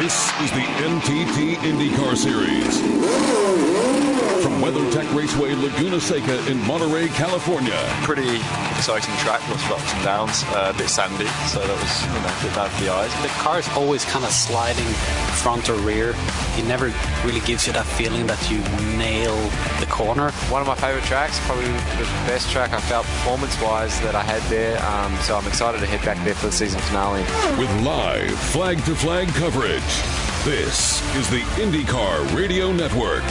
This is the NTT IndyCar Series. From WeatherTech Raceway Laguna Seca in Monterey, California. Pretty exciting track, lots of ups and downs, uh, a bit sandy, so that was you know, a bit bad for the eyes. The car is always kind of sliding front or rear. It never really gives you that feeling that you nail the corner. One of my favourite tracks, probably the best track I felt performance-wise that I had there. Um, so I'm excited to head back there for the season finale. With live flag-to-flag coverage, this is the IndyCar Radio Network.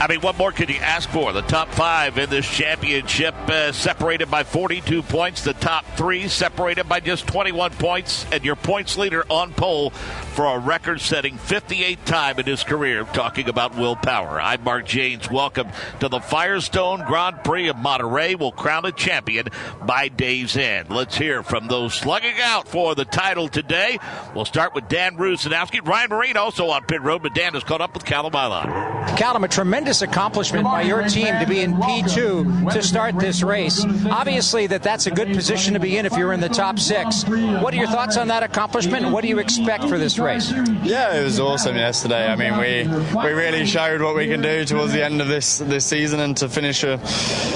I mean, what more could you ask for? The top five in this championship uh, separated by 42 points. The top three separated by just 21 points. And your points leader on pole for a record setting 58th time in his career. Talking about willpower. I'm Mark Jaynes. Welcome to the Firestone Grand Prix of Monterey. We'll crown a champion by day's end. Let's hear from those slugging out for the title today. We'll start with Dan Rusanowsky. Ryan Myrehn also on pit road, but Dan has caught up with Callum Ilott. Callum, a tremendous accomplishment by your team to be in P2 to start this race. Obviously, that that's a good position to be in if you're in the top six. What are your thoughts on that accomplishment, what do you expect for this race? Yeah, it was awesome yesterday. I mean, we we really showed what we can do towards the end of this this season, and to finish a,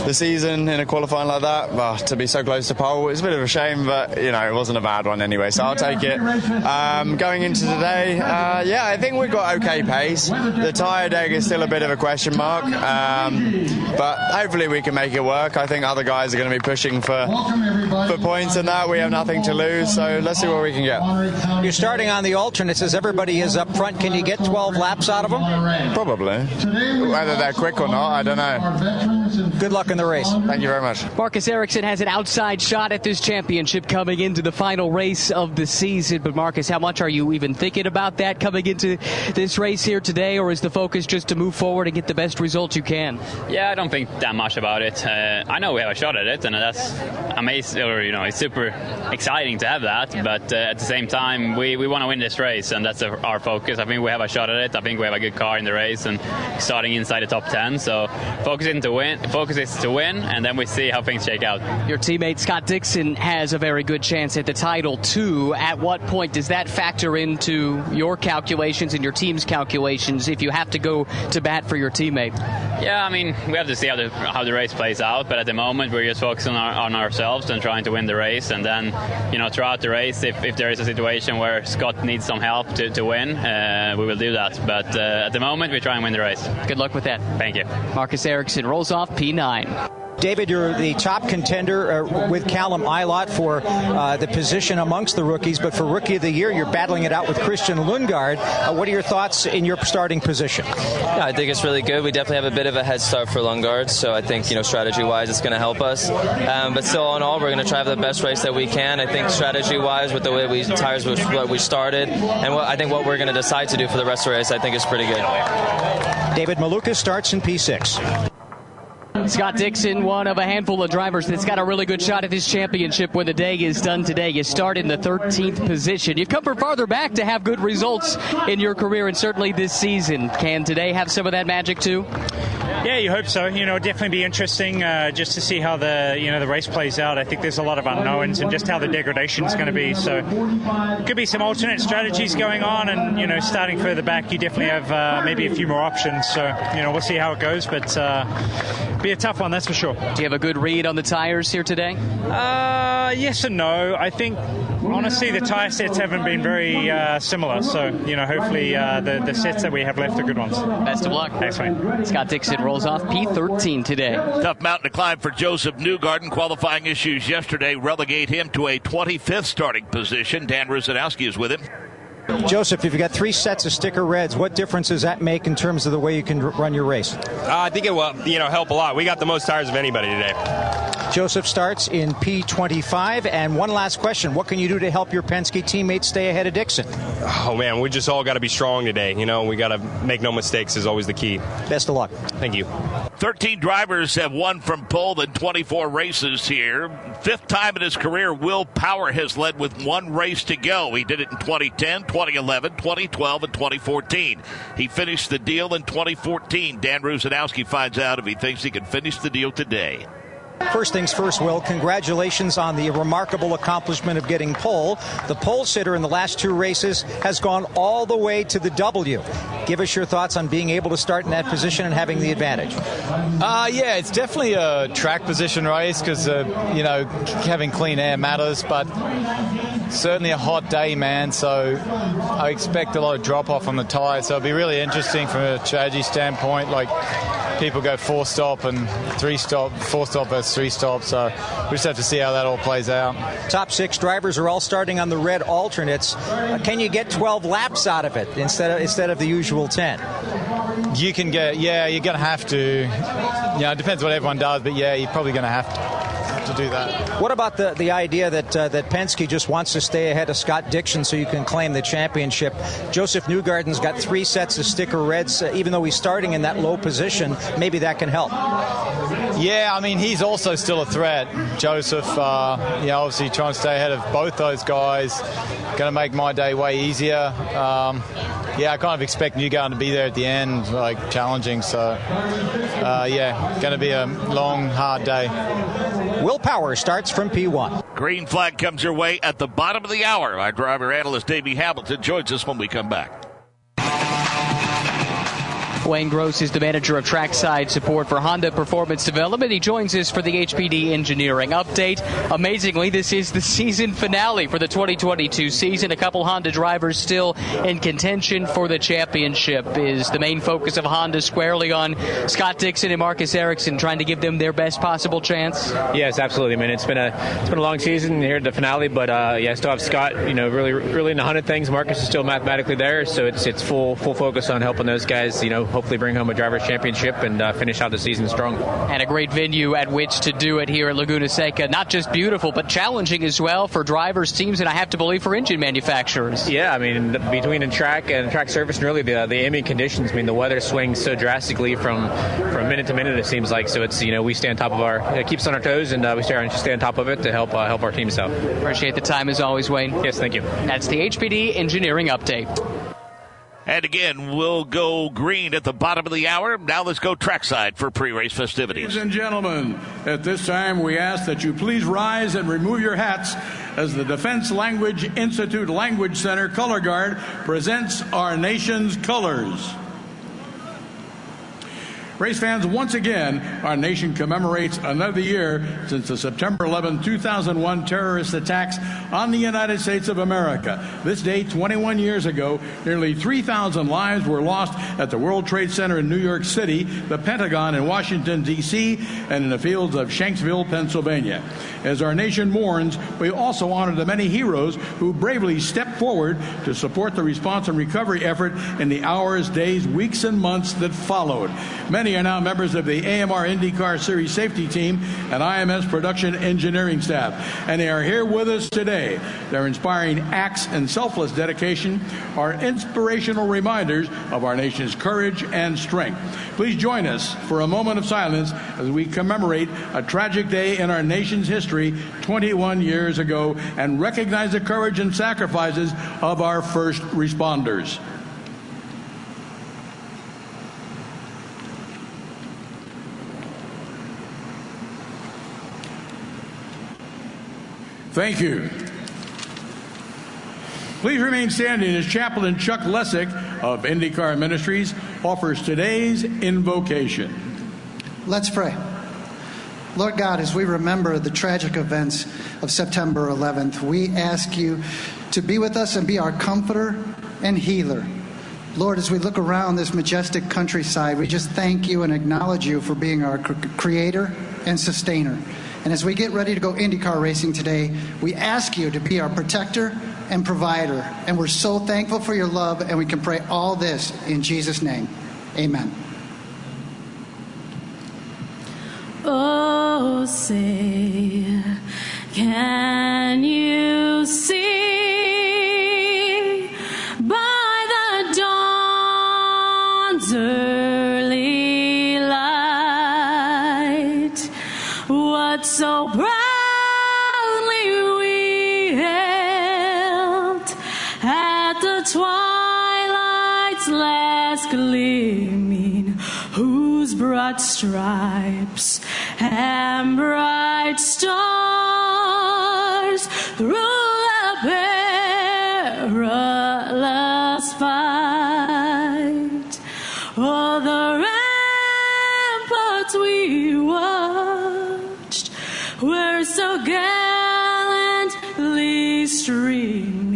the season in a qualifying like that, well, to be so close to pole, it's a bit of a shame, but you know, it wasn't a bad one anyway. So I'll take it. Um, going into today, uh, yeah, I think we've got okay pace. The tyre deck is still a bit of a question mark. Um, but hopefully we can make it work. I think other guys are going to be pushing for for points and that. We have nothing to lose, so let's see what we can get. You're starting on the alternates says everybody is up front. Can you get 12 laps out of them? Probably. Whether they're quick or not, I don't know. Good luck in the race. Thank you very much. Marcus Ericsson has an outside shot at this championship coming into the final race of the season. But Marcus, how much are you even thinking about that coming into this race here today, or is the focus just to move forward and get the best result you can? Yeah, I don't think that much about it. Uh, I know we have a shot at it, and that's amazing, or you know, it's super exciting to have that. But uh, at the same time, we, we want to win this race, and that's our focus. I think we have a shot at it. I think we have a good car in the race, and starting inside the top ten. So focus is to win. Focus is to win, and then we see how things shake out. Your teammate Scott Dixon has a very good chance at the title too. At what point does that factor into your calculations and your team's calculations if you have to go to bat for your teammate? Yeah, I mean, we have to see how the, how the race plays out, but at the moment we're just focusing on, our, on ourselves and trying to win the race. And then, you know, throughout the race, if, if there is a situation where Scott needs some help to, to win, uh, we will do that. But uh, at the moment, we try and win the race. Good luck with that. Thank you. Marcus Ericsson rolls off P9. David, you're the top contender uh, with Callum Ilott for uh, the position amongst the rookies, but for Rookie of the Year, you're battling it out with Christian Lundgaard. Uh, what are your thoughts in your starting position? Yeah, I think it's really good. We definitely have a bit of a head start for Lundgaard, so I think you know strategy-wise, it's going to help us. Um, but still, in all, we're going to try have the best race that we can. I think strategy-wise, with the way we tires was what we started, and what, I think what we're going to decide to do for the rest of the race, I think is pretty good. David Malukas starts in P6. Scott Dixon, one of a handful of drivers that's got a really good shot at this championship when the day is done today. You start in the 13th position. You've come from farther back to have good results in your career and certainly this season. Can today have some of that magic too? Yeah, you hope so. You know, definitely be interesting uh, just to see how the you know the race plays out. I think there's a lot of unknowns and just how the degradation is going to be. So, could be some alternate strategies going on, and you know, starting further back, you definitely have uh, maybe a few more options. So, you know, we'll see how it goes, but uh, be a tough one, that's for sure. Do you have a good read on the tires here today? Uh, yes and no. I think honestly the tire sets haven't been very uh, similar. So, you know, hopefully uh, the the sets that we have left are good ones. Best of luck. Thanks, mate. Scott Dixon rolls off P13 today. Tough mountain to climb for Josef Newgarden. Qualifying issues yesterday relegate him to a 25th starting position. Dan Rusanowsky is with him. Josef, if you got three sets of sticker reds, what difference does that make in terms of the way you can run your race? Uh, I think it will, you know, help a lot. We got the most tires of anybody today. Josef starts in P25. And one last question What can you do to help your Penske teammates stay ahead of Dixon? Oh, man, we just all got to be strong today. You know, we got to make no mistakes, is always the key. Best of luck. Thank you. 13 drivers have won from pole in 24 races here. Fifth time in his career, Will Power has led with one race to go. He did it in 2010, 2011, 2012, and 2014. He finished the deal in 2014. Dan Rusanowsky finds out if he thinks he can finish the deal today. First things first, Will, congratulations on the remarkable accomplishment of getting pole. The pole sitter in the last two races has gone all the way to the W. Give us your thoughts on being able to start in that position and having the advantage. Uh, yeah, it's definitely a track position race because, uh, you know, having clean air matters, but certainly a hot day, man. So I expect a lot of drop off on the tyres. So it'll be really interesting from a strategy standpoint. Like people go four stop and three stop, four stop versus three stop. So we just have to see how that all plays out. Top six drivers are all starting on the red alternates. Uh, can you get 12 laps out of it instead of instead of the usual 10? You can get, yeah, you're going to have to. Yeah, it depends what everyone does, but yeah, you're probably going to have to to do that. What about the, the idea that uh, that Penske just wants to stay ahead of Scott Dixon so you can claim the championship? Josef Newgarden's got three sets of sticker reds, uh, even though he's starting in that low position. Maybe that can help. Yeah, I mean he's also still a threat. Josef, uh, yeah, obviously trying to stay ahead of both those guys, going to make my day way easier. Um, yeah, I kind of expect Newgarden to be there at the end, like challenging. So, uh, yeah, going to be a long, hard day. Will Power starts from P1. Green flag comes your way at the bottom of the hour. Our driver analyst Davey Hamilton joins us when we come back. Wayne Gross is the manager of trackside support for Honda Performance Development. He joins us for the HPD engineering update. Amazingly, this is the season finale for the 2022 season. A couple Honda drivers still in contention for the championship. Is the main focus of Honda squarely on Scott Dixon and Marcus Ericsson, trying to give them their best possible chance? Yes, absolutely. I mean, it's been a it's been a long season here at the finale, but uh, yeah, still have Scott. You know, really really in the hunt of things. Marcus is still mathematically there, so it's it's full full focus on helping those guys. You know hopefully bring home a drivers' championship and uh, finish out the season strong. And a great venue at which to do it here at Laguna Seca. Not just beautiful, but challenging as well for drivers, teams, and I have to believe for engine manufacturers. Yeah, I mean, between the track and track surface and really the, the ambient conditions, I mean, the weather swings so drastically from, from minute to minute, it seems like. So it's, you know, we stay on top of our, it keeps on our toes, and uh, we stay on, stay on top of it to help uh, help our teams out. Appreciate the time as always, Wayne. Yes, thank you. That's the HPD Engineering Update. And again, we'll go green at the bottom of the hour. Now let's go trackside for pre-race festivities. Ladies and gentlemen, at this time we ask that you please rise and remove your hats as the Defense Language Institute Language Center Color Guard presents our nation's colors. Race fans, once again, our nation commemorates another year since the September 11, 2001 terrorist attacks on the United States of America. This day, 21 years ago, nearly 3,000 lives were lost at the World Trade Center in New York City, the Pentagon in Washington, D.C., and in the fields of Shanksville, Pennsylvania. As our nation mourns, we also honor the many heroes who bravely stepped forward to support the response and recovery effort in the hours, days, weeks, and months that followed. Are now members of the AMR IndyCar Series safety team and IMS production engineering staff, and they are here with us today. Their inspiring acts and selfless dedication are inspirational reminders of our nation's courage and strength. Please join us for a moment of silence as we commemorate a tragic day in our nation's history 21 years ago and recognize the courage and sacrifices of our first responders. Thank you. Please remain standing as Chaplain Chuck Lessick of IndyCar Ministries offers today's invocation. Let's pray. Lord God, as we remember the tragic events of September 11th, we ask you to be with us and be our comforter and healer. Lord, as we look around this majestic countryside, we just thank you and acknowledge you for being our creator and sustainer. And as we get ready to go IndyCar racing today, we ask you to be our protector and provider. And we're so thankful for your love, and we can pray all this in Jesus' name. Amen. Oh, say, can you see by the dawn's early broad stripes and bright stars through the perilous fight. Oh, the ramparts we watched were so gallantly streaming,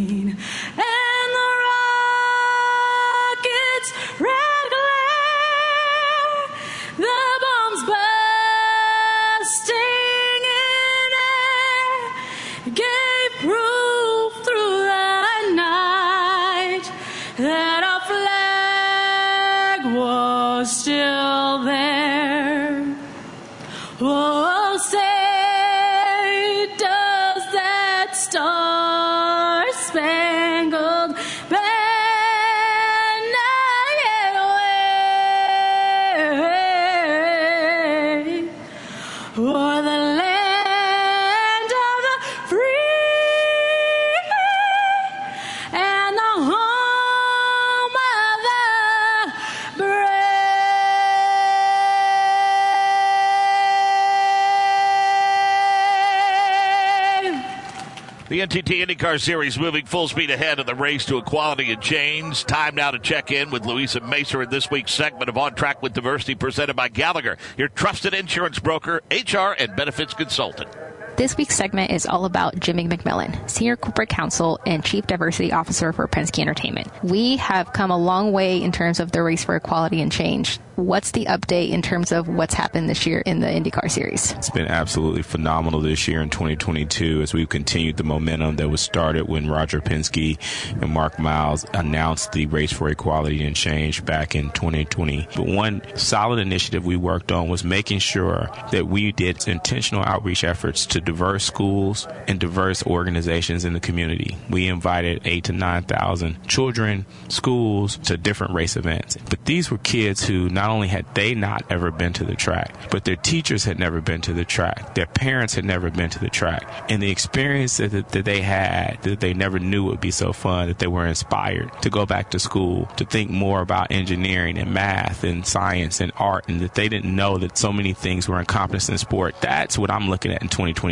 NTT IndyCar Series moving full speed ahead in the race to equality and change. Time now to check in with Louisa Macer in this week's segment of On Track with Diversity presented by Gallagher, your trusted insurance broker, HR, and benefits consultant. This week's segment is all about Jimmy McMillan, Senior Corporate Counsel and Chief Diversity Officer for Penske Entertainment. We have come a long way in terms of the race for equality and change. What's the update in terms of what's happened this year in the IndyCar Series? It's been absolutely phenomenal this year in 2022 as we've continued the momentum that was started when Roger Penske and Mark Miles announced the Race for Equality and Change back in 2020. But one solid initiative we worked on was making sure that we did intentional outreach efforts to diverse schools and diverse organizations in the community. We invited eight to 9,000 children, schools to different race events. But these were kids who not only had they not ever been to the track, but their teachers had never been to the track. Their parents had never been to the track. And the experience that, that they had that they never knew would be so fun that they were inspired to go back to school, to think more about engineering and math and science and art, and that they didn't know that so many things were encompassed in sport. That's what I'm looking at in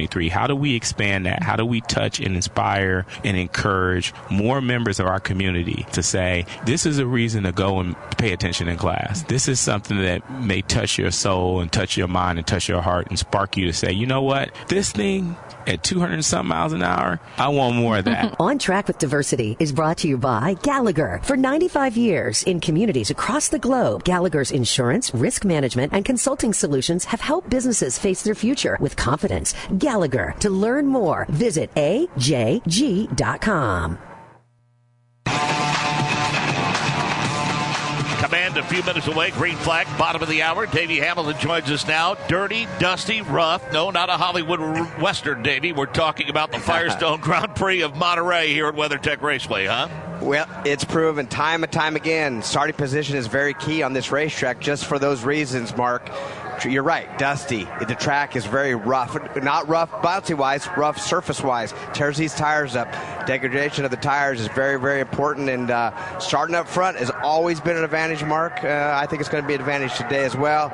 2023. How do we expand that? How do we touch and inspire and encourage more members of our community to say, this is a reason to go and pay attention in class? This is something that may touch your soul and touch your mind and touch your heart and spark you to say, you know what? This thing at 200 and some miles an hour, I want more of that. On Track with Diversity is brought to you by Gallagher. For 95 years in communities across the globe, Gallagher's insurance, risk management, and consulting solutions have helped businesses face their future with confidence. Gallagher. To learn more, visit ajg.com. Command a few minutes away. Green flag, bottom of the hour. Davey Hamilton joins us now. Dirty, dusty, rough. No, not a Hollywood Western, Davey. We're talking about the Firestone Grand Prix of Monterey here at WeatherTech Raceway, huh? Well, it's proven time and time again. Starting position is very key on this racetrack just for those reasons, Mark. You're right, dusty. The track is very rough. Not rough bouncy wise, rough surface wise. Tears these tires up. Degradation of the tires is very, very important. And uh, starting up front has always been an advantage, Mark. Uh, I think it's going to be an advantage today as well.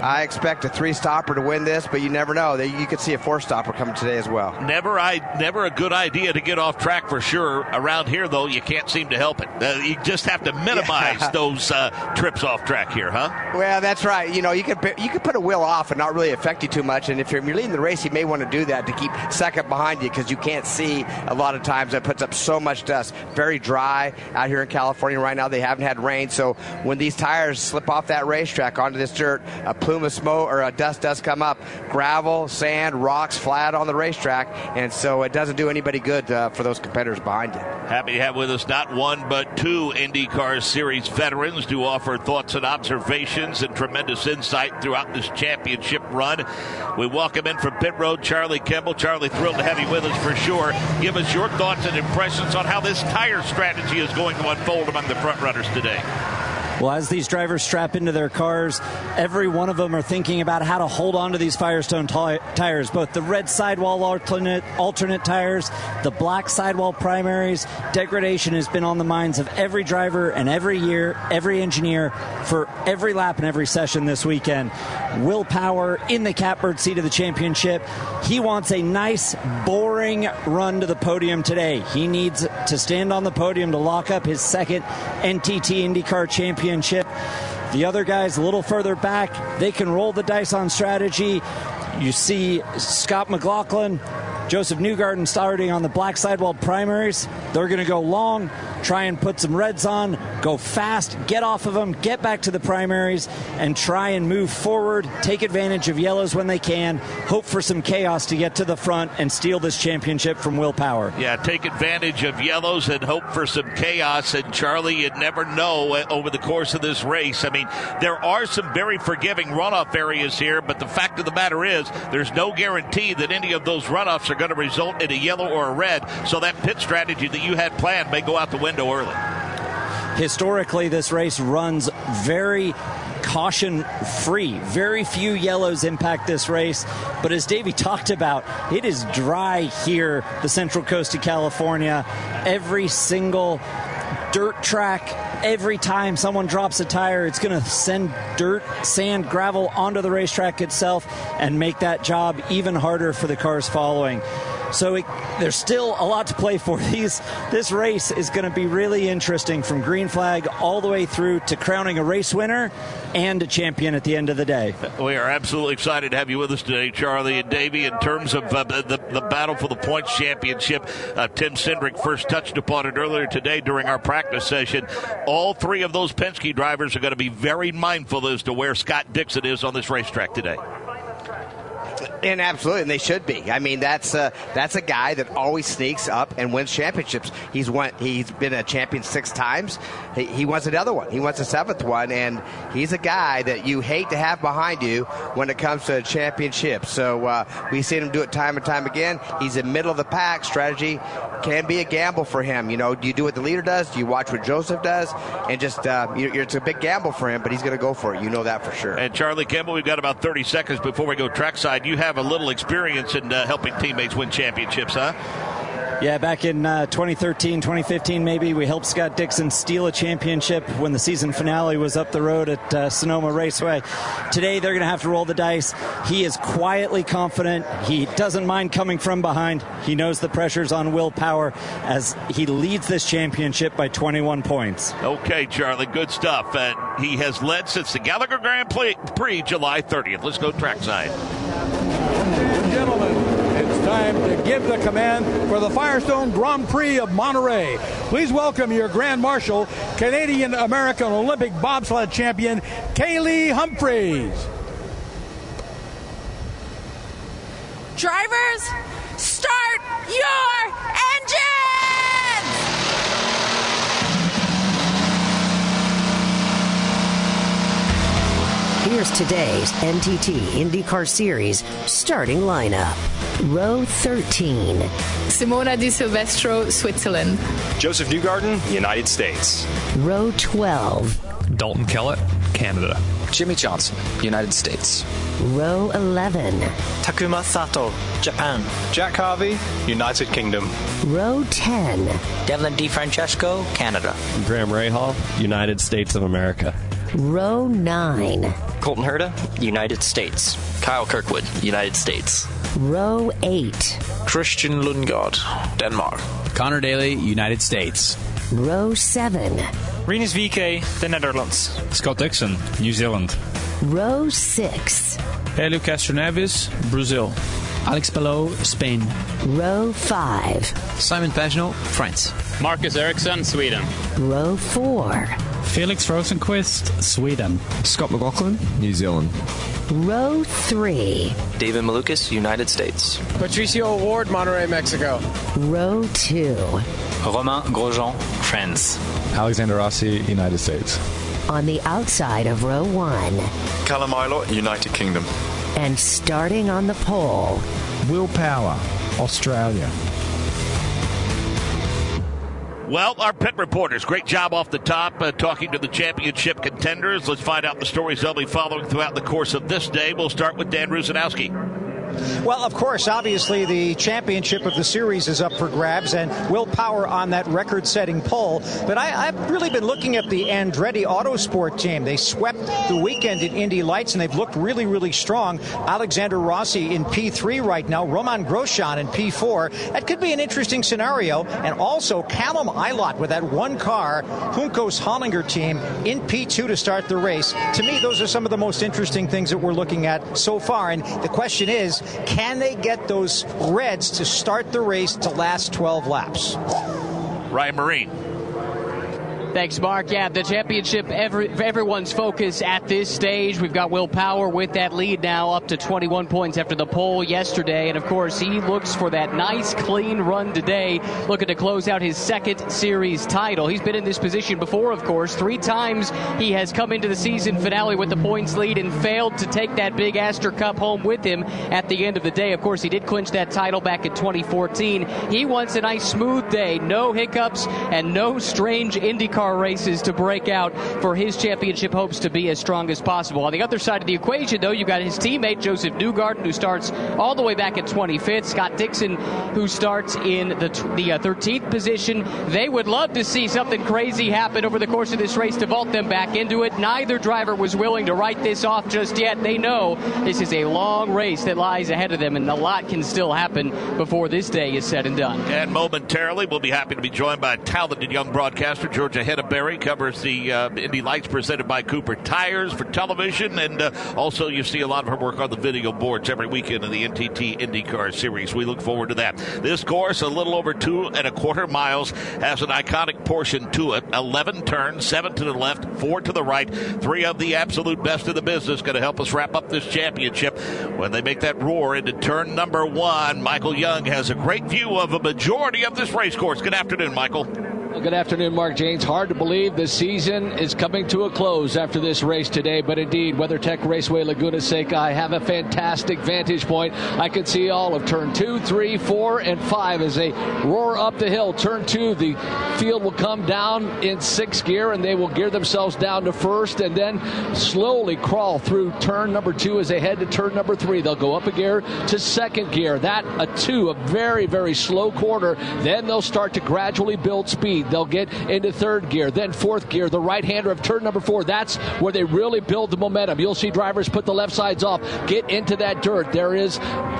I expect a three stopper to win this, but you never know. You could see a four stopper coming today as well. Never, I never a good idea to get off track for sure. Around here, though, you can't seem to help it. Uh, you just have to minimize Yeah. those uh, trips off track here, huh? Well, that's right. You know, you could you could put a wheel off and not really affect you too much. And if you're, you're leading the race, you may want to do that to keep second behind you because you can't see a lot of times. That puts up so much dust. Very dry out here in California right now. They haven't had rain, so when these tires slip off that racetrack onto this dirt, a plume of smoke or a dust does come up. Gravel, sand, rocks, flat on the racetrack, and so it doesn't do anybody good uh, for those competitors behind you. Happy to have with us not one but two IndyCar Series veterans to offer thoughts and observations and tremendous insight throughout this championship run. We welcome in from pit road Charlie Kimball. Charlie, thrilled to have you with us for sure. Give us your thoughts and impressions on how this tire strategy is going to unfold among the front runners today. Well, as these drivers strap into their cars, every one of them are thinking about how to hold on to these Firestone t- tires, both the red sidewall alternate, alternate tires, the black sidewall primaries. Degradation has been on the minds of every driver and every year, every engineer for every lap and every session this weekend. Will Power in the catbird seat of the championship. He wants a nice, boring run to the podium today. He needs to stand on the podium to lock up his second NTT IndyCar championship. The other guys a little further back, they can roll the dice on strategy. You see Scott McLaughlin, Josef Newgarden starting on the black sidewall primaries. They're going to go long, try and put some reds on, go fast, get off of them, get back to the primaries, and try and move forward, take advantage of yellows when they can, hope for some chaos to get to the front and steal this championship from Will Power. Yeah, take advantage of yellows and hope for some chaos. And Charlie, you'd never know uh, over the course of this race. I mean, there are some very forgiving runoff areas here, but the fact of the matter is, there's no guarantee that any of those runoffs are going to result in a yellow or a red. So that pit strategy that you had planned may go out the window early. Historically, this race runs very caution free. Very few yellows impact this race. But as Davey talked about, it is dry here, the central coast of California. Every single dirt track, every time someone drops a tire, it's going to send dirt, sand, gravel onto the racetrack itself and make that job even harder for the cars following. So it, there's still a lot to play for. These this race is going to be really interesting from green flag all the way through to crowning a race winner and a champion at the end of the day. We are absolutely excited to have you with us today, Charlie and Davey. In terms of uh, the, the battle for the points championship, uh, Tim Cindric first touched upon it earlier today during our practice session. All three of those Penske drivers are going to be very mindful as to where Scott Dixon is on this racetrack today. And absolutely, and they should be. I mean, that's a, that's a guy that always sneaks up and wins championships. He's won. He's been a champion six times. He, he wants another one. He wants a seventh one, and he's a guy that you hate to have behind you when it comes to a championship. So uh, we've seen him do it time and time again. He's in middle of the pack. Strategy can be a gamble for him. You know, do you do what the leader does? Do you watch what Josef does? And just uh, you, it's a big gamble for him, but he's going to go for it. You know that for sure. And Charlie Kimball, we've got about 30 seconds before we go trackside. You have a little experience in uh, helping teammates win championships, huh? Yeah, back in uh, 2013, 2015, maybe we helped Scott Dixon steal a championship when the season finale was up the road at uh, Sonoma Raceway. Today, they're going to have to roll the dice. He is quietly confident. He doesn't mind coming from behind. He knows the pressure's on Will Power as he leads this championship by 21 points. Okay, Charlie, good stuff. Uh, he has led since the Gallagher Grand Prix, July 30th. Let's go trackside. Gentlemen, it's time to give the command for the Firestone Grand Prix of Monterey. Please welcome your Grand Marshal, Canadian American Olympic bobsled champion, Kaillie Humphries. Drivers, start your engines! Here's today's NTT IndyCar Series starting lineup. Row 13. Simona Di Silvestro, Switzerland. Josef Newgarden, United States. Row 12. Dalton Kellett, Canada. Jimmie Johnson, United States. Row 11. Takuma Sato, Japan. Jack Harvey, United Kingdom. Row 10. Devlin DiFrancesco, Canada. Graham Rahal, United States of America. Row 9. Colton Herta, United States. Kyle Kirkwood, United States. Row 8. Christian Lundgaard, Denmark. Connor Daly, United States. Row 7. Rinus VeeKay, the Netherlands. Scott Dixon, New Zealand. Row 6. Helio Castroneves, Brazil. Alex Palou, Spain. Row 5. Simon Pagenaud, France. Marcus Ericsson, Sweden. Row 4. Felix Rosenqvist, Sweden. Scott McLaughlin, New Zealand. Row 3. David Malukas, United States. Patricio O'Ward, Monterrey, Mexico. Row 2. Romain Grosjean, France. Alexander Rossi, United States. On the outside of row 1. Callum Ilott, United Kingdom. And starting on the pole. Will Power, Australia. Well, our pit reporters, great job off the top uh, talking to the championship contenders. Let's find out the stories they'll be following throughout the course of this day. We'll start with Dan Rusanowsky. Well, of course, obviously the championship of the series is up for grabs, and Will Power on that record-setting pole. But I, have really been looking at the Andretti Autosport team. They swept the weekend in Indy Lights, and they've looked really, really strong. Alexander Rossi in P3 right now, Romain Grosjean in P4. That could be an interesting scenario. And also Callum Ilott with that one car, Juncos Hollinger team in P2 to start the race. To me, those are some of the most interesting things that we're looking at so far. And the question is, can they get those Reds to start the race to last 12 laps? Ryan Myrehn. Thanks, Mark. Yeah, the championship, every, everyone's focus at this stage. We've got Will Power with that lead now up to 21 points after the pole yesterday. And of course, he looks for that nice, clean run today, looking to close out his second series title. He's been in this position before, of course. Three times he has come into the season finale with the points lead and failed to take that big Astor Cup home with him at the end of the day. Of course, he did clinch that title back in 2014. He wants a nice, smooth day, no hiccups, and no strange IndyCar races to break out for his championship hopes to be as strong as possible. On the other side of the equation, though, you've got his teammate Josef Newgarden, who starts all the way back at 25th. Scott Dixon, who starts in the the uh, 13th position. They would love to see something crazy happen over the course of this race to vault them back into it. Neither driver was willing to write this off just yet. They know this is a long race that lies ahead of them, and a lot can still happen before this day is said and done. And momentarily, we'll be happy to be joined by a talented young broadcaster, Georgia Henneberry covers the uh, Indy Lights presented by Cooper Tires for television, and uh, also you see a lot of her work on the video boards every weekend in the NTT IndyCar Series. We look forward to that. This course, a little over two and a quarter miles, has an iconic portion to it. Eleven turns, seven to the left, four to the right. Three of the absolute best in the business going to help us wrap up this championship when they make that roar into turn number one. Michael Young has a great view of a majority of this race course. Good afternoon, Michael. Good afternoon, Mark Jaynes. Hard to believe the season is coming to a close after this race today, but indeed, WeatherTech Raceway Laguna Seca, I have a fantastic vantage point. I can see all of turn two, three, four, and five as they roar up the hill. Turn two, the field will come down in sixth gear and they will gear themselves down to first and then slowly crawl through turn number two as they head to turn number three. They'll go up a gear to second gear. That, a two, a very, very slow quarter. Then they'll start to gradually build speed. They'll get into third gear, then fourth gear, the right hander of turn number four. That's where they really build the momentum. You'll see drivers put the left sides off, get into that dirt. There is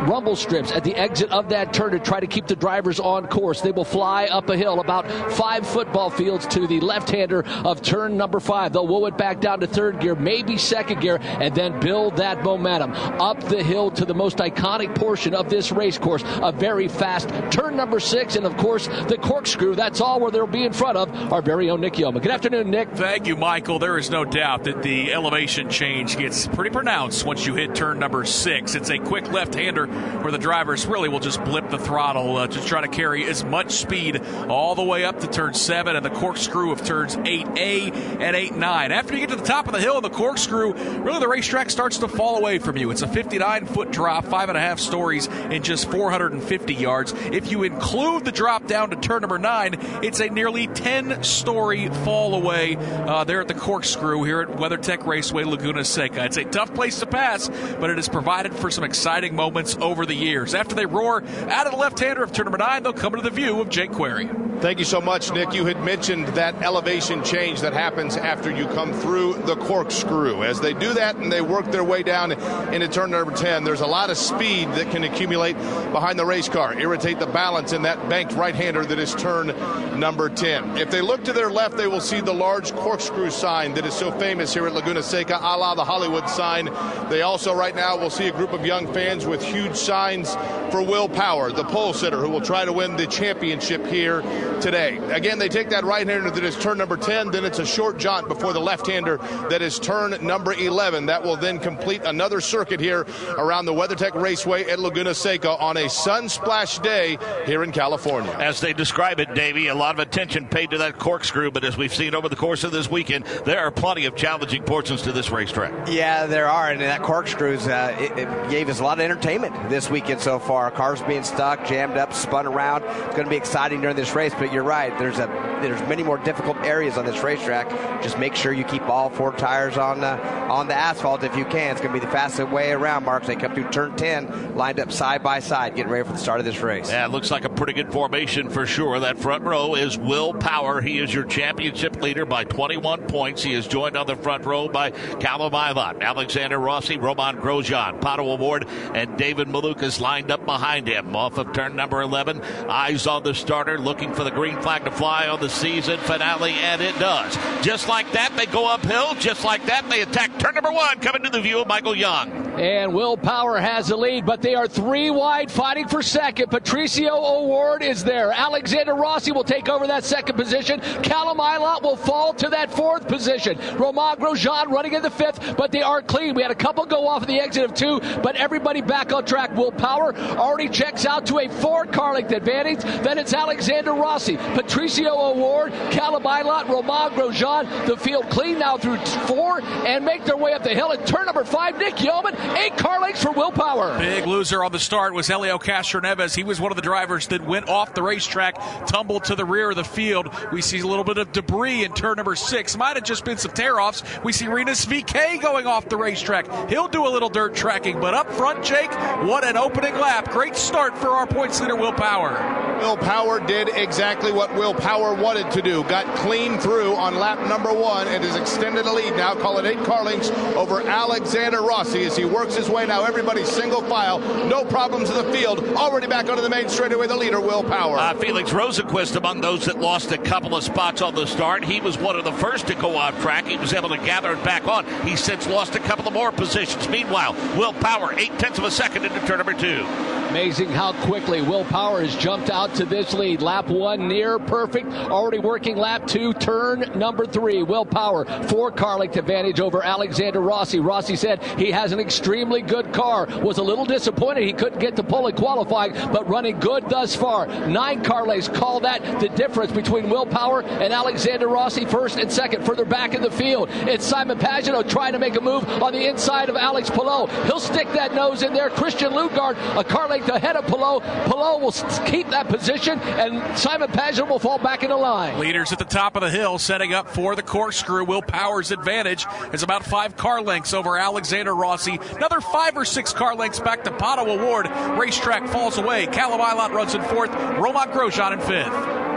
rumble strips at the exit of that turn to try to keep the drivers on course. They will fly up a hill about five football fields to the left hander of turn number five. They'll whoa it back down to third gear, maybe second gear, and then build that momentum up the hill to the most iconic portion of this race course, a very fast turn number six, and of course the corkscrew. That's all where they'll be in front of our very own Nick Yeoman. Good afternoon, Nick. Thank you, Michael. There is no doubt that the elevation change gets pretty pronounced once you hit turn number six. It's a quick left-hander where the drivers really will just blip the throttle uh, to try to carry as much speed all the way up to turn seven and the corkscrew of turns 8A and 8 9. After you get to the top of the hill and the corkscrew, really the racetrack starts to fall away from you. It's a 59 foot drop, five and a half stories in just 450 yards. If you include the drop down to turn number nine, it's a nearly 10 story fall away uh, there at the corkscrew here at WeatherTech Raceway Laguna Seca. It's a tough place to pass, but it has provided for some exciting moments over the years. After they roar out of the left hander of turn number nine, they'll come into the view of Jake Query. Thank you so much, Nick. You had mentioned that elevation change that happens after you come through the corkscrew. As they do that and they work their way down into turn number 10, there's a lot of speed that can accumulate behind the race car, irritate the balance in that banked right hander that is turn number 10. If they look to their left, they will see the large corkscrew sign that is so famous here at Laguna Seca, a la the Hollywood sign. They also, right now, will see a group of young fans with huge signs for Will Power, the pole sitter, who will try to win the championship here today. Again, they take that right hander that is turn number 10, then it's a short jaunt before the left hander that is turn number 11. That will then complete another circuit here around the WeatherTech Raceway at Laguna Seca on a sunsplash day here in California. As they describe it, Davey, a lot of attention paid to that corkscrew, but as we've seen over the course of this weekend, there are plenty of challenging portions to this racetrack. Yeah, there are, and that corkscrews uh, it, it gave us a lot of entertainment this weekend so far. Cars being stuck, jammed up, spun around. It's going to be exciting during this race, but but you're right. There's a there's many more difficult areas on this racetrack. Just make sure you keep all four tires on uh, on the asphalt if you can. It's going to be the fastest way around, Mark. They come through turn 10, lined up side by side, getting ready for the start of this race. Yeah, it looks like a pretty good formation for sure. That front row is Will Power. He is your championship leader by 21 points. He is joined on the front row by Callum Ilott, Alexander Rossi, Romain Grosjean, Pato O'Ward, and David Malukas lined up behind him off of turn number 11. Eyes on the starter, looking for the green flag to fly on the season finale, and it does. Just like that, they go uphill. Just like that, they attack turn number one, coming to the view of Michael Young. And Will Power has the lead, but they are three wide fighting for second. Patricio O'Ward is there. Alexander Rossi will take over that second position. Callum Ilott will fall to that fourth position. Romain Grosjean running in the fifth, but they are clean. We had a couple go off of the exit of two, but everybody back on track. Will Power already checks out to a four car length advantage. Then it's Alexander Rossi, Patricio O'Ward, Callum Ilott, Romain Grosjean. The field clean now through four and make their way up the hill. At turn number five, Nick Yeoman, eight car lengths for Will Power. Big loser on the start was Helio Castroneves. He was one of the drivers that went off the racetrack, tumbled to the rear of the field. We see a little bit of debris in turn number six. Might have just been some tear offs. We see Rinus VeeKay going off the racetrack. He'll do a little dirt tracking, but up front, Jake, what an opening lap. Great start for our points leader, Will Power. Will Power did exactly what Will Power wanted to do. Got clean through on lap number one and has extended a lead now. Call it eight car lengths over Alexander Rossi as he works his way now. Everybody single file. No problems in the field. Already back onto the main straightaway. The leader, Will Power. Uh, Felix Rosenqvist among those that lost a couple of spots on the start. He was one of the first to go off track. He was able to gather it back on. He's since lost a couple of more positions. Meanwhile, Will Power, eight tenths of a second into turn number two. Amazing how quickly Will Power has jumped out to this lead. Lap one near perfect. Already working lap two, turn number three. Will Power, four car length advantage over Alexander Rossi. Rossi said he has an extremely good car. Was a little disappointed he couldn't get to pole in qualifying, but running good thus far. Nine car lengths. Call that the difference between Will Power and Alexander Rossi, first and second. Further back in the field, it's Simon Pagenaud trying to make a move on the inside of Alex Palou. He'll stick that nose in there. Christian Lundgaard, a car length ahead of Palou. Palou will keep that position, and Simon Pagenaud will fall back into line. Leaders at the top of the hill setting up for the corkscrew. Will Power's advantage is about five car lengths over Alexander Rossi. Another five or six car lengths back to Pato O'Ward. Racetrack falls away. Callum Ilott runs in fourth. Romain Grosjean in fifth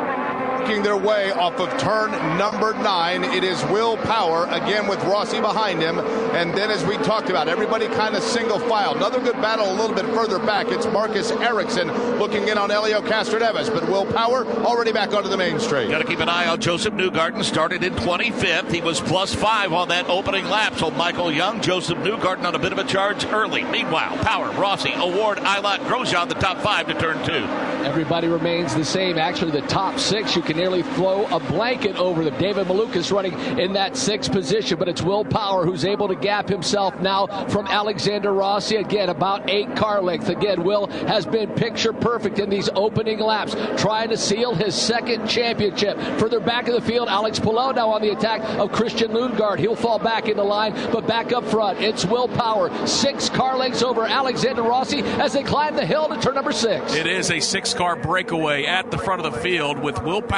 working their way off of turn number nine. It is Will Power again with Rossi behind him. And then, as we talked about, everybody kind of single file. Another good battle a little bit further back. It's Marcus Ericsson looking in on Helio Castroneves. But Will Power already back onto the main straight. Got to keep an eye on Josef Newgarden. Started in 25th. He was plus five on that opening lap. So Michael Young, Josef Newgarden on a bit of a charge early. Meanwhile, Power, Rossi, O'Ward, Ilott, Grosjean, the top five to turn two. Everybody remains the same. Actually, the top six, you can nearly throw a blanket over them. David Malukas running in that sixth position, but it's Will Power who's able to gap himself now from Alexander Rossi. Again, about eight car length. Again, Will has been picture perfect in these opening laps, trying to seal his second championship. Further back in the field, Alex Palou now on the attack of Christian Lundgaard. He'll fall back in the line, but back up front, it's Will Power. Six car lengths over Alexander Rossi as they climb the hill to turn number six. It is a six car breakaway at the front of the field with Will Power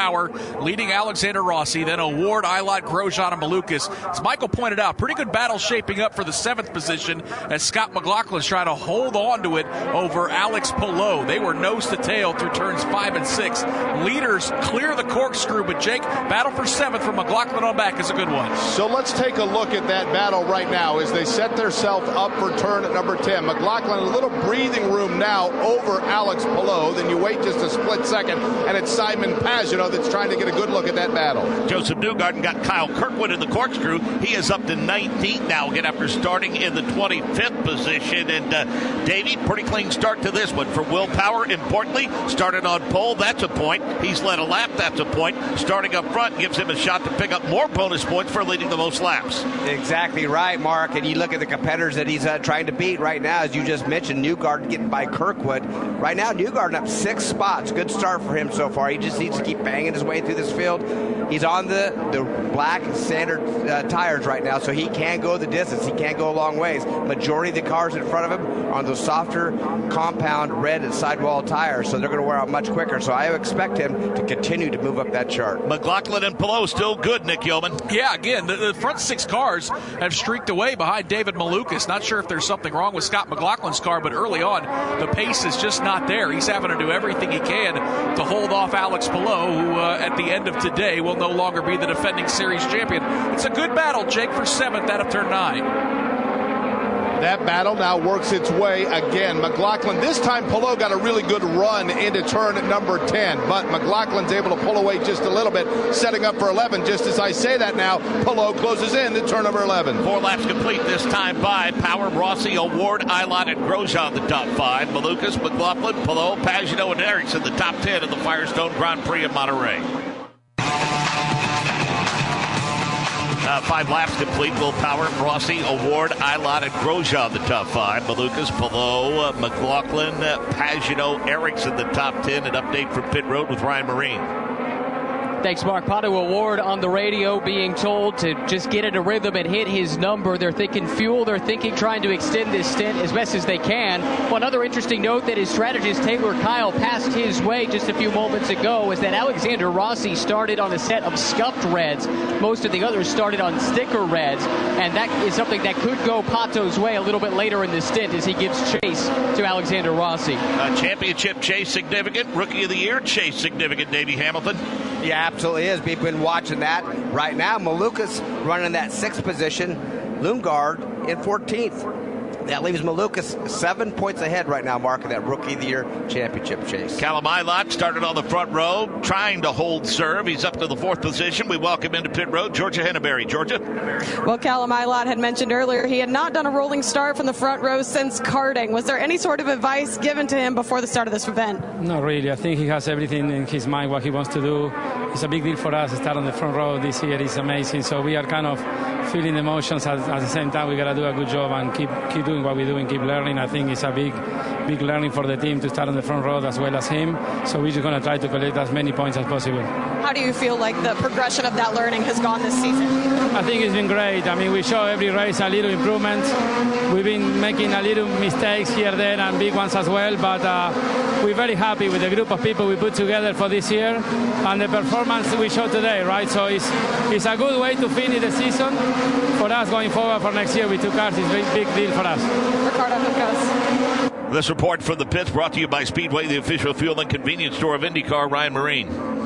leading Alexander Rossi, then O'Ward, Ilott, Grosjean, and Malukas. As Michael pointed out, pretty good battle shaping up for the seventh position as Scott McLaughlin's trying to hold on to it over Alex Palou. They were nose to tail through turns five and six. Leaders clear the corkscrew, but Jake, battle for seventh from McLaughlin on back is a good one. So let's take a look at that battle right now as they set themselves up for turn number 10. McLaughlin, a little breathing room now over Alex Palou. Then you wait just a split second, and it's Simon Pagenaud that's trying to get a good look at that battle. Josef Newgarden got Kyle Kirkwood in the corkscrew. He is up to 19th now, again, after starting in the 25th position. And uh, Davey, pretty clean start to this one for Will Power. Importantly, started on pole. That's a point. He's led a lap. That's a point. Starting up front gives him a shot to pick up more bonus points for leading the most laps. Exactly right, Mark. And you look at the competitors that he's uh, trying to beat right now, as you just mentioned, Newgarden getting by Kirkwood. Right now, Newgarden up six six spots. Good start for him so far. He just needs to keep banging his way through this field. He's on the, the black standard uh, tires right now, so he can go the distance. He can't go a long ways. Majority of the cars in front of him are on those softer, compound red and sidewall tires, so they're going to wear out much quicker. So I expect him to continue to move up that chart. McLaughlin and Palou still good, Nick Yeoman. Yeah, again, the, the, front six cars have streaked away behind David Malukas. Not sure if there's something wrong with Scott McLaughlin's car, but early on, the pace is just not there. He's having to do everything he can to hold off Alex Palou, uh, at the end of today will no longer be the defending series champion. It's a good battle, Jake, for seventh out of turn nine. That battle now works its way again. McLaughlin, this time Palou got a really good run into turn number 10, but McLaughlin's able to pull away just a little bit, setting up for 11. Just as I say that now, Palou closes in to turn number 11. Four laps complete this time by Power, Rossi, O'Ward, Ilott, and Grosjean the top five. Malukas, McLaughlin, Palou, Pagenaud, and Ericsson the top 10 of the Firestone Grand Prix of Monterey. Uh, five laps complete. Will Power, Rossi, O'Ward, Ilott, and Grosjean the top five. Malukas, Palou, uh, McLaughlin, uh, Pagenaud, Ericsson the top ten. An update from pit road with Ryan Myrehn. Thanks, Mark. Pato O'Ward on the radio being told to just get in a rhythm and hit his number. They're thinking fuel. They're thinking trying to extend this stint as best as they can. One other interesting note that his strategist Taylor Kyle passed his way just a few moments ago is that Alexander Rossi started on a set of scuffed reds. Most of the others started on sticker reds, and that is something that could go Pato's way a little bit later in the stint as he gives chase to Alexander Rossi. Uh, championship chase significant. Rookie of the year chase significant. Davey Hamilton. Yeah, absolutely is. We've been watching that right now. Malukas running that sixth position, Lundgaard in 14th. That leaves Malukas seven points ahead right now, Mark, in that Rookie of the Year championship chase. Callum Ilott started on the front row, trying to hold serve. He's up to the fourth position. We welcome into pit road Georgia Henneberry. Georgia? Well, Callum Ilott had mentioned earlier he had not done a rolling start from the front row since karting. Was there any sort of advice given to him before the start of this event? Not really. I think he has everything in his mind what he wants to do. It's a big deal for us to start on the front row this year. It's amazing. So we are kind of feeling the emotions at, at the same time. We got to do a good job and keep keep doing what we do and keep learning. I think it's a big big learning for the team to start on the front row as well as him. So we're just going to try to collect as many points as possible. How do you feel like the progression of that learning has gone this season? I think it's been great. I mean, we show every race a little improvement. We've been making a little mistakes here, there, and big ones as well. But uh, we're very happy with the group of people we put together for this year and the performance we showed today, right? So it's, it's a good way to finish the season for us going forward for next year with two cars. It's a big, big deal for us. Ricardo Juncos. This report from the pits brought to you by Speedway, the official fuel and convenience store of IndyCar. Ryan Myrehn.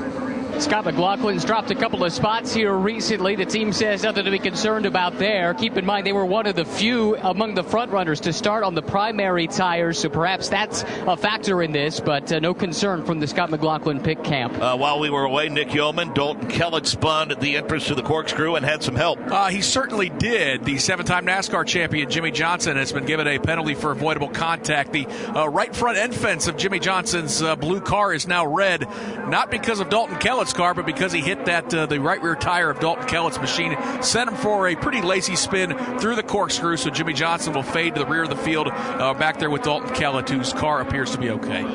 Scott McLaughlin's dropped a couple of spots here recently. The team says nothing to be concerned about there. Keep in mind they were one of the few among the front runners to start on the primary tires, so perhaps that's a factor in this, but uh, no concern from the Scott McLaughlin pick camp. Uh, while we were away, Nick Yeoman, Dalton Kellett spun at the entrance to the corkscrew and had some help. Uh, he certainly did. The seven time NASCAR champion Jimmie Johnson has been given a penalty for avoidable contact. The uh, right front end fence of Jimmie Johnson's uh, blue car is now red, not because of Dalton Kellett's car, but because he hit that uh, the right rear tire of Dalton Kellett's machine, sent him for a pretty lazy spin through the corkscrew. So Jimmie Johnson will fade to the rear of the field, uh, back there with Dalton Kellett, whose car appears to be okay.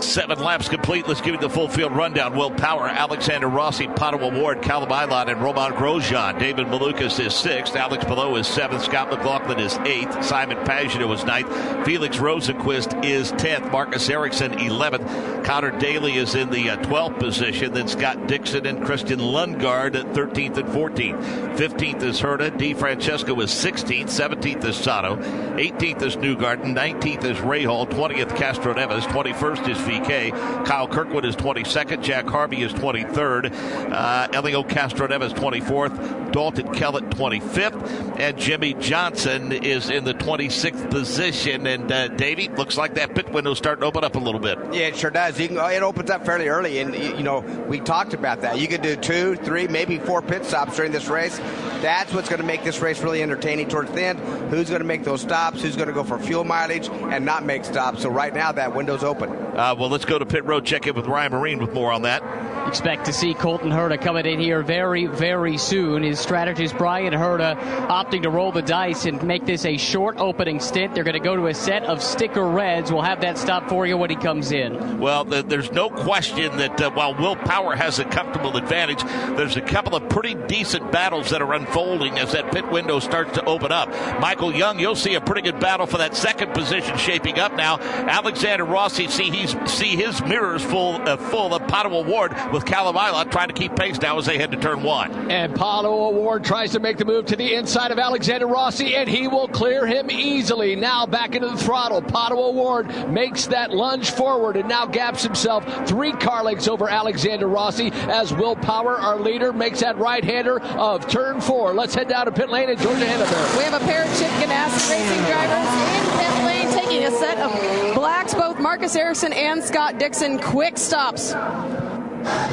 Seven laps complete. Let's give you the full field rundown. Will Power, Alexander Rossi, Pato Award, Callum Ilott, and Romain Grosjean. David Malukas is sixth. Alex Palou is seventh. Scott McLaughlin is eighth. Simon Pagenaud is ninth. Felix Rosenqvist is tenth. Marcus Ericsson eleventh. Conor Daly is in the uh, twelfth position. Then Scott Dixon and Christian Lundgaard at thirteenth and fourteenth. Fifteenth is Herta. DeFrancesco is sixteenth. Seventeenth is Sato. Eighteenth is Newgarden. Nineteenth is Rahal. Twentieth Castroneves. Twenty-first is VeeKay. Kyle Kirkwood is 22nd. Jack Harvey is 23rd. Uh, Helio Castroneves 24th. Dalton Kellett 25th. And Jimmie Johnson is in the 26th position. And uh, Davey, looks like that pit window's starting to open up a little bit. Yeah, it sure does. Can, it opens up fairly early. And, you know, we talked about that. You could do two, three, maybe four pit stops during this race. That's what's going to make this race really entertaining towards the end. Who's going to make those stops? Who's going to go for fuel mileage and not make stops? So right now, that window's open. Uh, well, let's go to pit road, check in with Ryan Myrehn with more on that. Expect to see Colton Herta coming in here very, very soon. His strategist Bryan Herta opting to roll the dice and make this a short opening stint. They're going to go to a set of sticker reds. We'll have that stop for you when he comes in. Well, there's no question that uh, while Will Power has a comfortable advantage, there's a couple of pretty decent battles that are unfolding as that pit window starts to open up. Michael Young, you'll see a pretty good battle for that second position shaping up now. Alexander Rossi, see he's see his mirrors full uh, full of Pato O'Ward with Callum Ilott trying to keep pace now as they head to turn one. And Pato O'Ward tries to make the move to the inside of Alexander Rossi, and he will clear him easily. Now back into the throttle. Pato O'Ward makes that lunge forward and now gaps himself three car lengths over Alexander Rossi as Will Power, our leader, makes that right hander of turn four. Let's head down to pit lane and Georgia Henneberry. We have a pair of Chip Ganassi racing drivers in pit lane taking a set of blacks, both Marcus Ericsson and Scott Dixon. Quick stops.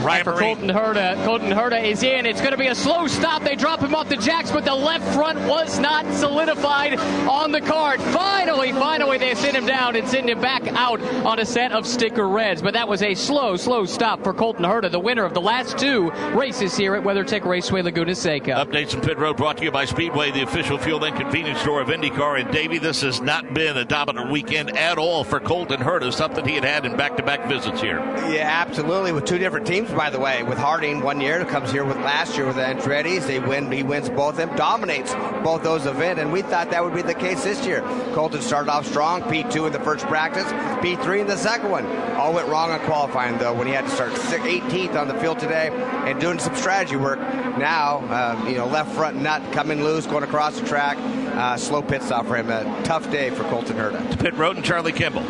Right for Colton Herta. Colton Herta is in. It's going to be a slow stop. They drop him off the jacks, but the left front was not solidified on the card. Finally, finally, they send him down and send him back out on a set of sticker reds. But that was a slow, slow stop for Colton Herta, the winner of the last two races here at WeatherTech Raceway Laguna Seca. Updates from Pit Road brought to you by Speedway, the official fuel and convenience store of IndyCar. And Davey, this has not been a dominant weekend at all for Colton Herta, something he had had in back-to-back visits here. Yeah, absolutely. With two different teams, by the way. With Harding one year, comes here with last year with Andretti's. They win. He wins both of them, dominates both those events, and we thought that would be the case this year. Colton started off strong, P2 in the first practice, P3 in the second one. All went wrong on qualifying though when he had to start 18th on the field today and doing some strategy work. Now, uh, you know, left front nut coming loose, going across the track. Uh, slow pit stop for him. A tough day for Colton Herta. To pit road and Charlie Kimball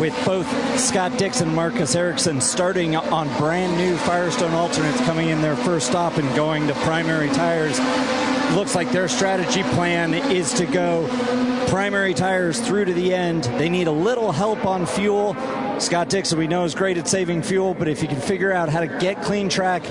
with both Scott Dixon and Marcus Ericsson starting on brand new Firestone alternates coming in their first stop and going to primary tires. Looks like their strategy plan is to go primary tires through to the end. They need a little help on fuel. Scott Dixon, we know, is great at saving fuel, but if you can figure out how to get clean track,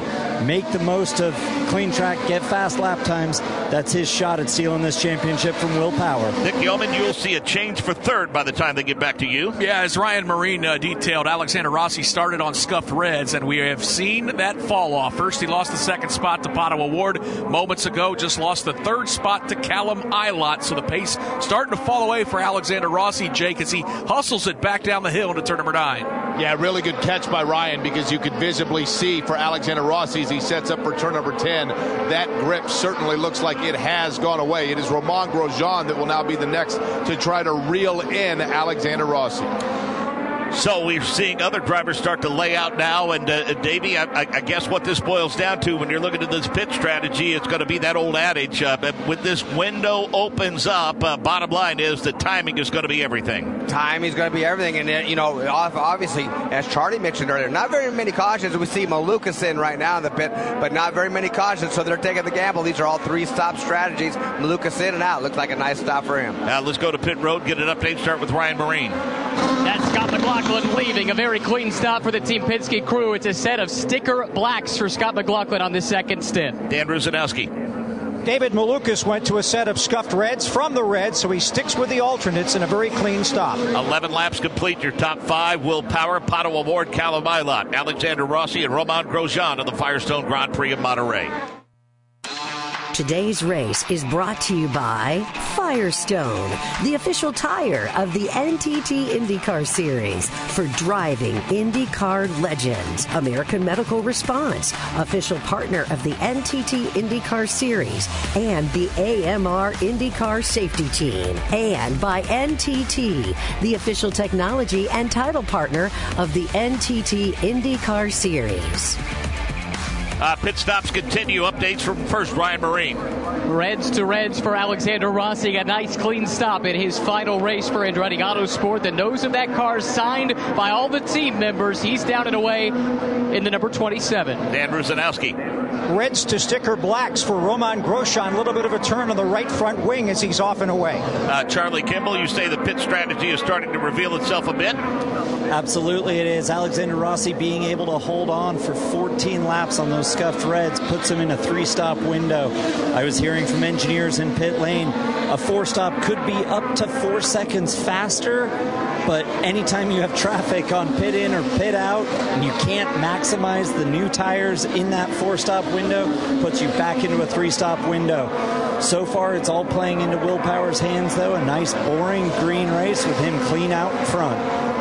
make the most of clean track, get fast lap times, that's his shot at sealing this championship from Will Power. Nick Yeoman, you'll see a change for third by the time they get back to you. Yeah, as Ryan Myrehn uh, detailed, Alexander Rossi started on scuffed reds, and we have seen that fall off. First, he lost the second spot to Pato O'Ward moments ago, just lost the third spot to Callum Ilott. So the pace starting to fall away for Alexander Rossi, Jake, as he hustles it back down the hill into turn number nine. Yeah, really good catch by Ryan because you could visibly see for Alexander Rossi as he sets up for turn number 10, that grip certainly looks like it has gone away. It is Romain Grosjean that will now be the next to try to reel in Alexander Rossi. So we're seeing other drivers start to lay out now. And uh, Davey, I, I, guess what this boils down to when you're looking at this pit strategy, it's going to be that old adage. Uh, but when this window opens up, uh, bottom line is the timing is going to be everything. Timing is going to be everything. And, uh, you know, obviously, as Charlie mentioned earlier, not very many cautions. We see Malukas in right now in the pit, but not very many cautions. So they're taking the gamble. These are all three stop strategies. Malukas in and out. Looks like a nice stop for him. Now let's go to pit road, get an update, start with Ryan Myrehn. That's Scott McLaughlin leaving. A very clean stop for the Team Penske crew. It's a set of sticker blacks for Scott McLaughlin on the second stint. Dan Rusanowsky. David Malukas went to a set of scuffed reds from the reds, so he sticks with the alternates in a very clean stop. 11 laps complete. Your top five Will Power, Pato O'Ward, Callum Ilott, Alexander Rossi, and Romain Grosjean of the Firestone Grand Prix of Monterey. Today's race is brought to you by Firestone, the official tire of the NTT IndyCar Series for driving IndyCar legends. American Medical Response, official partner of the NTT IndyCar Series and the AMR IndyCar Safety Team. And by NTT, the official technology and title partner of the NTT IndyCar Series. Uh, pit stops continue. Updates from first Ryan Myrehn. Reds to Reds for Alexander Rossi. A nice clean stop in his final race for Andretti Autosport. The nose of that car signed by all the team members. He's down and away in the number 27. Dan Rusanowsky. Reds to sticker blacks for Romain Grosjean. A little bit of a turn on the right front wing as he's off and away. Uh, Charlie Kimball, you say the pit strategy is starting to reveal itself a bit? Absolutely, it is. Alexander Rossi being able to hold on for 14 laps on those scuffed reds puts him in a three stop window. I was hearing from engineers in pit lane a four stop could be up to four seconds faster, but anytime you have traffic on pit in or pit out and you can't maximize the new tires in that four stop window, puts you back into a three stop window. So far, it's all playing into Will Power's hands, though. A nice, boring green race with him clean out front.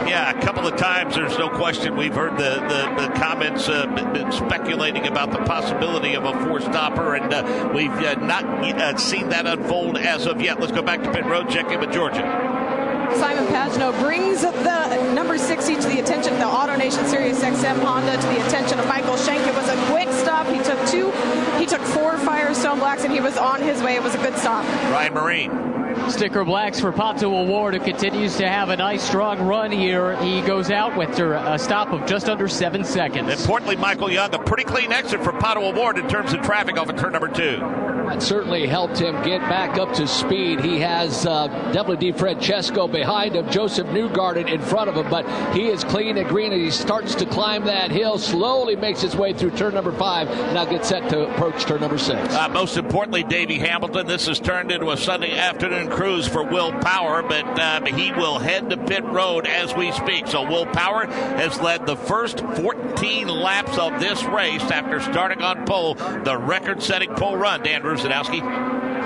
Yeah, a couple of times. There's no question. We've heard the the, the comments uh, been speculating about the possibility of a four stopper, and uh, we've uh, not uh, seen that unfold as of yet. Let's go back to pit road. Check in with Georgia. Simon Pagenaud brings the number 60 to the attention of the AutoNation SiriusXM Honda to the attention of Michael Shank. It was a quick stop. He took two, he took four Firestone Blacks, and he was on his way. It was a good stop. Ryan Myrehn. Sticker blacks for Pato O'Ward, who continues to have a nice, strong run here. He goes out with a stop of just under seven seconds. Importantly, Michael Young, a pretty clean exit for Pato O'Ward in terms of traffic off of turn number two. That certainly helped him get back up to speed. He has uh, WD Francesco behind him, Josef Newgarden in front of him, but he is clean and green and he starts to climb that hill, slowly makes his way through turn number five, now gets set to approach turn number six. Uh, most importantly, Davey Hamilton, this has turned into a Sunday afternoon cruise for Will Power, but uh, he will head to pit road as we speak. So Will Power has led the first 14 laps of this race after starting on pole, the record-setting pole run. Dan Rusanowsky.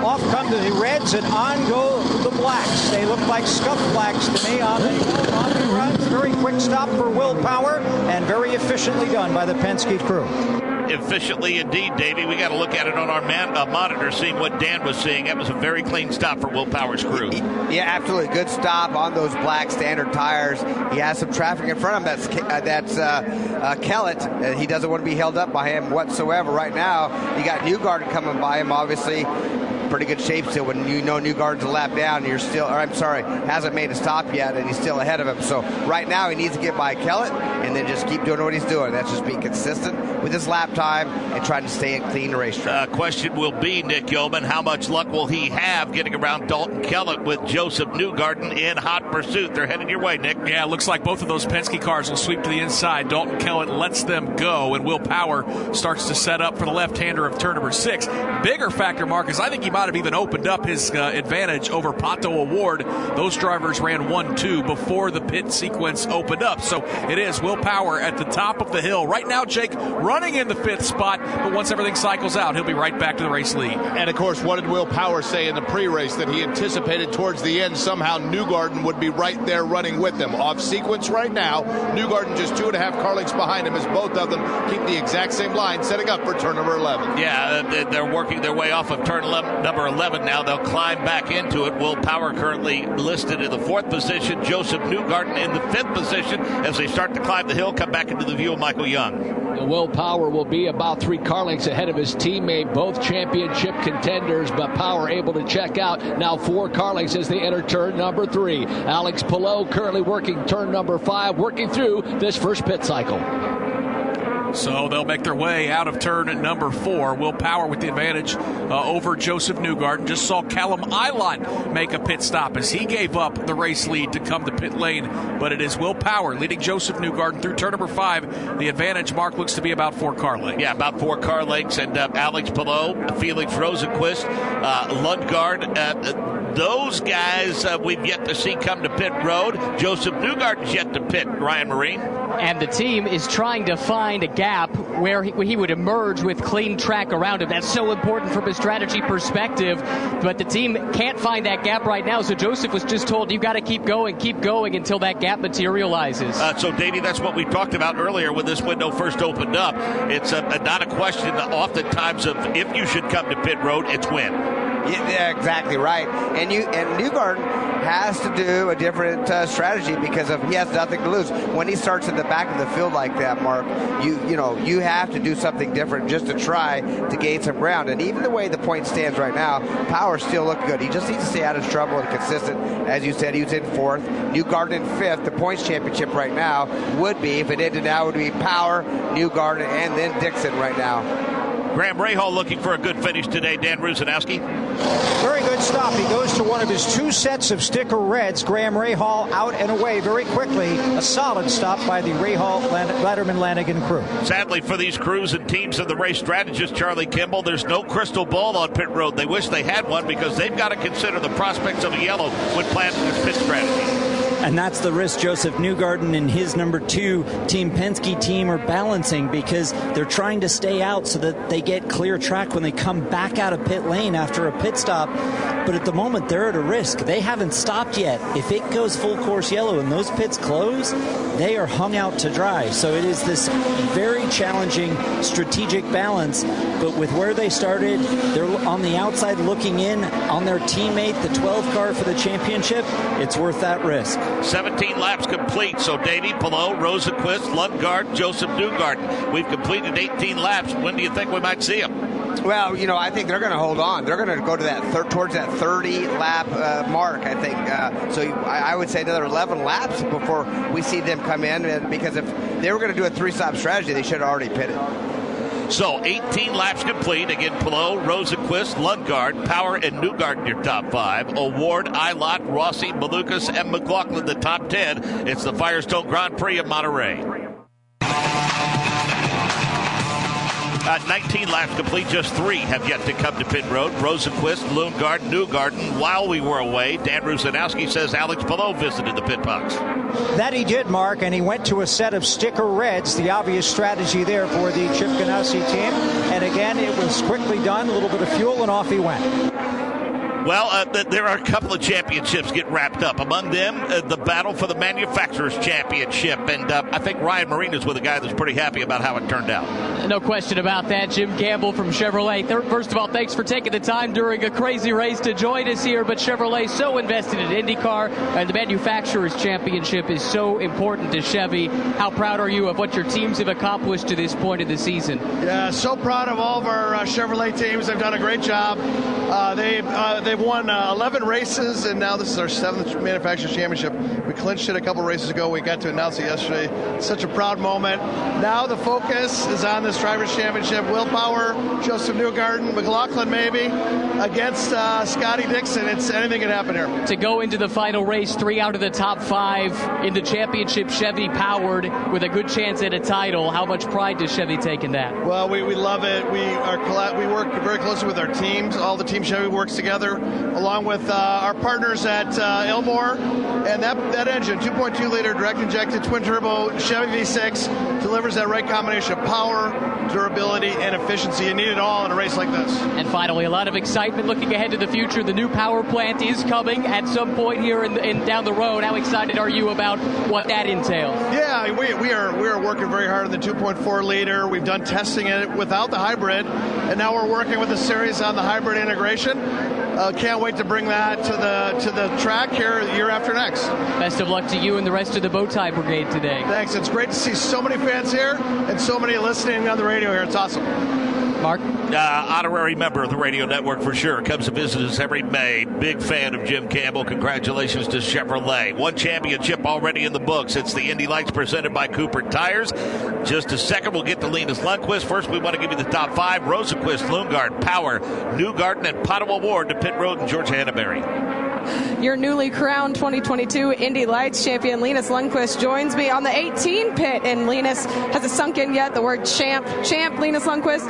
Off come the Reds and on go the Blacks. They look like scuff blacks to me on the, on the runs. Very quick stop for Will Power and very efficiently done by the Penske crew efficiently indeed, Davey. We got to look at it on our man, uh, monitor, seeing what Dan was seeing. That was a very clean stop for Will Power's crew. Yeah, absolutely. Good stop on those black standard tires. He has some traffic in front of him. That's uh, that's uh, uh, Kellett. Uh, he doesn't want to be held up by him whatsoever right now. You got Newgarden coming by him, obviously pretty good shape still when you know Newgarden's a lap down. You're still, or I'm sorry, hasn't made a stop yet, and he's still ahead of him. So right now he needs to get by Kellett and then just keep doing what he's doing. That's just being consistent with his lap time and trying to stay in clean racetrack. Uh, question will be, Nick Yeoman, how much luck will he have getting around Dalton Kellett with Josef Newgarden in hot pursuit? They're headed your way, Nick. Yeah, it looks like both of those Penske cars will sweep to the inside. Dalton Kellett lets them go, and Will Power starts to set up for the left-hander of turn number six. Bigger factor, Marcus, I think he might have even opened up his uh, advantage over Pato O'Ward. Those drivers ran 1 2 before the pit sequence opened up. So it is Will Power at the top of the hill. Right now, Jake running in the fifth spot, but once everything cycles out, he'll be right back to the race lead. And of course, what did Will Power say in the pre race? That he anticipated towards the end somehow Newgarden would be right there running with them. Off sequence right now, Newgarden just two and a half car lengths behind him as both of them keep the exact same line, setting up for turn number 11. Yeah, they're working their way off of turn 11, number 11 now. They'll climb back into it. Will Power currently listed in the fourth position. Josef Newgarden in the fifth position as they start to climb the hill, come back into the view of Michael Young. Will Power will be about three car lengths ahead of his teammate, both championship contenders, but Power able to check out now four car lengths as they enter turn number three. Alex Palou currently working turn number five, working through this first pit cycle. So they'll make their way out of turn at number four. Will Power with the advantage uh, over Josef Newgarden. Just saw Callum Ilott make a pit stop as he gave up the race lead to come to pit lane. But it is Will Power leading Josef Newgarden through turn number five. The advantage mark looks to be about four car lengths. Yeah, about four car lengths. And uh, Alex Palou, Felix Rosenqvist, uh, Lundgaard, uh, those guys uh, we've yet to see come to pit road. Josef Newgarden's yet to pit. Ryan Myrehn. And the team is trying to find a gap where he, where he, would emerge with clean track around him. That's so important from a strategy perspective. But the team can't find that gap right now. So Josef was just told, you've got to keep going, keep going until that gap materializes. Uh, so, Davey, that's what we talked about earlier when this window first opened up. It's a, a, not a question, the oftentimes, of if you should come to pit road, it's when. Yeah, exactly right. And you and Newgarden has to do a different uh, strategy because of he has nothing to lose. When he starts in the back of the field like that, Mark, you you know you have to do something different just to try to gain some ground. And even the way the point stands right now, Power still look good. He just needs to stay out of trouble and consistent. As you said, he was in fourth. Newgarden in fifth. The points championship right now would be if it ended now would be Power, Newgarden, and then Dixon right now. Graham Rahal looking for a good finish today. Dan Rusanowsky. Very good stop. He goes to one of his two sets of sticker reds. Graham Rahal out and away very quickly. A solid stop by the Rahal Letterman Lanigan crew. Sadly for these crews and teams of the race strategist Charlie Kimball, there's no crystal ball on pit road. They wish they had one because they've got to consider the prospects of a yellow when planning this pit strategy. And that's the risk Josef Newgarden and his number two Team Penske team are balancing because they're trying to stay out so that they get clear track when they come back out of pit lane after a pit stop. But at the moment, they're at a risk. They haven't stopped yet. If it goes full course yellow and those pits close, they are hung out to dry. So it is this very challenging strategic balance. But with where they started, they're on the outside looking in on their teammate, the 12 car for the championship. It's worth that risk. 17 laps complete. So Davey, Palou, Rosenqvist, Lundgaard, Joseph Newgarden. We've completed 18 laps. When do you think we might see them? Well, you know, I think they're going to hold on. They're going to go to that thir- towards that 30 lap uh, mark. I think uh, so. I, I, would say another 11 laps before we see them come in. Because if they were going to do a three-stop strategy, they should have already pitted. So 18 laps complete. Again, Palou, Rosenqvist, Lundgaard, Power, and Newgarden your top five. O'Ward, Ilott, Rossi, Malukas, and McLaughlin the top 10. It's the Firestone Grand Prix of Monterey. Uh, 19 laps complete, just three have yet to come to pit road. Rosenqvist, Lundgaard, Newgarden. While we were away, Dan Rusanowsky says Alex Palou visited the pit box. That he did, Mark, and he went to a set of sticker reds, the obvious strategy there for the Chip Ganassi team. And again, it was quickly done, a little bit of fuel, and off he went. Well, uh, th- there are a couple of championships get wrapped up. Among them, uh, the battle for the manufacturers' championship, and uh, I think Ryan Myrehn's with a guy that's pretty happy about how it turned out. No question about that. Jim Campbell from Chevrolet. First of all, thanks for taking the time during a crazy race to join us here. But Chevrolet so invested in IndyCar, and the manufacturers' championship is so important to Chevy. How proud are you of what your teams have accomplished to this point of the season? Yeah, so proud of all of our uh, Chevrolet teams. They've done a great job. Uh, they they They've won uh, 11 races, and now this is our seventh Manufacturers Championship. We clinched it a couple races ago. We got to announce it yesterday. Such a proud moment. Now the focus is on this Drivers' Championship. Will Power, Josef Newgarden, McLaughlin maybe, against uh, Scotty Dixon. It's anything can happen here. To go into the final race, three out of the top five in the championship, Chevy powered with a good chance at a title. How much pride does Chevy take in that? Well, we, we love it. We are we work very closely with our teams. All the team Chevy works together along with uh, our partners at uh, Ilmor. And that, that engine, 2.2 liter direct injected twin turbo Chevy V6, delivers that right combination of power, durability, and efficiency. You need it all in a race like this. And finally, a lot of excitement looking ahead to the future. The new power plant is coming at some point here in, in down the road. How excited are you about what that entails? Yeah, we, we are we are working very hard on the 2.4 liter. We've done testing it without the hybrid, and now we're working with the series on the hybrid integration. Uh, can't wait to bring that to the to the track here year after next. Best of luck to you and the rest of the Bowtie Brigade today. Thanks. It's great to see so many fans here and so many listening on the radio here. It's awesome. Mark? Uh, honorary member of the radio network for sure. Comes to visit us every May. Big fan of Jim Campbell. Congratulations to Chevrolet. One championship already in the books. It's the Indy Lights presented by Cooper Tires. Just a second, we'll get to Linus Lundqvist. First, we want to give you the top five. Rosenqvist, Lundgaard, Power, Newgarden, and Pato O'Ward to Pit Road and George Henneberry. Your newly crowned 2022 Indy Lights champion Linus Lundqvist joins me on the 18 pit, and Linus has it sunk in yet the word champ? Champ, Linus Lundqvist.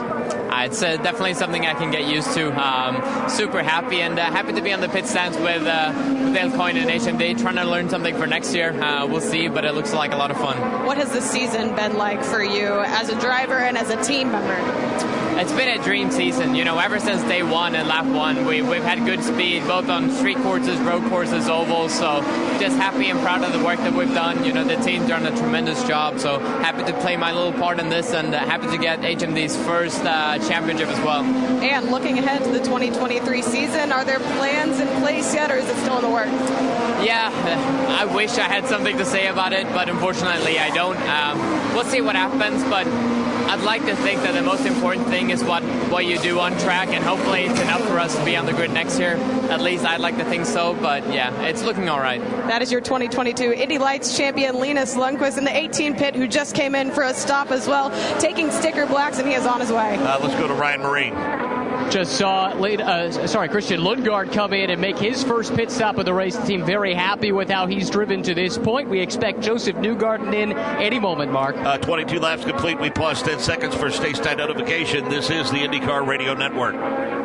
Uh, it's uh, definitely something I can get used to. Um, super happy and uh, happy to be on the pit stands with, uh, with Coyne and HMD, trying to learn something for next year. Uh, we'll see, but it looks like a lot of fun. What has the season been like for you as a driver and as a team member? It's been a dream season. You know, ever since day one and lap one, we, we've had good speed, both on street courses, road courses, ovals. So just happy and proud of the work that we've done. You know, the team's done a tremendous job. So happy to play my little part in this and uh, happy to get HMD's first uh, championship as well. And looking ahead to the 2023 season, are there plans in place yet or is it still in the works? Yeah, I wish I had something to say about it, but unfortunately I don't. Um, we'll see what happens, but I'd like to think that the most important thing is what, what you do on track, and hopefully it's enough for us to be on the grid next year. At least I'd like to think so, but yeah, it's looking all right. That is your 2022 Indy Lights champion, Linus Lundqvist, in the 18 pit, who just came in for a stop as well, taking sticker blacks, and he is on his way. Uh, let's go to Ryan Myrehn. Just saw, uh, sorry, Christian Lundgaard come in and make his first pit stop of the race. The team very happy with how he's driven to this point. We expect Josef Newgarden in any moment, Mark. Uh, 22 laps complete. We pause 10 seconds for stage time notification. This is the IndyCar Radio Network.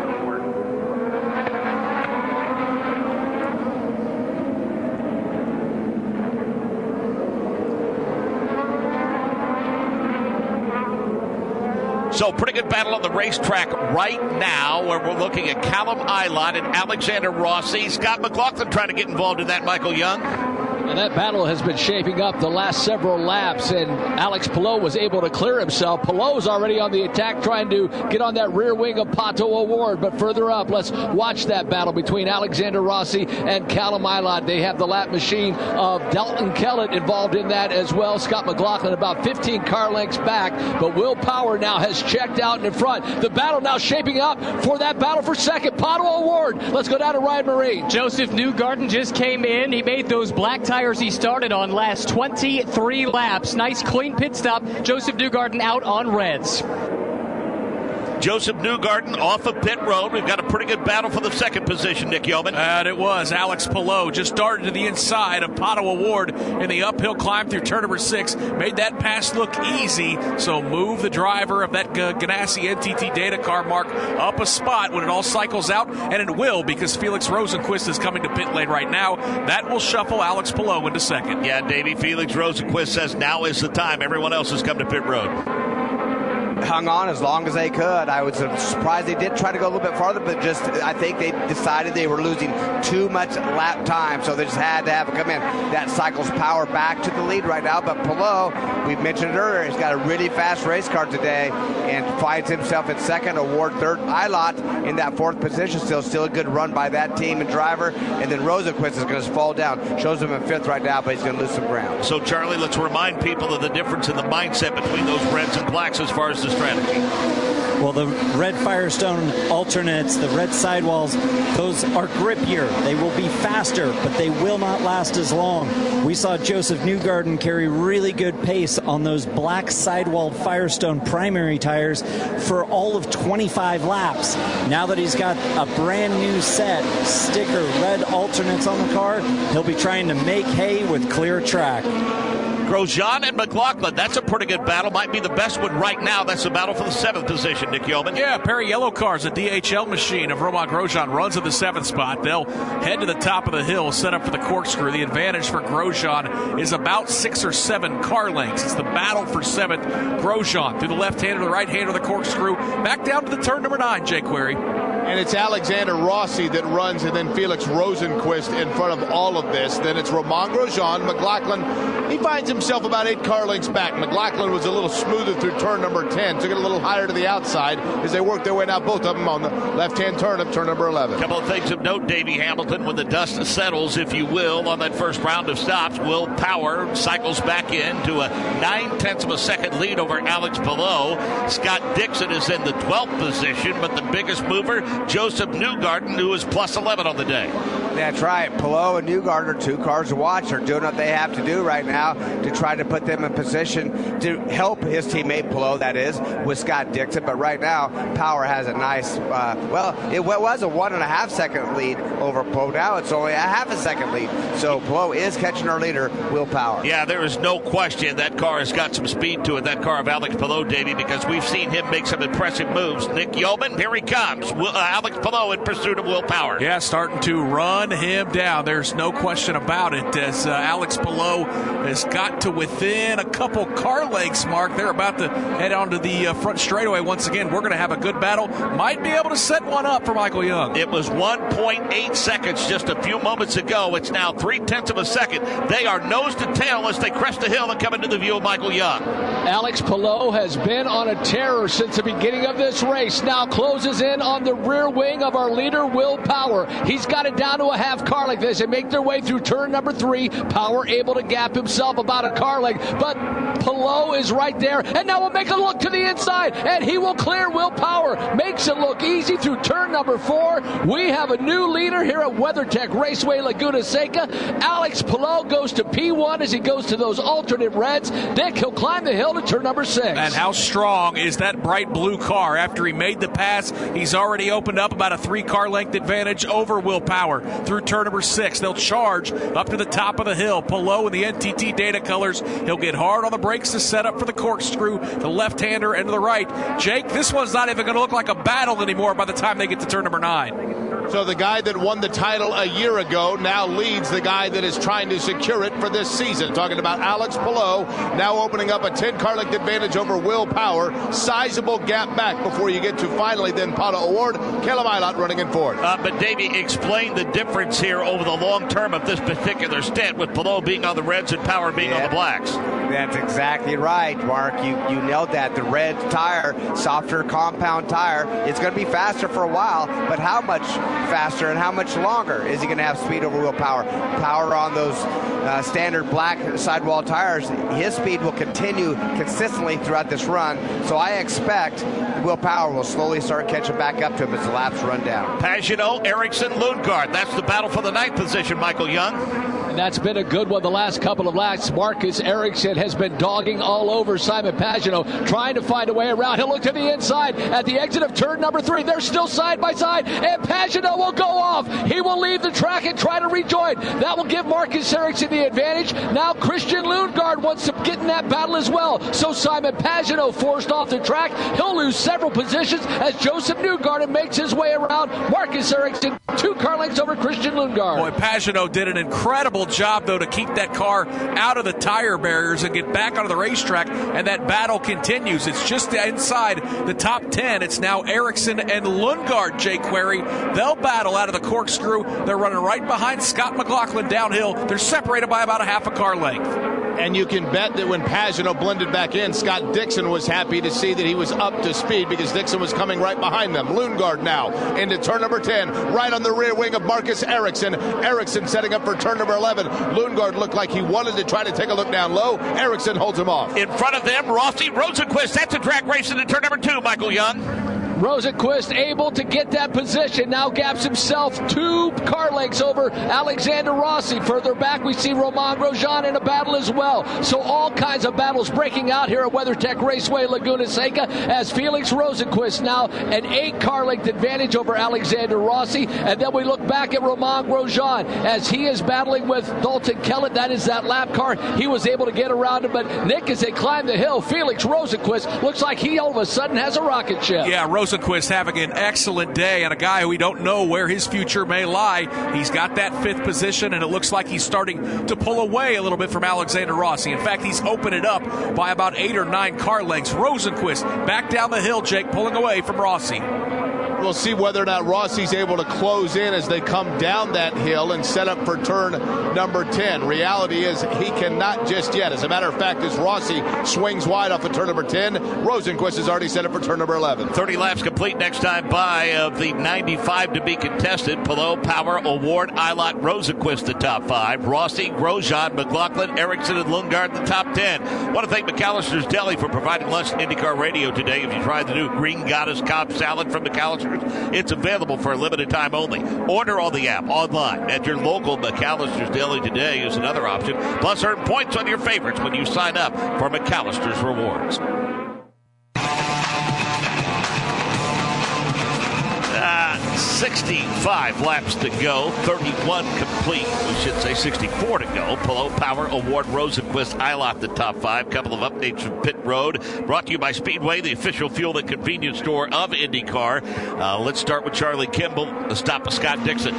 So, pretty good battle on the racetrack right now, where we're looking at Callum Ilott and Alexander Rossi. Scott McLaughlin trying to get involved in that, Michael Young. And that battle has been shaping up the last several laps, and Alex Palou was able to clear himself. Palou's already on the attack, trying to get on that rear wing of Pato O'Ward. But further up, let's watch that battle between Alexander Rossi and Callum Ilott. They have the lap machine of Dalton Kellett involved in that as well. Scott McLaughlin about 15 car lengths back, but Will Power now has checked out in front. The battle now shaping up for that battle for second. Pato O'Ward. Let's go down to Ryan Myrehn. Josef Newgarden just came in. He made those black tires tires he started on last 23 laps. Nice clean pit stop. Josef Newgarden out on reds. Josef Newgarden off of pit road. We've got a pretty good battle for the second position, Nick Yeoman. And it was. Alex Palou just darted to the inside of Pato O'Ward in the uphill climb through turn number six. Made that pass look easy. So move the driver of that Ganassi NTT data car mark up a spot when it all cycles out. And it will because Felix Rosenqvist is coming to pit lane right now. That will shuffle Alex Palou into second. Yeah, Davey. Felix Rosenqvist says now is the time. Everyone else has come to pit road hung on as long as they could. I was surprised they did try to go a little bit farther, but just I think they decided they were losing too much lap time, so they just had to have it come in. That cycles power back to the lead right now, but Palou, we mentioned it earlier, he's got a really fast race car today and finds himself in second, O'Ward third. Ilott in that fourth position still, still a good run by that team and driver, and then Rosenqvist is going to fall down. Shows him in fifth right now, but he's going to lose some ground. So Charlie, let's remind people of the difference in the mindset between those reds and blacks as far as the strategy? Well, the red Firestone alternates, the red sidewalls, those are grippier. They will be faster, but they will not last as long. We saw Josef Newgarden carry really good pace on those black sidewall Firestone primary tires for all of 25 laps. Now that he's got a brand new set, sticker, red alternates on the car, he'll be trying to make hay with clear track. Grosjean and McLaughlin. That's a pretty good battle. Might be the best one right now. That's the battle for the seventh position, Nick Yeoman. Yeah, a pair of yellow cars, a DHL machine of Romain Grosjean runs at the seventh spot. They'll head to the top of the hill, set up for the corkscrew. The advantage for Grosjean is about six or seven car lengths. It's the battle for seventh. Grosjean through the left hand or the right hand of the corkscrew. Back down to the turn number nine, Query and it's Alexander Rossi that runs, and then Felix Rosenqvist in front of all of this. Then it's Romain Grosjean. McLaughlin, he finds himself about eight car lengths back. McLaughlin was a little smoother through turn number 10, took it a little higher to the outside as they work their way now, both of them on the left hand turn of turn number 11. Couple of things of note, Davey Hamilton, when the dust settles, if you will, on that first round of stops, Will Power cycles back in to a nine tenths of a second lead over Alex Palou. Scott Dixon is in the 12th position, but the biggest mover, Josef Newgarden, who is plus 11 on the day. That's right. Palou and Newgarden are two cars to watch. They're doing what they have to do right now to try to put them in position to help his teammate Palou, that is, with Scott Dixon. But right now, Power has a nice, uh, well, it was a one and a half second lead over Palou. Now it's only a half a second lead. So Palou is catching our leader, Will Power. Yeah, there is no question that car has got some speed to it, that car of Alex Palou, Davey, because we've seen him make some impressive moves. Nick Yeoman, here he comes. Will, uh, Alex Palou in pursuit of Will Power. Yeah, starting to run him down. There's no question about it. As uh, Alex Palou has got to within a couple car lengths, Mark. They're about to head onto the uh, front straightaway once again. We're going to have a good battle. Might be able to set one up for Michael Young. It was 1.8 seconds just a few moments ago. It's now three tenths of a second. They are nose to tail as they crest the hill and come into the view of Michael Young. Alex Palou has been on a terror since the beginning of this race. Now closes in on the rear wing of our leader, Will Power. He's got it down to a half car length as they make their way through turn number three. Power able to gap himself about a car length, but Palou is right there. And now we'll make a look to the inside, and he will clear Will Power. Makes it look easy through turn number four. We have a new leader here at WeatherTech Raceway Laguna Seca. Alex Palou goes to P1 as he goes to those alternate reds. Dick, he'll climb the hill to turn number six. And how strong is that bright blue car? After he made the pass, he's already opened up about a three car length advantage over Will Power through turn number six. They'll charge up to the top of the hill. Palou in the NTT data colors. He'll get hard on the brakes to set up for the corkscrew, the left hander, and to the right. Jake, this one's not even going to look like a battle anymore by the time they get to turn number nine. So the guy that won the title a year ago now leads the guy that is trying to secure it for this season. Talking about Alex Palou, now opening up a 10 car length advantage over Will Power. Sizable gap back before you get to finally then Pato O'Ward, Caleb Ilott running in fourth. Uh, but Davey, explain the difference here over the long term of this particular stint with Palou being on the reds and Power being yeah, on the blacks. That's exactly right, Mark. You you nailed that. The red tire, softer compound tire, it's going to be faster for a while, but how much faster and how much longer is he going to have speed over Will Power? Power on those uh, standard black sidewall tires, his speed will continue consistently throughout this run. So I expect Will Power will slowly start catching back up to him as the laps run down. Pagenaud, Ericsson, Lundgaard. That's the battle for the ninth position, Michael Young. And that's been a good one the last couple of laps. Marcus Ericsson has been dogging all over Simon Pagenaud, trying to find a way around. He'll look to the inside at the exit of turn number three. They're still side by side, and Pagenaud will go off. He will leave the track and try to rejoin. That will give Marcus Ericsson the advantage. Now Christian Lundgaard wants to get in that battle as well. So Simon Pagenaud forced off the track. He'll lose several positions as Josef Newgarden makes his way around. Marcus Ericsson, two car lengths over Christian Lundgaard. Boy, Pagenaud did an incredible job, though, to keep that car out of the tire barriers and get back onto the racetrack, and that battle continues. It's just inside the top 10. It's now Ericsson and Lundgaard, Jay Query. They'll battle out of the corkscrew. They're running right behind Scott McLaughlin downhill. They're separated by about a half a car length. And you can bet that when Pagenaud blended back in, Scott Dixon was happy to see that he was up to speed because Dixon was coming right behind them. Lundgaard now into turn number 10, right on the rear wing of Marcus Ericsson. Ericsson setting up for turn number 11. Lundgaard looked like he wanted to try to take a look down low. Ericsson holds him off. In front of them, Rossi Rosenqvist. That's a drag race into turn number two, Michael Young. Rosenqvist able to get that position. Now gaps himself two car lengths over Alexander Rossi. Further back, we see Romain Grosjean in a battle as well. So all kinds of battles breaking out here at WeatherTech Raceway Laguna Seca as Felix Rosenqvist now an eight car length advantage over Alexander Rossi. And then we look back at Romain Grosjean as he is battling with Dalton Kellett. That is that lap car. He was able to get around him. But Nick, as they climb the hill, Felix Rosenqvist looks like he all of a sudden has a rocket ship. Yeah, Rosenqvist having an excellent day and a guy who we don't know where his future may lie. He's got that fifth position, and it looks like he's starting to pull away a little bit from Alexander Rossi. In fact, he's opened it up by about eight or nine car lengths. Rosenqvist back down the hill, Jake, pulling away from Rossi. We'll see whether or not Rossi's able to close in as they come down that hill and set up for turn number 10. Reality is he cannot just yet. As a matter of fact, as Rossi swings wide off of turn number 10, Rosenqvist has already set up for turn number 11. 30 laps complete next time by of the 95 to be contested. Palou, Power, O'Ward, Ilott, Rosenqvist the top five. Rossi, Grosjean, McLaughlin, Ericsson, and Lundgaard the top 10. I want to thank McAllister's Deli for providing lunch IndyCar Radio today. If you tried the new Green Goddess Cobb salad from It's available for a limited time only. Order on the app, online, at your local McAllister's Deli today is another option. Plus, earn points on your favorites when you sign up for McAllister's Rewards. 65 laps to go, 31 complete. We should say 64 to go. Palou Power O'Ward Rosenqvist Ilott the top five. Couple of updates from Pit Road. Brought to you by Speedway, the official fuel and convenience store of IndyCar. Uh, let's start with Charlie Kimball. The stop of Scott Dixon.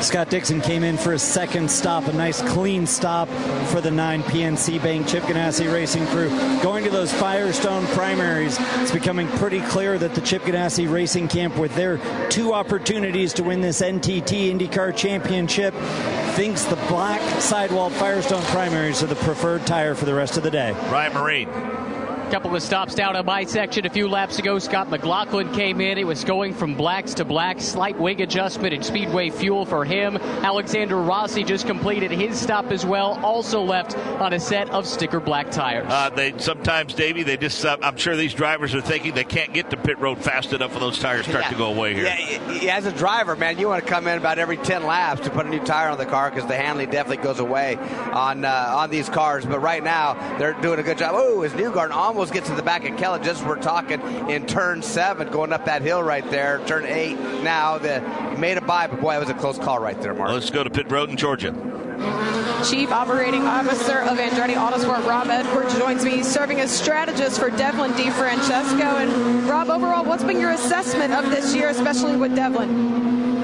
Scott Dixon came in for a second stop, a nice clean stop for the 9 PNC Bank Chip Ganassi Racing crew. Going to those Firestone primaries, it's becoming pretty clear that the Chip Ganassi Racing Camp, with their two opportunities to win this NTT IndyCar Championship, thinks the black sidewall Firestone primaries are the preferred tire for the rest of the day. Ryan Myrehn. A couple of stops down on my section a few laps ago. Scott McLaughlin came in. It was going from blacks to blacks. Slight wing adjustment and speedway fuel for him. Alexander Rossi just completed his stop as well. Also left on a set of sticker black tires. Uh, they sometimes, Davey, they just. Uh, I'm sure these drivers are thinking they can't get to pit road fast enough for those tires start Yeah. to go away here. Yeah, yeah, as a driver, man, you want to come in about every 10 laps to put a new tire on the car because the handling definitely goes away on uh, on these cars. But right now, they're doing a good job. Oh, as Newgarden almost gets to the back of Kellett, just as we're talking in turn seven, going up that hill right there, turn eight. Now, the made a bye, but boy, that was a close call right there, Mark. Let's go to pit road in Georgia. Chief Operating Officer of Andretti Autosport, Rob Edwards, joins me, serving as strategist for Devlin DeFrancesco. And Rob, overall, what's been your assessment of this year, especially with Devlin?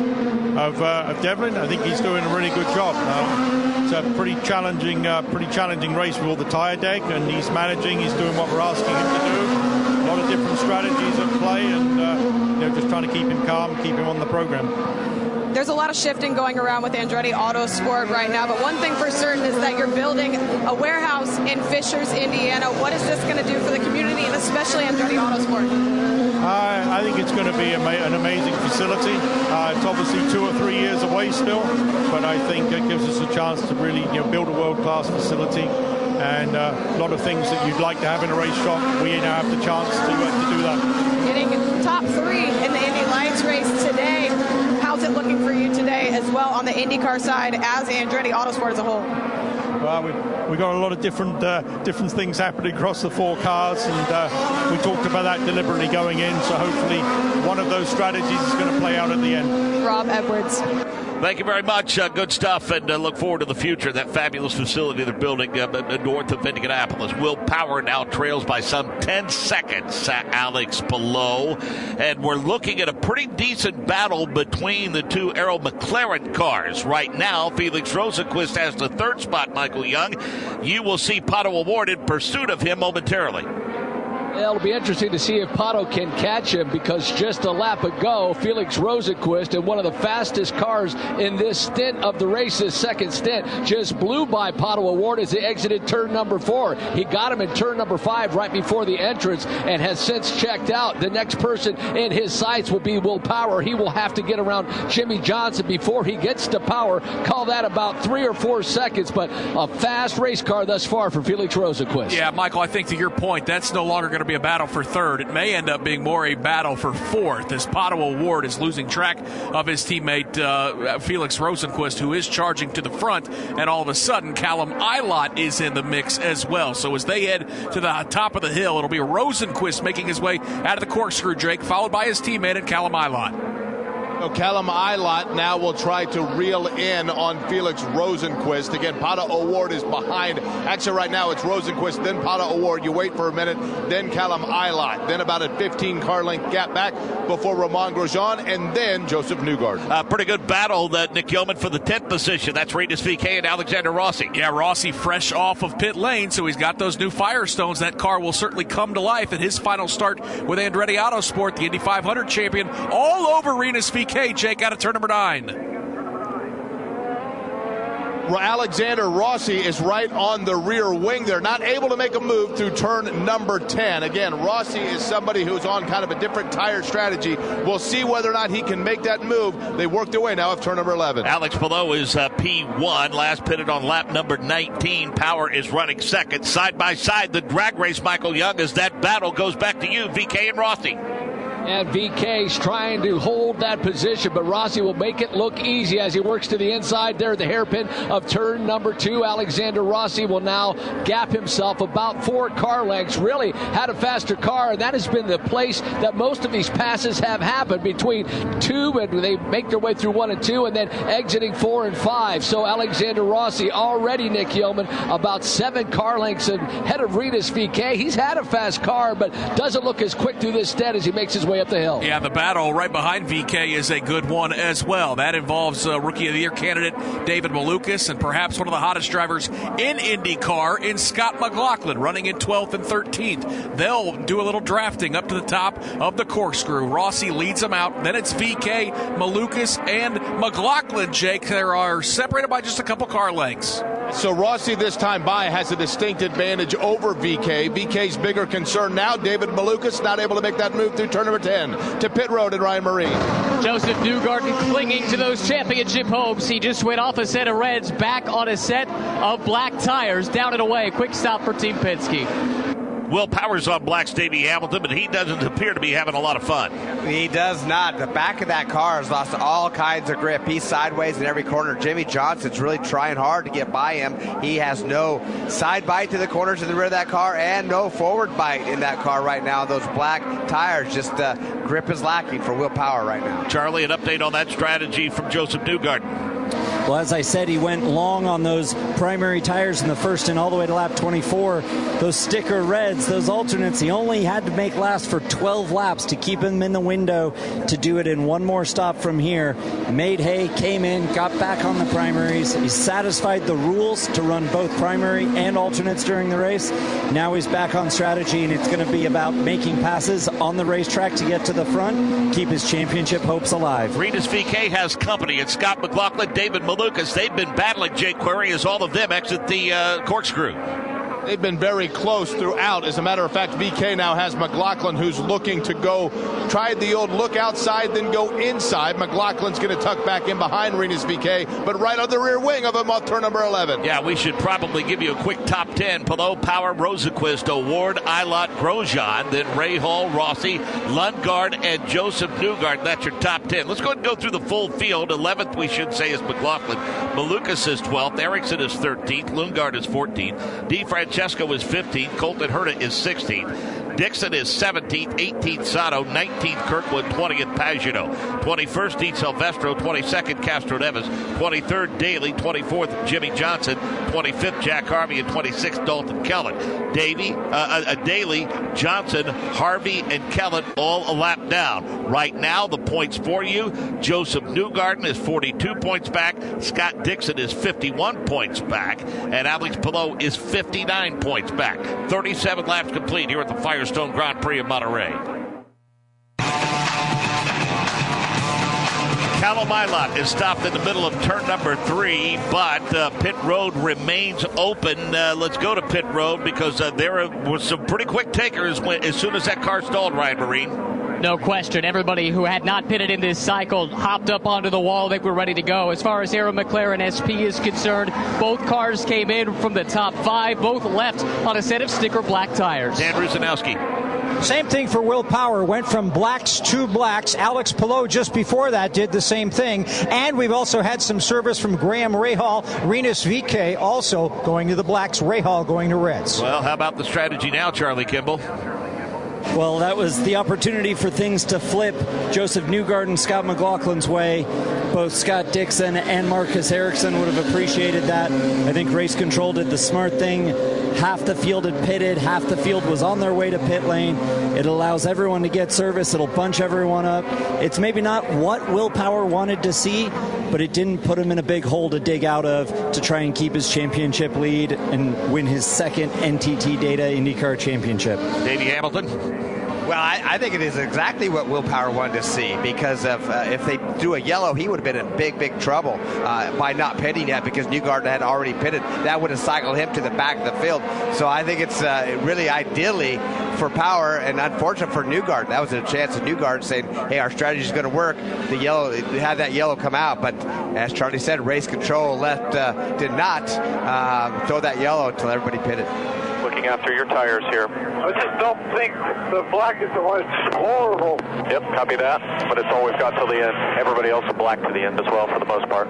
Of, uh, of Devlin. I think he's doing a really good job. Um, it's a pretty challenging, uh, pretty challenging race with all the tyre deck, and he's managing. He's doing what we're asking him to do. A lot of different strategies at play, and uh, you know, just trying to keep him calm, keep him on the program. There's a lot of shifting going around with Andretti Autosport right now, but one thing for certain is that you're building a warehouse in Fishers, Indiana. What is this going to do for the community and especially Andretti Autosport? Uh, I think it's going to be an amazing facility. Uh, it's obviously two or three years away still, but I think it gives us a chance to really you know, build a world-class facility. And uh, a lot of things that you'd like to have in a race shop, we now have the chance to, uh, to do that. Getting top three in the Indy Lights race today. How's it looking for you today as well on the IndyCar side as Andretti Autosport as a whole? Well, we've, we've got a lot of different uh, different things happening across the four cars, and uh, we talked about that deliberately going in. So hopefully, one of those strategies is going to play out at the end. Rob Edwards. Thank you very much. Uh, good stuff, and uh, look forward to the future. That fabulous facility they're building uh, north of Indianapolis. Will Power now trails by some 10 seconds. Uh, Alex Palou, and we're looking at a pretty decent battle between the two Arrow McLaren cars right now. Felix Rosenqvist has the third spot. Michael Young, you will see Pato O'Ward in pursuit of him momentarily. It'll be interesting to see if Pato can catch him because just a lap ago, Felix Rosenqvist in one of the fastest cars in this stint of the race, second stint, just blew by Pato O'Ward as he exited turn number four. He got him in turn number five right before the entrance and has since checked out. The next person in his sights will be Will Power. He will have to get around Jimmie Johnson before he gets to power. Call that about three or four seconds, but a fast race car thus far for Felix Rosenqvist. Yeah, Michael, I think to your point, that's no longer going be a battle for third. It may end up being more a battle for fourth as Pato O'Ward is losing track of his teammate uh, Felix Rosenqvist, who is charging to the front, and all of a sudden Callum Ilott is in the mix as well. So as they head to the top of the hill, it'll be Rosenqvist making his way out of the corkscrew, Jake, followed by his teammate and Callum Ilott. So Callum Ilott now will try to reel in on Felix Rosenqvist. Again, Pato O'Ward is behind. Actually, right now it's Rosenqvist, then Pato O'Ward. You wait for a minute, then Callum Ilott. Then about a 15 car length gap back before Romain Grosjean, and then Josef Newgarden. Uh, pretty good battle, that Nick Yeoman for the 10th position. That's Rinus VeeKay and Alexander Rossi. Yeah, Rossi fresh off of pit lane, so he's got those new Firestones. That car will certainly come to life at his final start with Andretti Autosport, the Indy 500 champion, all over Rinus VeeKay. Jake out of turn number nine. Alexander Rossi is right on the rear wing. They're not able to make a move through turn number 10. Again, Rossi is somebody who's on kind of a different tire strategy. We'll see whether or not he can make that move. They worked their way now of turn number 11. Alex Palou is uh, P1, last pitted on lap number 19. Power is running second. Side by side, the drag race, Michael Young, as that battle goes back to you, VeeKay and Rossi. And VeeKay's trying to hold that position, but Rossi will make it look easy as he works to the inside there, the hairpin of turn number two. Alexander Rossi will now gap himself about four car lengths. Really had a faster car, and that has been the place that most of these passes have happened between two, and they make their way through one and two, and then exiting four and five. So Alexander Rossi already, Nick Yeoman, about seven car lengths ahead of Rinus VeeKay. He's had a fast car, but doesn't look as quick through this stead as he makes his way way up the hill. Yeah, the battle right behind VeeKay is a good one as well. That involves uh, Rookie of the Year candidate David Malukas and perhaps one of the hottest drivers in IndyCar in Scott McLaughlin, running in 12th and 13th. They'll do a little drafting up to the top of the corkscrew. Rossi leads them out. Then it's VeeKay, Malukas, and McLaughlin, Jake. They are separated by just a couple car lengths. So Rossi this time by has a distinct advantage over VeeKay. VeeKay's bigger concern now, David Malukas not able to make that move through turn number 10 to pit road and Ryan Myrehn. Josef Newgarden clinging to those championship hopes. He just went off a set of reds, back on a set of black tires, down and away. Quick stop for Team Penske. Will Powers on Black's Davey Hamilton, but he doesn't appear to be having a lot of fun. He does not. The back of that car has lost all kinds of grip. He's sideways in every corner. Jimmie Johnson's really trying hard to get by him. He has no side bite to the corners in the rear of that car and no forward bite in that car right now. Those black tires, just uh, grip is lacking for Will Power right now. Charlie, an update on that strategy from Josef Newgarden. Well, as I said, he went long on those primary tires in the first and all the way to lap 24. Those sticker reds, those alternates, he only had to make last for 12 laps to keep him in the window to do it in one more stop from here. Made hay, came in, got back on the primaries. He satisfied the rules to run both primary and alternates during the race. Now he's back on strategy, and it's going to be about making passes on the racetrack to get to the front, keep his championship hopes alive. Rinus VeeKay has company. It's Scott McLaughlin, David Malukas. They've been battling Jake Query as all of them exit the uh, corkscrew. They've been very close throughout. As a matter of fact, VeeKay now has McLaughlin who's looking to go, tried the old look outside, then go inside. McLaughlin's going to tuck back in behind Rinus VeeKay, but right on the rear wing of him off turn number 11. Yeah, we should probably give you a quick top 10. Palou, Power, Rosenqvist, O'Ward, Ilott, Grosjean, then Rahal, Rossi, Lundgaard, and Josef Newgard. That's your top 10. Let's go ahead and go through the full field. 11th, we should say, is McLaughlin. Malukas is 12th. Ericsson is 13th. Lundgaard is 14th. D. Francesco is 15th. Colton Herta is 16th. Dixon is 17th, 18th Sato, 19th Kirkwood, 20th Pagenaud, 21st Di Silvestro, 22nd Castroneves, 23rd Daly, 24th Jimmie Johnson, 25th Jack Harvey, and 26th Dalton Kellett. Davy, uh, uh, Daly, Johnson, Harvey, and Kellett all a lap down. Right now, the points for you: Josef Newgarden is 42 points back, Scott Dixon is 51 points back, and Alex Palou is 59 points back. 37 laps complete here at the Firestone Grand Prix of Monterey. Callum Ilott is stopped in the middle of turn number three, but uh, pit road remains open. Uh, let's go to pit road because uh, there was some pretty quick takers when, as soon as that car stalled, Ryan Myrehn. No question. Everybody who had not pitted in this cycle hopped up onto the wall. They were ready to go. As far as Arrow McLaren SP is concerned, both cars came in from the top five. Both left on a set of sticker black tires. Dan Rusanowsky. Same thing for Will Power. Went from blacks to blacks. Alex Palou just before that did the same thing. And we've also had some service from Graham Rahal, Rinus VeeKay also going to the blacks, Rahal going to reds. Well, how about the strategy now, Charlie Kimball? Well, that was the opportunity for things to flip Josef Newgarden, Scott McLaughlin's way. Both Scott Dixon and Marcus Ericsson would have appreciated that. I think race control did the smart thing. Half the field had pitted, half the field was on their way to pit lane. It allows everyone to get service, it'll bunch everyone up. It's maybe not what Will Power wanted to see, but it didn't put him in a big hole to dig out of to try and keep his championship lead and win his second NTT Data IndyCar championship. Davey Hamilton. Well, I, I, think it is exactly what Will Power wanted to see because of, uh, if they do a yellow, he would have been in big, big trouble uh, by not pitting yet because Newgarden had already pitted. That would have cycled him to the back of the field. So I think it's uh, really ideally for Power and unfortunate for Newgarden. That was a chance of Newgarden saying, "Hey, our strategy is going to work." The yellow had that yellow come out, but as Charlie said, race control left uh, did not uh, throw that yellow until everybody pitted after your tires here. I just don't think the black is the one. It's horrible. Yep, copy that. But it's all we've got till the end. Everybody else is black to the end as well, for the most part.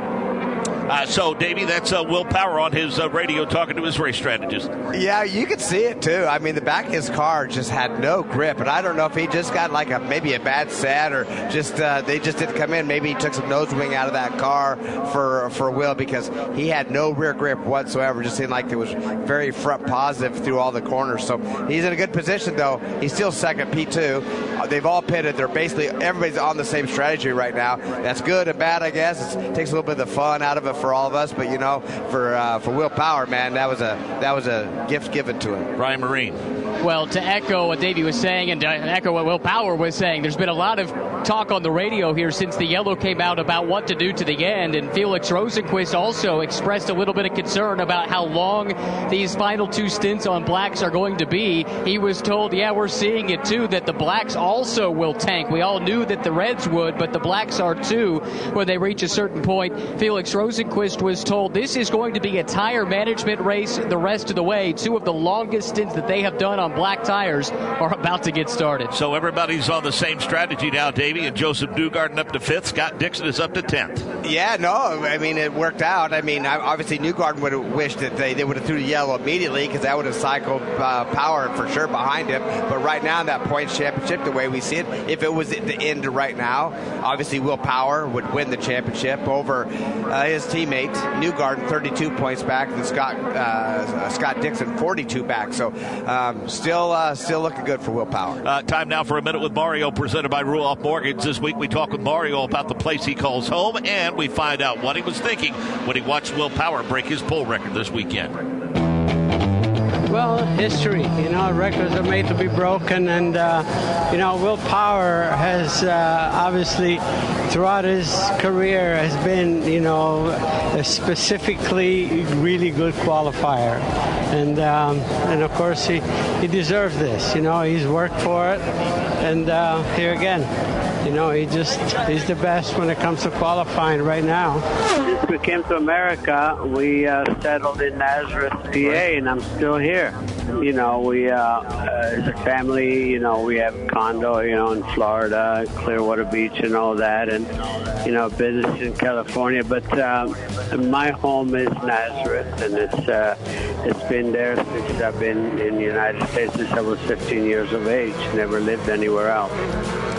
Uh, so, Davey, that's uh, Will Power on his uh, radio talking to his race strategist. Yeah, you could see it too. I mean, the back of his car just had no grip, and I don't know if he just got like a maybe a bad set or just uh, they just didn't come in. Maybe he took some nose wing out of that car for for Will because he had no rear grip whatsoever. Just seemed like it was very front positive through all the corners. So he's in a good position though. He's still second P2. Uh, they've all pitted. They're basically everybody's on the same strategy right now. That's good and bad, I guess. It takes a little bit of the fun out of it for all of us. But you know, for uh, for Will Power, man, that was a that was a gift given to him. Ryan Myrehn. Well, to echo what Davey was saying and to echo what Will Power was saying, there's been a lot of talk on the radio here since the yellow came out about what to do to the end. And Felix Rosenqvist also expressed a little bit of concern about how long these final two stints on blacks are going to be. He was told, yeah, we're seeing it too, that the blacks also will tank. We all knew that the Reds would, but the blacks are too when they reach a certain point. Felix Rosenqvist was told this is going to be a tire management race the rest of the way. Two of the longest stints that they have done on black tires are about to get started. So everybody's on the same strategy now, Davey, and Josef Newgarden up to fifth. Scott Dixon is up to tenth. Yeah, no, I mean it worked out. I mean, obviously Newgarden would have wished that they, they would have threw the yellow immediately because that would have cycled uh, power for sure behind him. But right now, in that points championship, the way we see it, if it was at the end right now, obviously Will Power would win the championship over uh, his teammate Newgarden, 32 points back, and Scott uh, Scott Dixon, 42 back. So um, still uh, still looking good for Will Power. Uh, time now for a minute with Mario, presented by Ruoff Mortgage. This week we talk with Mario about the place he calls home, and we find out what he was thinking when he watched Will Power break his pole record this weekend. Well, history. You know, records are made to be broken, and uh, you know, Will Power has uh, obviously throughout his career has been, you know, a specifically really good qualifier, and um, and of course he he deserves this. You know, he's worked for it, and uh, here again. You know, he just he's the best when it comes to qualifying right now. Since we came to America, we uh, settled in Nazareth, PA, and I'm still here. You know, we uh, uh, as a family, you know, we have condo, you know, in Florida, Clearwater Beach, and all that, and you know, business in California. But um, my home is Nazareth, and it's uh, it's been there since I've been in the United States since I was 15 years of age. Never lived anywhere else.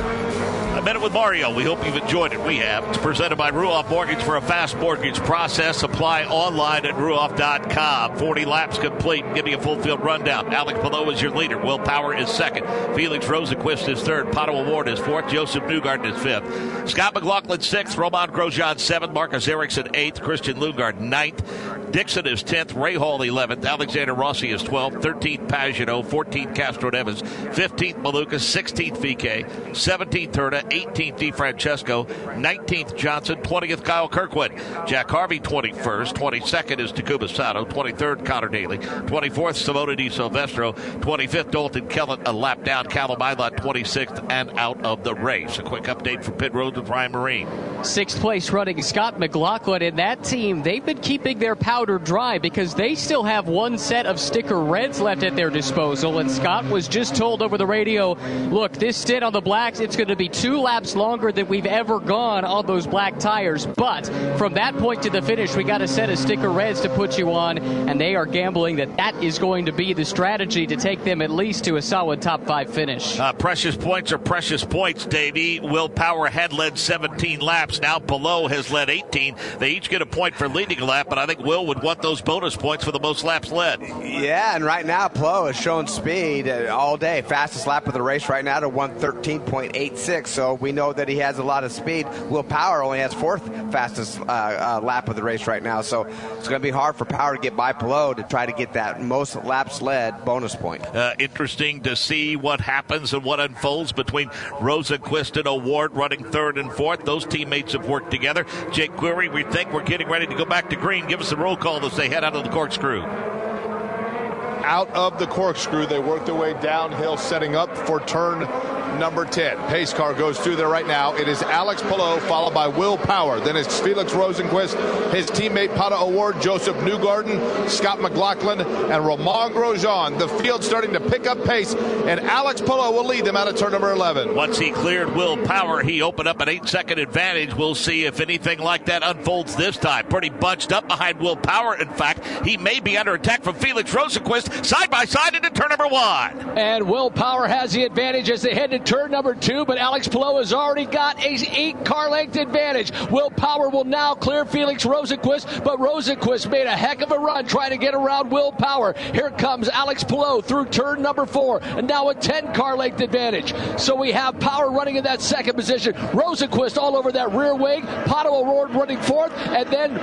Minute with Mario. We hope you've enjoyed it. We have. It's presented by Ruoff Mortgage for a fast mortgage process. Apply online at ruoff.com. 40 laps complete. Give me a full field rundown. Alex Palou is your leader. Will Power is second. Felix Rosenqvist is third. Pato O'Ward is fourth. Josef Newgarden is fifth. Scott McLaughlin sixth. Romain Grosjean seventh. Marcus Ericsson eighth. Christian Lundgaard ninth. Dixon is 10th. Rahal 11th. Alexander Rossi is 12th. 13th Pagenaud. 14th Castroneves. 15th Maluka. 16th VeeKay. 17th Turner. 18th DeFrancesco, 19th Johnson, 20th Kyle Kirkwood, Jack Harvey 21st, 22nd is Takuma Sato, 23rd Conor Daly, 24th Simona Di Silvestro, 25th Dalton Kellett, a lap down, Callum Ilott 26th and out of the race. A quick update from pit road with Ryan Myrehn. Sixth place running Scott McLaughlin and that team, they've been keeping their powder dry because they still have one set of sticker reds left at their disposal. And Scott was just told over the radio, look, this stint on the blacks, it's going to be two laps longer than we've ever gone on those black tires. But from that point to the finish, we got a set of sticker reds to put you on, and they are gambling that that is going to be the strategy to take them at least to a solid top five finish. Uh, precious points are precious points, Davey. Will Power had led 17 laps. Now Palou has led 18. They each get a point for leading a lap, but I think Will would want those bonus points for the most laps led. Yeah, and right now Palou is showing speed uh, all day. Fastest lap of the race right now to 113.86. So we know that he has a lot of speed. Will Power only has fourth fastest uh, uh, lap of the race right now. So it's going to be hard for Power to get by Palou to try to get that most laps led bonus point. Uh, interesting to see what happens and what unfolds between Rosenqvist and O'Ward running third and fourth. Those teammates have worked together. Jake Query, we think we're getting ready to go back to green. Give us a roll call as they head out of the corkscrew out of the corkscrew. They work their way downhill, setting up for turn number 10. Pace car goes through there right now. It is Alex Palou, followed by Will Power. Then it's Felix Rosenqvist, his teammate Pato O'Ward, Josef Newgarden, Scott McLaughlin, and Romain Grosjean. The field starting to pick up pace, and Alex Palou will lead them out of turn number 11. Once he cleared Will Power, he opened up an eight second advantage. We'll see if anything like that unfolds this time. Pretty bunched up behind Will Power. In fact, he may be under attack from Felix Rosenqvist side by side into turn number one. And Will Power has the advantage as they head to turn number two, but Alex Palou has already got a eight car length advantage. Will Power will now clear Felix Rosenqvist, but Rosenqvist made a heck of a run trying to get around Will Power. Here comes Alex Palou through turn number four, and now a 10 car length advantage. So we have Power running in that second position, Rosenqvist all over that rear wing, Pato O'Ward running fourth, and then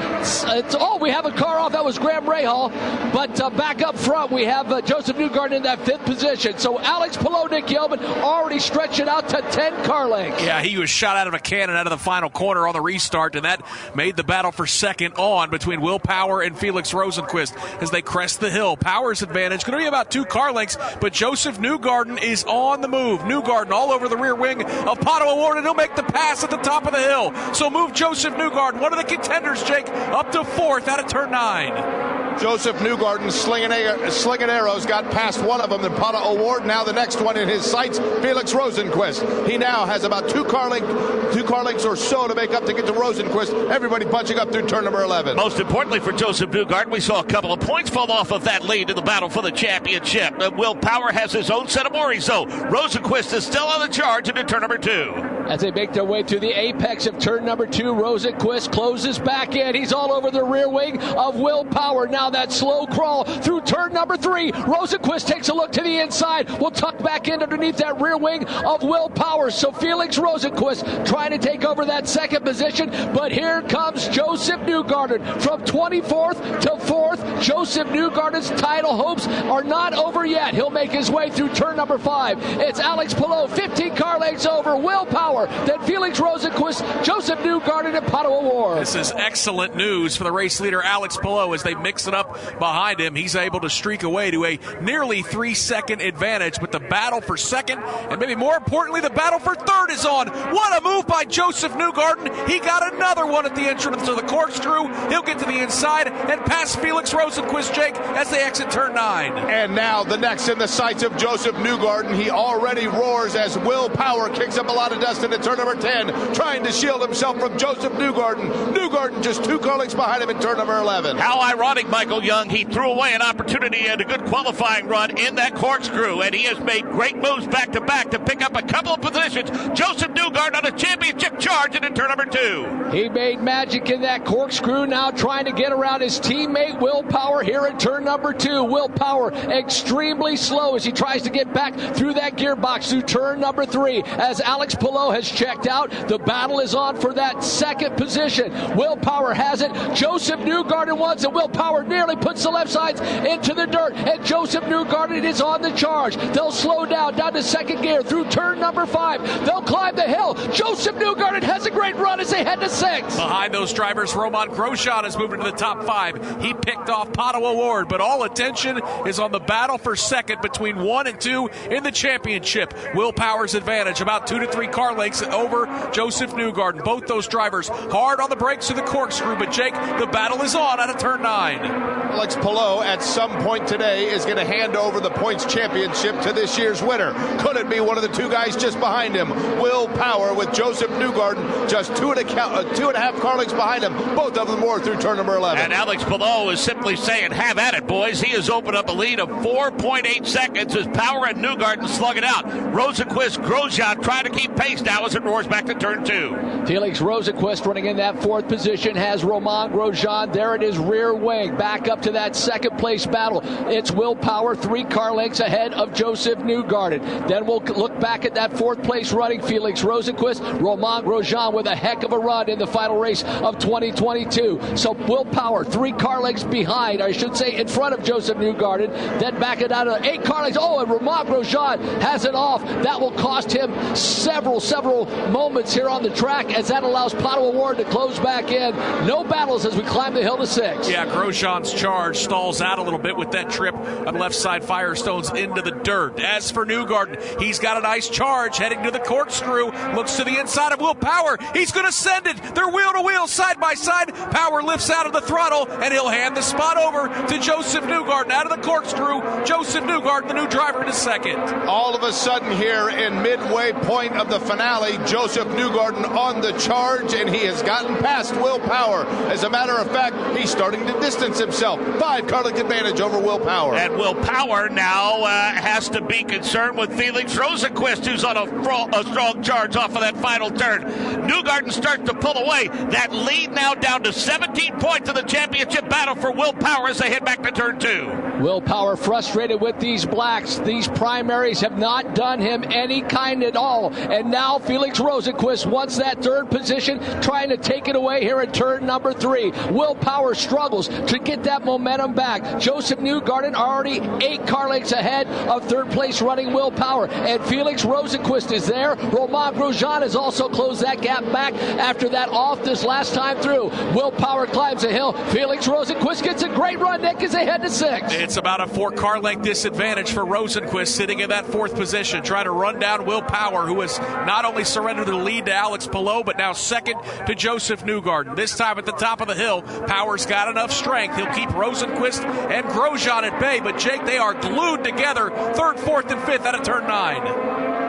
oh, we have a car off. That was Graham Rahal, but uh, back up front we have uh, Josef Newgarden in that fifth position. So Alex Palou, Nick Yeoman already stretching out to 10 car lengths. Yeah, he was shot out of a cannon out of the final corner on the restart, and that made the battle for second on between Will Power and Felix Rosenqvist as they crest the hill. Power's advantage going to be about two car lengths, but Josef Newgarden is on the move. Newgarden all over the rear wing of Pato O'Ward, and he'll make the pass at the top of the hill. So move Josef Newgarden, one of the contenders, Jake, up to fourth out of turn nine. Josef Newgarden slinging, slinging arrows got past one of them. Then Pato O'Ward. Now the next one in his sights, Felix Rosenqvist. He now has about two car length, two car lengths or so to make up to get to Rosenqvist. Everybody bunching up through turn number 11. Most importantly for Josef Newgarden, we saw a couple of points fall off of that lead in the battle for the championship. Uh, Will Power has his own set of worries, though. Rosenqvist is still on the charge into turn number two. As they make their way to the apex of turn number two, Rosenqvist closes back in. He's all over the rear wing of Will Power. Now that slow crawl through turn number three. Rosenqvist takes a look to the inside. Will tuck back in underneath that rear wing of Will Power. So Felix Rosenqvist trying to take over that second position. But here comes Josef Newgarden from 24th to 4th. Josef Newgarden's title hopes are not over yet. He'll make his way through turn number five. It's Alex Palou, 15 car lengths over. Will Power, then Felix Rosenqvist, Josef Newgarden, and Pato O'Ward. This is excellent news for the race leader Alex Palou as they mix it up behind him. He's able to streak away to a nearly three second advantage, but the battle for second, and maybe more importantly, the battle for third is on. What a move by Josef Newgarden. He got another one at the entrance to the corkscrew. He'll get to the inside and pass Felix Rosenqvist, Jake, as they exit turn nine. And now the next in the sights of Josef Newgarden. He already roars as Will Power kicks up a lot of dust into turn number 10, trying to shield himself from Josef Newgarden. Newgarden just two car lengths behind him in turn number 11. How ironic, Michael Young. He threw away an opportunity and a good qualifying run in that corkscrew, and he has made great moves back to back to pick up a couple of positions. Josef Newgard on a championship charge into turn number two. He made magic in that corkscrew, now trying to get around his teammate Will Power here at turn number two. Will Power extremely slow as he tries to get back through that gearbox through turn number three. As Alex Palou has checked out, the battle is on for that second position. Will Power has it. Josef Newgarden wants it. Will Power nearly puts the left sides into the dirt, and Josef Newgarden is on the charge. They'll slow down down to second gear through turn number five. They'll climb the hill. Josef Newgarden has a great run as they head to six. Behind those drivers, Romain Grosjean has moved into the top five. He picked off Pato O'Ward, but all attention is on the battle for second between one and two in the championship. Will Power's advantage, about two to three car lengths over Josef Newgarden. Both those drivers hard on the brakes to the corkscrew, but Jake, the battle is on out of turn nine. Alex Palou at some point today is going to hand over the points championship to this year's winner. Could it be one of the two guys just behind him? Will Power with Josef Newgarden just two and a, uh, two and a half car lengths behind him. Both of them more through turn number 11. And Alex Palou is simply saying, have at it, boys. He has opened up a lead of 4.8 seconds as Power and Newgarden slug it out. Rosenqvist, Grosjean trying to keep pace now as it roars back to turn two. Felix Rosenqvist running in that fourth position has Romain Grosjean there in his rear wing. Back up to that second place battle. It's Will Power, three car lengths ahead of Josef Newgarden. Then we'll look back at that fourth place running Felix Rosenqvist, Romain Grosjean with a heck of a run in the final race of 2022. So Will Power, three car lengths behind, I should say in front of Josef Newgarden. Then back it down to eight car lengths. Oh, and Romain Grosjean has it off. That will cost him several, several moments here on the track as that allows Pato O'Ward to close back in. No battles as we climb the hill to six. Yeah, Grosjean's charge stalls out a little bit with that trip of left side Firestones into the dirt. As for Newgarden, he's got a nice charge heading to the corkscrew. Looks to the inside of Will Power. He's going to send it. They're wheel to wheel, side by side. Power lifts out of the throttle, and he'll hand the spot over to Josef Newgarden out of the corkscrew. Josef Newgarden, the new driver, to second. All of a sudden, here in midway point of the finale, Josef Newgarden on the charge, and he has gotten past Will Power. As a matter of fact, he's starting to distance himself. Five car length advantage over Will Power. And Will Power now uh, has to be concerned with Felix Rosenqvist, who's on a, a, strong charge off of that final turn. Newgarden starts to pull away. That lead now down to 17 points in the championship battle for Will Power as they head back to turn two. Will Power frustrated with these blacks. These primaries have not done him any kind at all. And now Felix Rosenqvist wants that third position, trying to take it away here in turn number three. Will Power struggles to get that momentum back. Josef Newgarden already eight car lengths ahead of third place running Will Power. And Felix Rosenqvist is there. Romain Grosjean has also closed that gap back after that off this last time through. Will Power climbs a hill. Felix Rosenqvist gets a great run, Nick, as they head to six. It's about a four car length disadvantage for Rosenqvist sitting in that fourth position, trying to run down Will Power, who has not only surrendered the lead to Alex Palou, but now second to Josef Newgarden. This time at the top of the hill, Power's got enough strength. He'll keep Rosenqvist and Grosjean at bay, but Jake, they are glued together, third, fourth, and fifth out of turn nine. Thank you.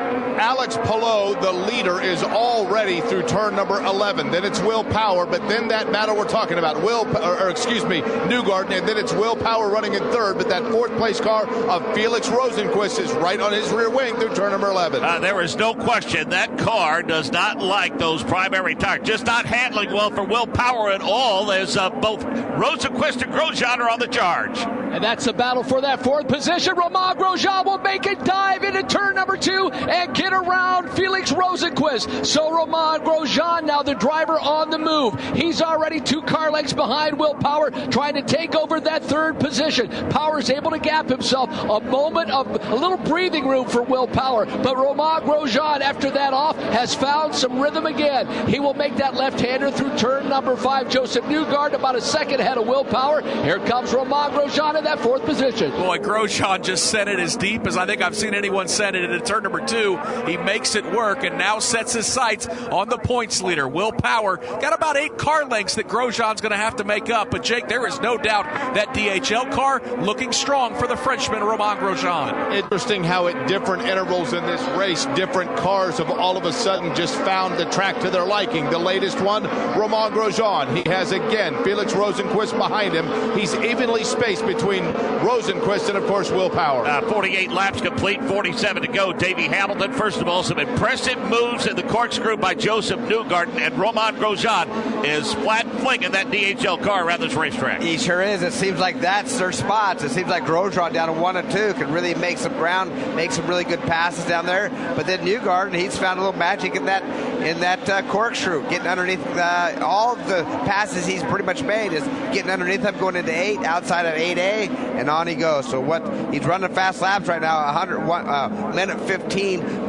Alex Palou, the leader, is already through turn number 11. Then it's Will Power, but then that battle we're talking about, Will, or, or excuse me, Newgarden, and then it's Will Power running in third. But that fourth place car of Felix Rosenqvist is right on his rear wing through turn number 11. Uh, there is no question that car does not like those primary tires. Just not handling well for Will Power at all, as uh, both Rosenqvist and Grosjean are on the charge. And that's the battle for that fourth position. Romain Grosjean will make a dive into turn number two and get around Felix Rosenqvist. So Romain Grosjean, now the driver on the move. He's already two car lengths behind Will Power, trying to take over that third position. Power is able to gap himself. A moment of a little breathing room for Will Power. But Romain Grosjean, after that off, has found some rhythm again. He will make that left-hander through turn number five. Josef Newgarden about a second ahead of Will Power. Here comes Romain Grosjean in that fourth position. Boy, Grosjean just sent it as deep as I think I've seen anyone send it into turn number two. He makes it work and now sets his sights on the points leader. Will Power got about eight car lengths that Grosjean's going to have to make up. But Jake, there is no doubt that DHL car looking strong for the Frenchman Romain Grosjean. Interesting how at different intervals in this race, different cars have all of a sudden just found the track to their liking. The latest one, Romain Grosjean. He has again Felix Rosenqvist behind him. He's evenly spaced between Rosenqvist and, of course, Will Power. Uh, 48 laps complete, 47 to go. Davey Hamilton, first of all, some impressive moves in the corkscrew by Josef Newgarden, and Romain Grosjean is flat flinging that DHL car around this racetrack. He sure is. It seems like that's their spots. It seems like Grosjean down to one and two can really make some ground, make some really good passes down there. But then Newgarden, he's found a little magic in that in that uh, corkscrew, getting underneath uh, all the passes he's pretty much made is getting underneath them, going into eight, outside of 8A, and on he goes. So what he's running fast laps right now, 100 uh, minute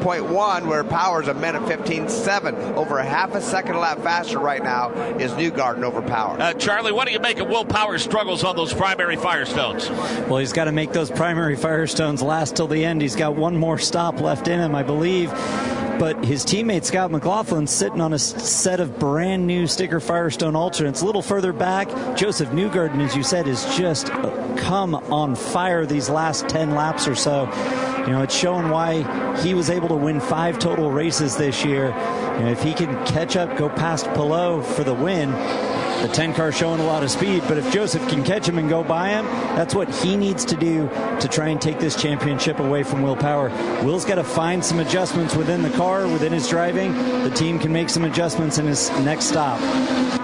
15.1, where Power's a minute 15.7, over a half a second a lap faster right now is Newgarden over Power. Uh, Charlie, what do you make of Will Power's struggles on those primary Firestones? Well, he's got to make those primary Firestones last till the end. He's got one more stop left in him, I believe but his teammate Scott McLaughlin sitting on a set of brand new sticker Firestone alternates. A little further back, Josef Newgarden, as you said, has just come on fire these last 10 laps or so. You know, it's showing why he was able to win five total races this year. You know, if he can catch up, go past Palou for the win, the 10 car showing a lot of speed, but if Joseph can catch him and go by him, that's what he needs to do to try and take this championship away from Will Power. Will's got to find some adjustments within the car, within his driving. The team can make some adjustments in his next stop.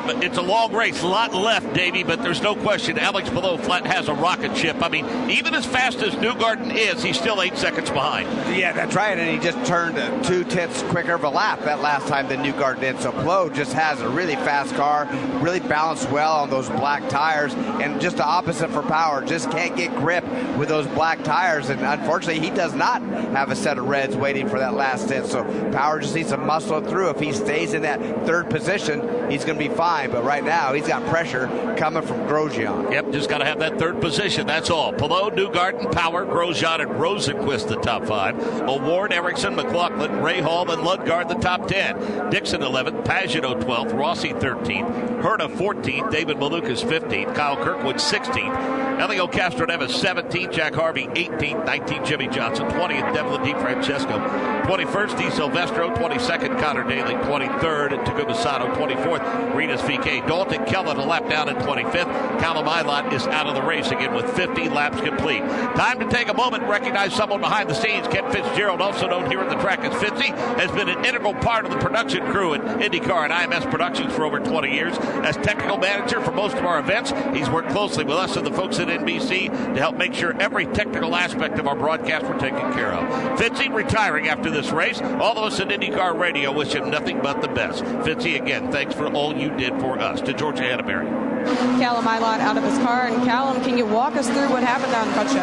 But it's a long race, a lot left, Davey, but there's no question Alex Palou flat has a rocket ship. I mean, even as fast as Newgarden is, he's still eight seconds behind. Yeah, that's right, and he just turned two tenths quicker of a lap that last time than Newgarden did. So Palou just has a really fast car, really balanced well on those black tires, and just the opposite for Power. Just can't get grip with those black tires, and unfortunately, he does not have a set of reds waiting for that last stint. So Power just needs to muscle through. If he stays in that third position, he's going to be fine. But right now, he's got pressure coming from Grosjean. Yep, just got to have that third position. That's all. Palou, Newgarden, Power, Grosjean, and Rosenqvist, the top five. O'Ward, Ericsson, McLaughlin, Rahal, and Lundgaard, the top 10. Dixon, 11th. Pagenaud, 12th. Rossi, 13th. Herta, 14th. David Malukas, 15th. Kyle Kirkwood, 16th. Helio Castroneves, 17th. Jack Harvey, 18th. 19th. Jimmie Johnson, 20th. Devlin DeFrancesco, 21st. Di Silvestro, 22nd. Conor Daly, 23rd. Takuma Sato, 24th. Rinus VeeKay. Dalton Kellett, a lap down at 25th. Callum Ilott is out of the race again with 50 laps complete. Time to take a moment and recognize someone behind the scenes. Ken Fitzgerald, also known here at the track as Fitzy, has been an integral part of the production crew at IndyCar and IMS Productions for over 20 years. As technical manager for most of our events, he's worked closely with us and the folks at NBC to help make sure every technical aspect of our broadcast were taken care of. Fitzy retiring after this race. All of us at IndyCar Radio wish him nothing but the best. Fitzy, again, thanks for all you did for us. To Georgia Henneberry. Callum Ilott out of his car. And Callum, can you walk us through what happened on Kutcha?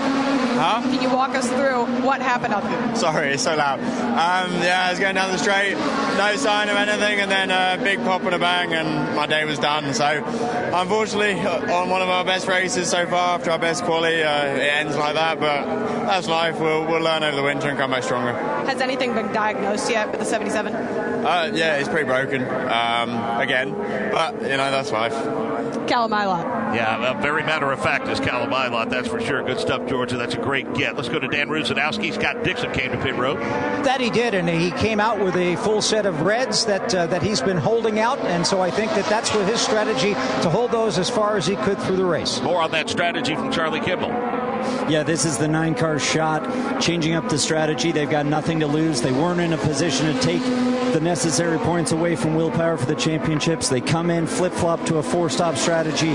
Huh? Can you walk us through what happened out there? Sorry, it's so loud. Um, yeah, I was going down the straight, no sign of anything, and then a big pop and a bang, and my day was done. So, unfortunately, on one of our best races so far, after our best quali, uh, it ends like that. But that's life. We'll, we'll learn over the winter and come back stronger. Has anything been diagnosed yet with the 77? Uh, yeah, he's pretty broken um, again, but you know that's life. Callum Ilott. Yeah, very matter of fact is Callum Ilott, that's for sure. Good stuff, Georgia. That's a great get. Let's go to Dan Rusanowsky. Scott Dixon came to pit road. That he did, and he came out with a full set of reds that uh, that he's been holding out, and so I think that that's what his strategy to hold those as far as he could through the race. More on that strategy from Charlie Kimball. Yeah, this is the nine car shot, changing up the strategy. They've got nothing to lose. They weren't in a position to take the necessary points away from Will Power for the championships. They come in, flip flop to a four stop strategy,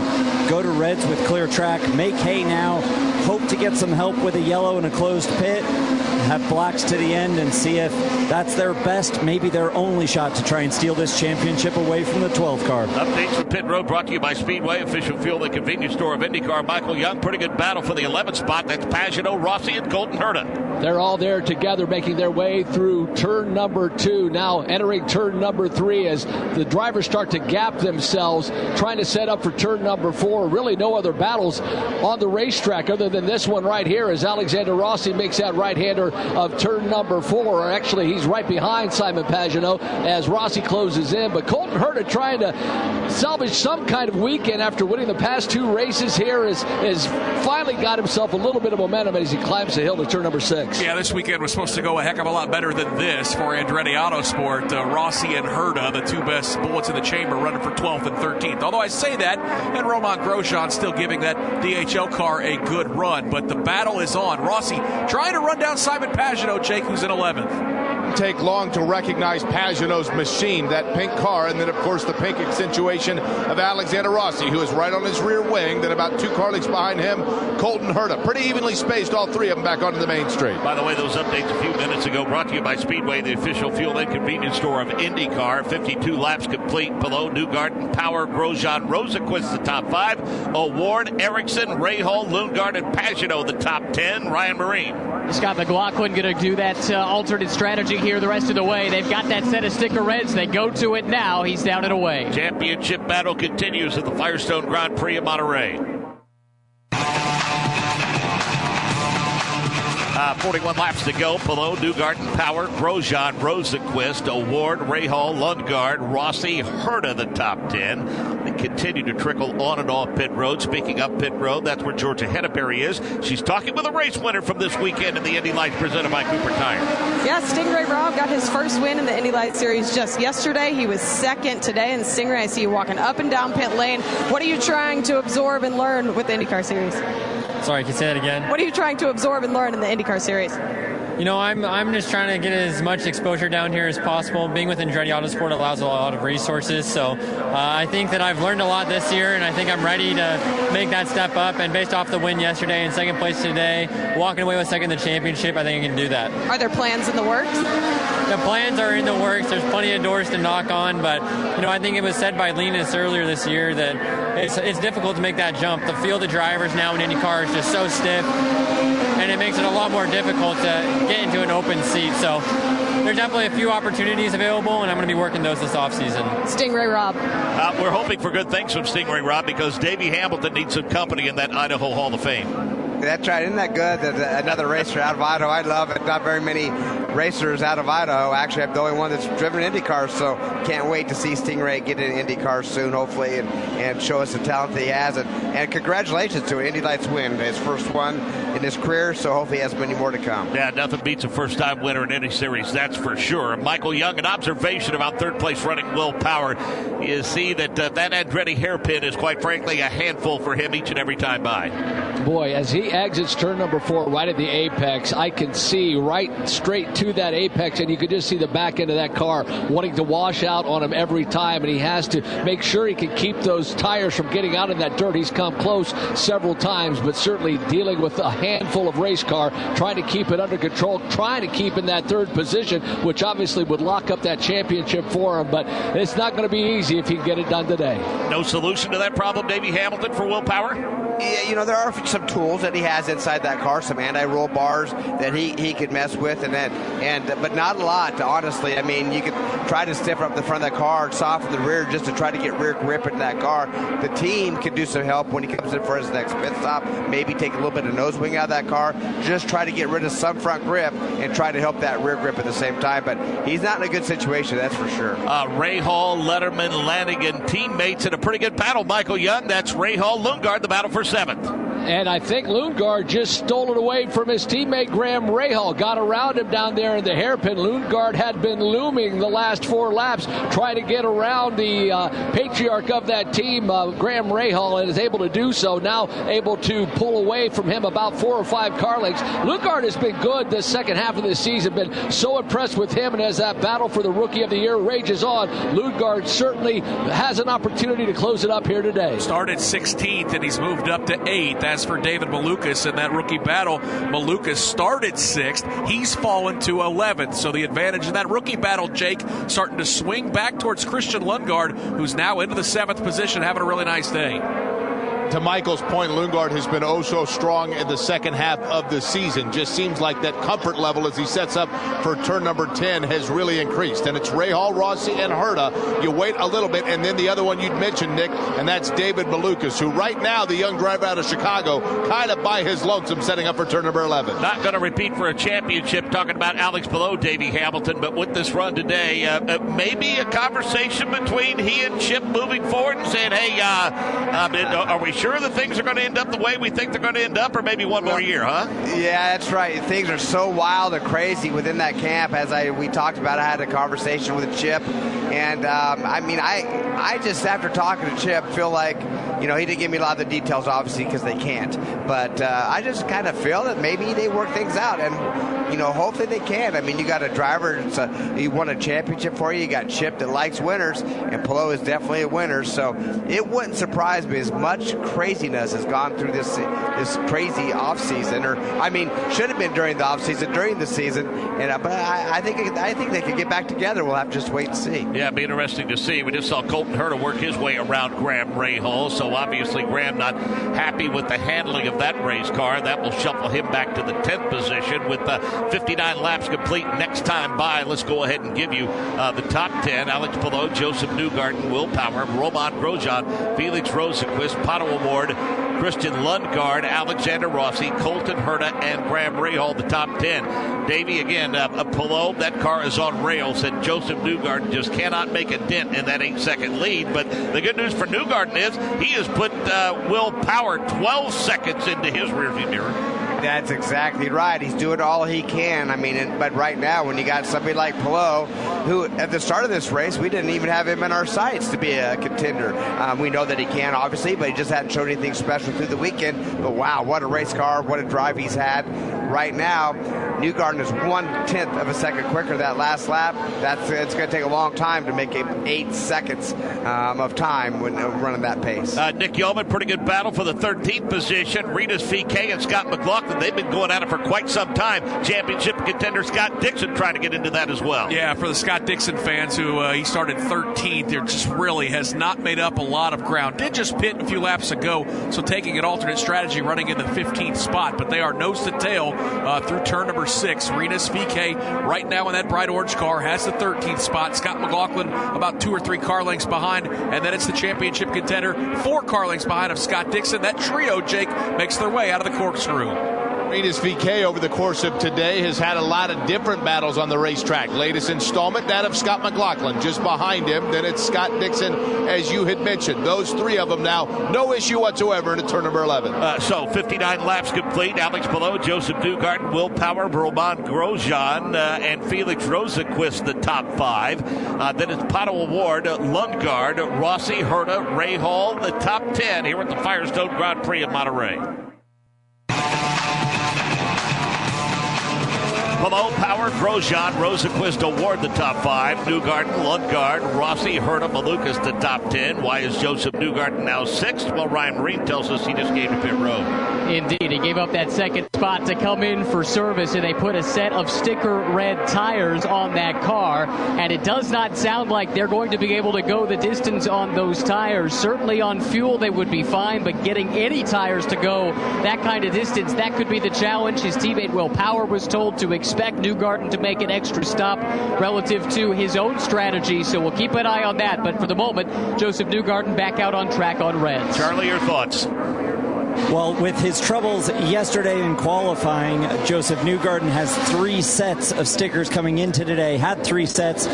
go to Reds with clear track, make hay now, hope to get some help with a yellow and a closed pit, have blacks to the end, and see if that's their best, maybe their only shot to try and steal this championship away from the 12 car. Updates from Pit Road brought to you by Speedway, official fuel the convenience store of IndyCar. Michael Young, pretty good battle for the 11th spot. That's Pagenaud, Rossi, and Colton Herta. They're all there together, making their way through turn number two. Now entering turn number three as the drivers start to gap themselves, trying to set up for turn number four. Really, no other battles on the racetrack other than this one right here as Alexander Rossi makes that right hander of turn number four. Actually, he's right behind Simon Pagenaud as Rossi closes in. But Colton Herta trying to salvage some kind of weekend after winning the past two races here has, has finally got himself a little bit of momentum as he climbs the hill to turn number six. Yeah, this weekend was supposed to go a heck of a lot better than this for Andretti Autosport. Uh, Rossi and Herta, the two best bullets in the chamber, running for 12th and 13th. Although I say that, and Romain Grosjean still giving that DHL car a good run, but the battle is on. Rossi trying to run down Simon Pagenaud, Jake, who's in 11th take long to recognize Pagenaud's machine, that pink car, and then, of course, the pink accentuation of Alexander Rossi, who is right on his rear wing. Then about two car lengths behind him, Colton Herta. Pretty evenly spaced, all three of them back onto the main straight. By the way, those updates a few minutes ago brought to you by Speedway, the official fuel and convenience store of IndyCar. 52 laps complete. Palou Newgarden, Power, Grosjean, Rosenqvist, the top five. O'Ward, Ericsson, Rahal, Lundgaard, and Pagenaud, the top 10. Ryan Myrehn. Scott McLaughlin going to do that uh, alternate strategy here the rest of the way. They've got that set of sticker reds. They go to it now. He's down and away. Championship battle continues at the Firestone Grand Prix of Monterey. Uh, 41 laps to go. Palou Newgarden, Power, Grosjean, Rosenqvist, O'Ward, Rahal, Lundgaard, Rossi, Herta, the top 10. They continue to trickle on and off pit road. Speaking of pit road, that's where Georgia Henneberry is. She's talking with a race winner from this weekend in the Indy Lights presented by Cooper Tire. Yeah, Sting Ray Robb got his first win in the Indy Lights Series just yesterday. He was second today. And Stingray, I see you walking up and down pit lane. What are you trying to absorb and learn with the IndyCar Series? Sorry, can you say that again? What are you trying to absorb and learn in the IndyCar Series? You know, I'm, I'm just trying to get as much exposure down here as possible. Being with Andretti Autosport allows a lot of resources. So uh, I think that I've learned a lot this year, and I think I'm ready to make that step up. And based off the win yesterday and second place today, walking away with second in the championship, I think I can do that. Are there plans in the works? The plans are in the works. There's plenty of doors to knock on, but you know, I think it was said by Linus earlier this year that it's, it's difficult to make that jump. The field of drivers now in IndyCar is just so stiff, and it makes it a lot more difficult to get into an open seat. So there's definitely a few opportunities available, and I'm going to be working those this offseason. Sting Ray Robb. Uh, we're hoping for good things from Sting Ray Robb because Davey Hamilton needs some company in that Idaho Hall of Fame. That's right. Isn't that good? That another racer out of Idaho. I love it. Not very many racers out of Idaho. Actually, I'm the only one that's driven Indy cars, so can't wait to see Stingray get in Indy cars soon, hopefully, and, and show us the talent that he has. And, and congratulations to Indy Lights win, his first one in his career, so hopefully he has many more to come. Yeah, nothing beats a first time winner in any series, that's for sure. Michael Young, an observation about third place running Will Power. You see that uh, that Andretti hairpin is quite frankly a handful for him each and every time by. Boy, as he exits turn number four right at the apex, I can see right straight to that apex, and you could just see the back end of that car wanting to wash out on him every time, and he has to make sure he can keep those tires from getting out in that dirt. He's come close several times, but certainly dealing with a handful of race car, trying to keep it under control, trying to keep in that third position, which obviously would lock up that championship for him. But it's not going to be easy if he can get it done today. No solution to that problem, Davey Hamilton, for Will Power? Yeah, you know, there are some tools that he has inside that car, some anti-roll bars that he, he could mess with, and then and but not a lot, honestly. I mean, you could try to stiffen up the front of that car, soften the rear, just to try to get rear grip in that car. The team can do some help when he comes in for his next pit stop. Maybe take a little bit of nose wing out of that car, just try to get rid of some front grip and try to help that rear grip at the same time. But he's not in a good situation, that's for sure. Uh, Hall, Letterman, Lanigan, teammates in a pretty good battle. Michael Young, that's Rahal, Lundgaard, the battle for seventh. And I think Lundgaard just stole it away from his teammate Graham Rahal. Got around him down there in the hairpin. Lundgaard had been looming the last four laps, trying to get around the uh, patriarch of that team, uh, Graham Rahal, and is able to do so. Now able to pull away from him about four or five car lengths. Lundgaard has been good this second half of the season. Been so impressed with him, and as that battle for the Rookie of the Year rages on, Lundgaard certainly has an opportunity to close it up here today. Started 16th, and he's moved up to eighth. As for David Malukas in that rookie battle, Malukas started sixth. He's fallen to 11th. So the advantage in that rookie battle, Jake, starting to swing back towards Christian Lundgaard, who's now into the seventh position, having a really nice day to Michael's point, Lundgaard has been oh so strong in the second half of the season. Just seems like that comfort level as he sets up for turn number 10 has really increased. And it's Rahal, Rossi, and Herta. You wait a little bit, and then the other one you'd mentioned, Nick, and that's David Malukas, who right now, the young driver out of Chicago, kind of by his lonesome setting up for turn number 11. Not going to repeat for a championship, talking about Alex Palou Davey Hamilton, but with this run today, uh, uh, maybe a conversation between he and Chip moving forward and saying, hey, uh, uh are we sure that things are going to end up the way we think they're going to end up, or maybe one more year, huh? Yeah, that's right. Things are so wild and crazy within that camp. As I we talked about, I had a conversation with Chip, and um, I mean, I I just after talking to Chip feel like you know he didn't give me a lot of the details, obviously, because they can't. But uh, I just kind of feel that maybe they work things out, and you know, hopefully they can. I mean, you got a driver that's he won a championship for you. You got Chip that likes winners, and Palou is definitely a winner. So it wouldn't surprise me as much craziness has gone through this this crazy off season, or I mean, should have been during the off season, during the season. And uh, but I, I, think I think they could get back together. We'll have to just wait and see. Yeah, it'd be interesting to see. We just saw Colton Herta work his way around Graham Rahal, so obviously Graham not happy with the handling of that race car. That will shuffle him back to the 10th position with uh, 59 laps complete next time by. Let's go ahead and give you uh, the top 10. Alex Palou, Josef Newgarden, Will Power, Romain Grosjean, Felix Rosenqvist, Pato O'Ward, Christian Lundgaard, Alexander Rossi, Colton Herta, and Graham Rahal, the top 10. Davey, again, uh, Palou, that car is on rails, and Josef Newgarden just cannot make a dent in that eight second lead. But the good news for Newgarden is he has put uh, Will Power 12 seconds into his rearview mirror. That's exactly right. He's doing all he can. I mean, but right now, when you got somebody like Palou, who at the start of this race, we didn't even have him in our sights to be a contender. Um, we know that he can, obviously, but he just hadn't shown anything special through the weekend. But wow, what a race car, what a drive he's had. Right now, Newgarden is one tenth of a second quicker that last lap. That's it's going to take a long time to make eight seconds um, of time when uh, running that pace. Uh, Nick Yeoman, pretty good battle for the 13th position. Rinus VeeKay and Scott McLaughlin, they've been going at it for quite some time. Championship contender Scott Dixon trying to get into that as well. Yeah, for the Scott Dixon fans who uh, he started 13th, there just really has not made up a lot of ground. Did just pit a few laps ago, so taking an alternate strategy running in the 15th spot, but they are nose to tail uh, through turn number six. Rinus VeeKay right now in that bright orange car has the 13th spot. Scott McLaughlin about two or three car lengths behind, and then it's the championship contender four car lengths behind of Scott Dixon. That trio, Jake, makes their way out of the corkscrew. VeeKay over the course of today has had a lot of different battles on the racetrack. Latest installment, that of Scott McLaughlin. Just behind him, then it's Scott Dixon, as you had mentioned. Those three of them now, no issue whatsoever into turn number 11. Uh, so 59 laps complete. Alex Palou, Josef Newgarden, Will Power, Romain Grosjean, uh, and Felix Rosenqvist, the top five. Uh, then it's Pato O'Ward, Lundgaard, Rossi, Herta, Rahal, the top 10 here at the Firestone Grand Prix in Monterey. Palou, Power, Grosjean, Rosenqvist O'Ward the top five. Newgarden, Lundgaard, Rossi, Herta, Malukas the top ten. Why is Josef Newgarden now sixth? Well, Ryan Reed tells us he just gave to pit road. Indeed, he gave up that second spot to come in for service, and they put a set of sticker red tires on that car. And it does not sound like they're going to be able to go the distance on those tires. Certainly on fuel, they would be fine, but getting any tires to go that kind of distance, that could be the challenge. His teammate Will Power was told to expect Newgarden to make an extra stop relative to his own strategy, so we'll keep an eye on that. But for the moment, Josef Newgarden back out on track on reds. Charlie, your thoughts? Well, with his troubles yesterday in qualifying, Josef Newgarden has three sets of stickers coming into today, had three sets.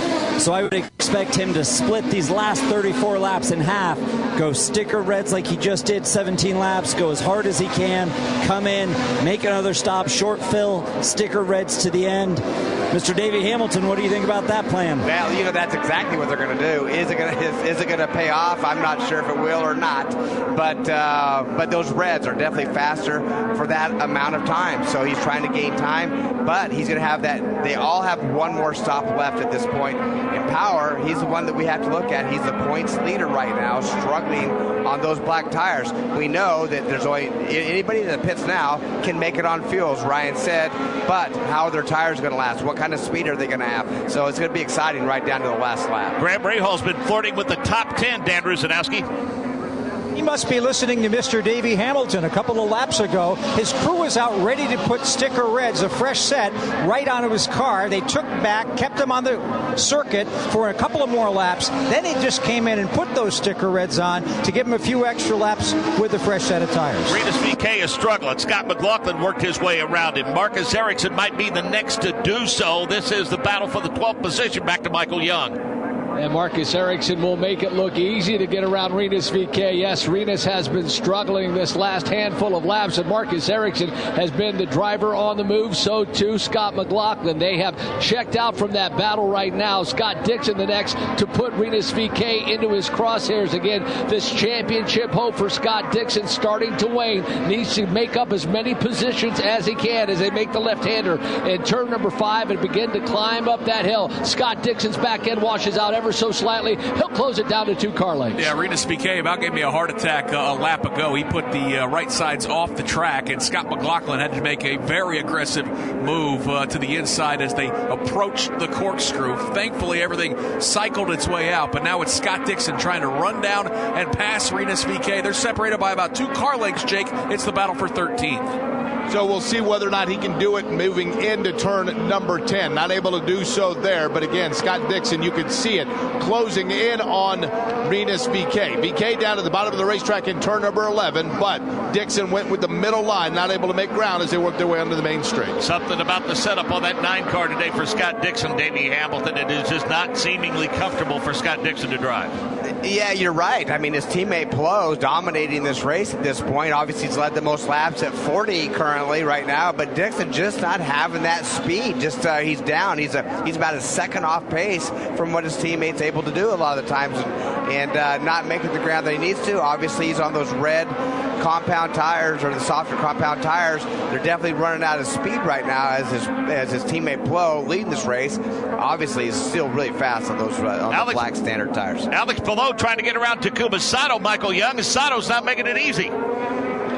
So I would expect him to split these last 34 laps in half, go sticker reds like he just did 17 laps, go as hard as he can, come in, make another stop, short fill, sticker reds to the end. Mr. Davey Hamilton, what do you think about that plan? Well, you know that's exactly what they're going to do. Is it going to is, is to pay off? I'm not sure if it will or not, but uh, but those reds are definitely faster for that amount of time. So he's trying to gain time, but he's going to have that. They all have one more stop left at this point. In power, he's the one that we have to look at. He's the points leader right now, struggling on those black tires. We know that there's only anybody in the pits now can make it on fuels. Ryan said, but how are their tires going to last? What kind of speed are they going to have? So it's going to be exciting right down to the last lap. Graham Rahal's been flirting with the top 10, Dan Rusanowsky. He must be listening to Mr. Davey Hamilton. A couple of laps ago, his crew was out ready to put sticker reds, a fresh set, right onto his car. They took back, kept him on the circuit for a couple of more laps. Then he just came in and put those sticker reds on to give him a few extra laps with a fresh set of tires. Rinus VeeKay is struggling. Scott McLaughlin worked his way around him. Marcus Ericsson might be the next to do so. This is the battle for the 12th position. Back to Michael Young. And Marcus Ericsson will make it look easy to get around Rinus VeeKay. Yes, Rinus has been struggling this last handful of laps, and Marcus Ericsson has been the driver on the move. So too Scott McLaughlin. They have checked out from that battle right now. Scott Dixon the next to put Rinus VeeKay into his crosshairs again. This championship hope for Scott Dixon starting to wane. Needs to make up as many positions as he can as they make the left-hander in turn number five and begin to climb up that hill. Scott Dixon's back end washes out ever so slightly. He'll close it down to two car lengths. Yeah, Rinus VeeKay about gave me a heart attack uh, a lap ago. He put the uh, right sides off the track, and Scott McLaughlin had to make a very aggressive move uh, to the inside as they approached the corkscrew. Thankfully, everything cycled its way out, but now it's Scott Dixon trying to run down and pass Rinus VeeKay. They're separated by about two car lengths, Jake. It's the battle for 13th. So we'll see whether or not he can do it moving into turn number 10. Not able to do so there, but again, Scott Dixon, you can see it closing in on Rinus VeeKay. VeeKay down at the bottom of the racetrack in turn number 11, but Dixon went with the middle line, not able to make ground as they worked their way onto the main straight. Something about the setup on that nine car today for Scott Dixon, Davey Hamilton. It is just not seemingly comfortable for Scott Dixon to drive. Yeah, you're right. I mean, his teammate is dominating this race at this point. Obviously, he's led the most laps at 40 currently right now, but Dixon just not having that speed. Just uh, he's down. He's a he's about a second off pace from what his teammates able to do a lot of the times, and, and uh, not making the ground that he needs to. Obviously, he's on those red compound tires or the softer compound tires. They're definitely running out of speed right now as his as his teammate Palou leading this race. Obviously, he's still really fast on those uh, on Alex- the black standard tires. Alex Palou trying to get around Takuma Sato. Michael Young. Sato's not making it easy.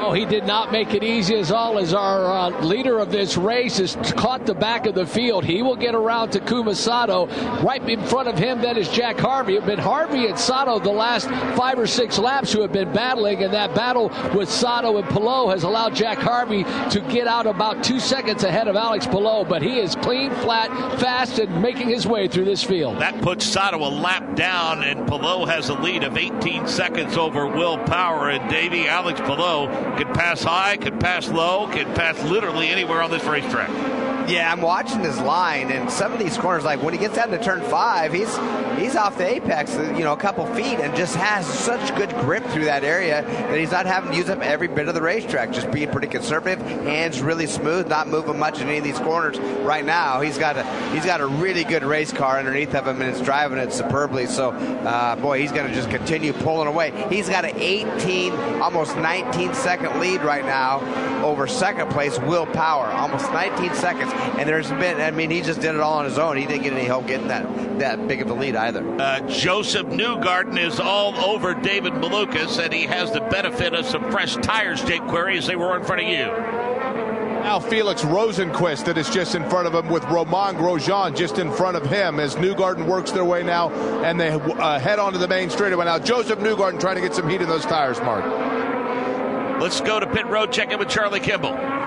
Oh, he did not make it easy as all as our uh, leader of this race has caught the back of the field. He will get around to Sato. Right in front of him, that is Jack Harvey. It's been Harvey and Sato the last five or six laps who have been battling, and that battle with Sato and Palou has allowed Jack Harvey to get out about two seconds ahead of Alex Palou. But he is clean, flat, fast, and making his way through this field. That puts Sato a lap down, and Palou has a lead of 18 seconds over Will Power. And Davey, Alex Palou can pass high, could pass low, could pass literally anywhere on this racetrack. Yeah, I'm watching this line, and some of these corners, like when he gets down to turn five, he's he's off the apex, you know, a couple feet, and just has such good grip through that area that he's not having to use up every bit of the racetrack. Just being pretty conservative, hands really smooth, not moving much in any of these corners. Right now, he's got a he's got a really good race car underneath of him, and it's driving it superbly. So, uh, boy, he's going to just continue pulling away. He's got an 18, almost 19 second lead right now over second place Will Power, almost 19 seconds. And there's been, I mean, he just did it all on his own. He didn't get any help getting that that big of a lead either. Uh, Josef Newgarden is all over David Malukas, and he has the benefit of some fresh tires, Jake Query, as they were in front of you. Now Felix Rosenqvist that is just in front of him with Romain Grosjean just in front of him as Newgarden works their way now and they uh, head onto the main straightaway. Now Josef Newgarden trying to get some heat in those tires, Mark. Let's go to pit road, check in with Charlie Kimball.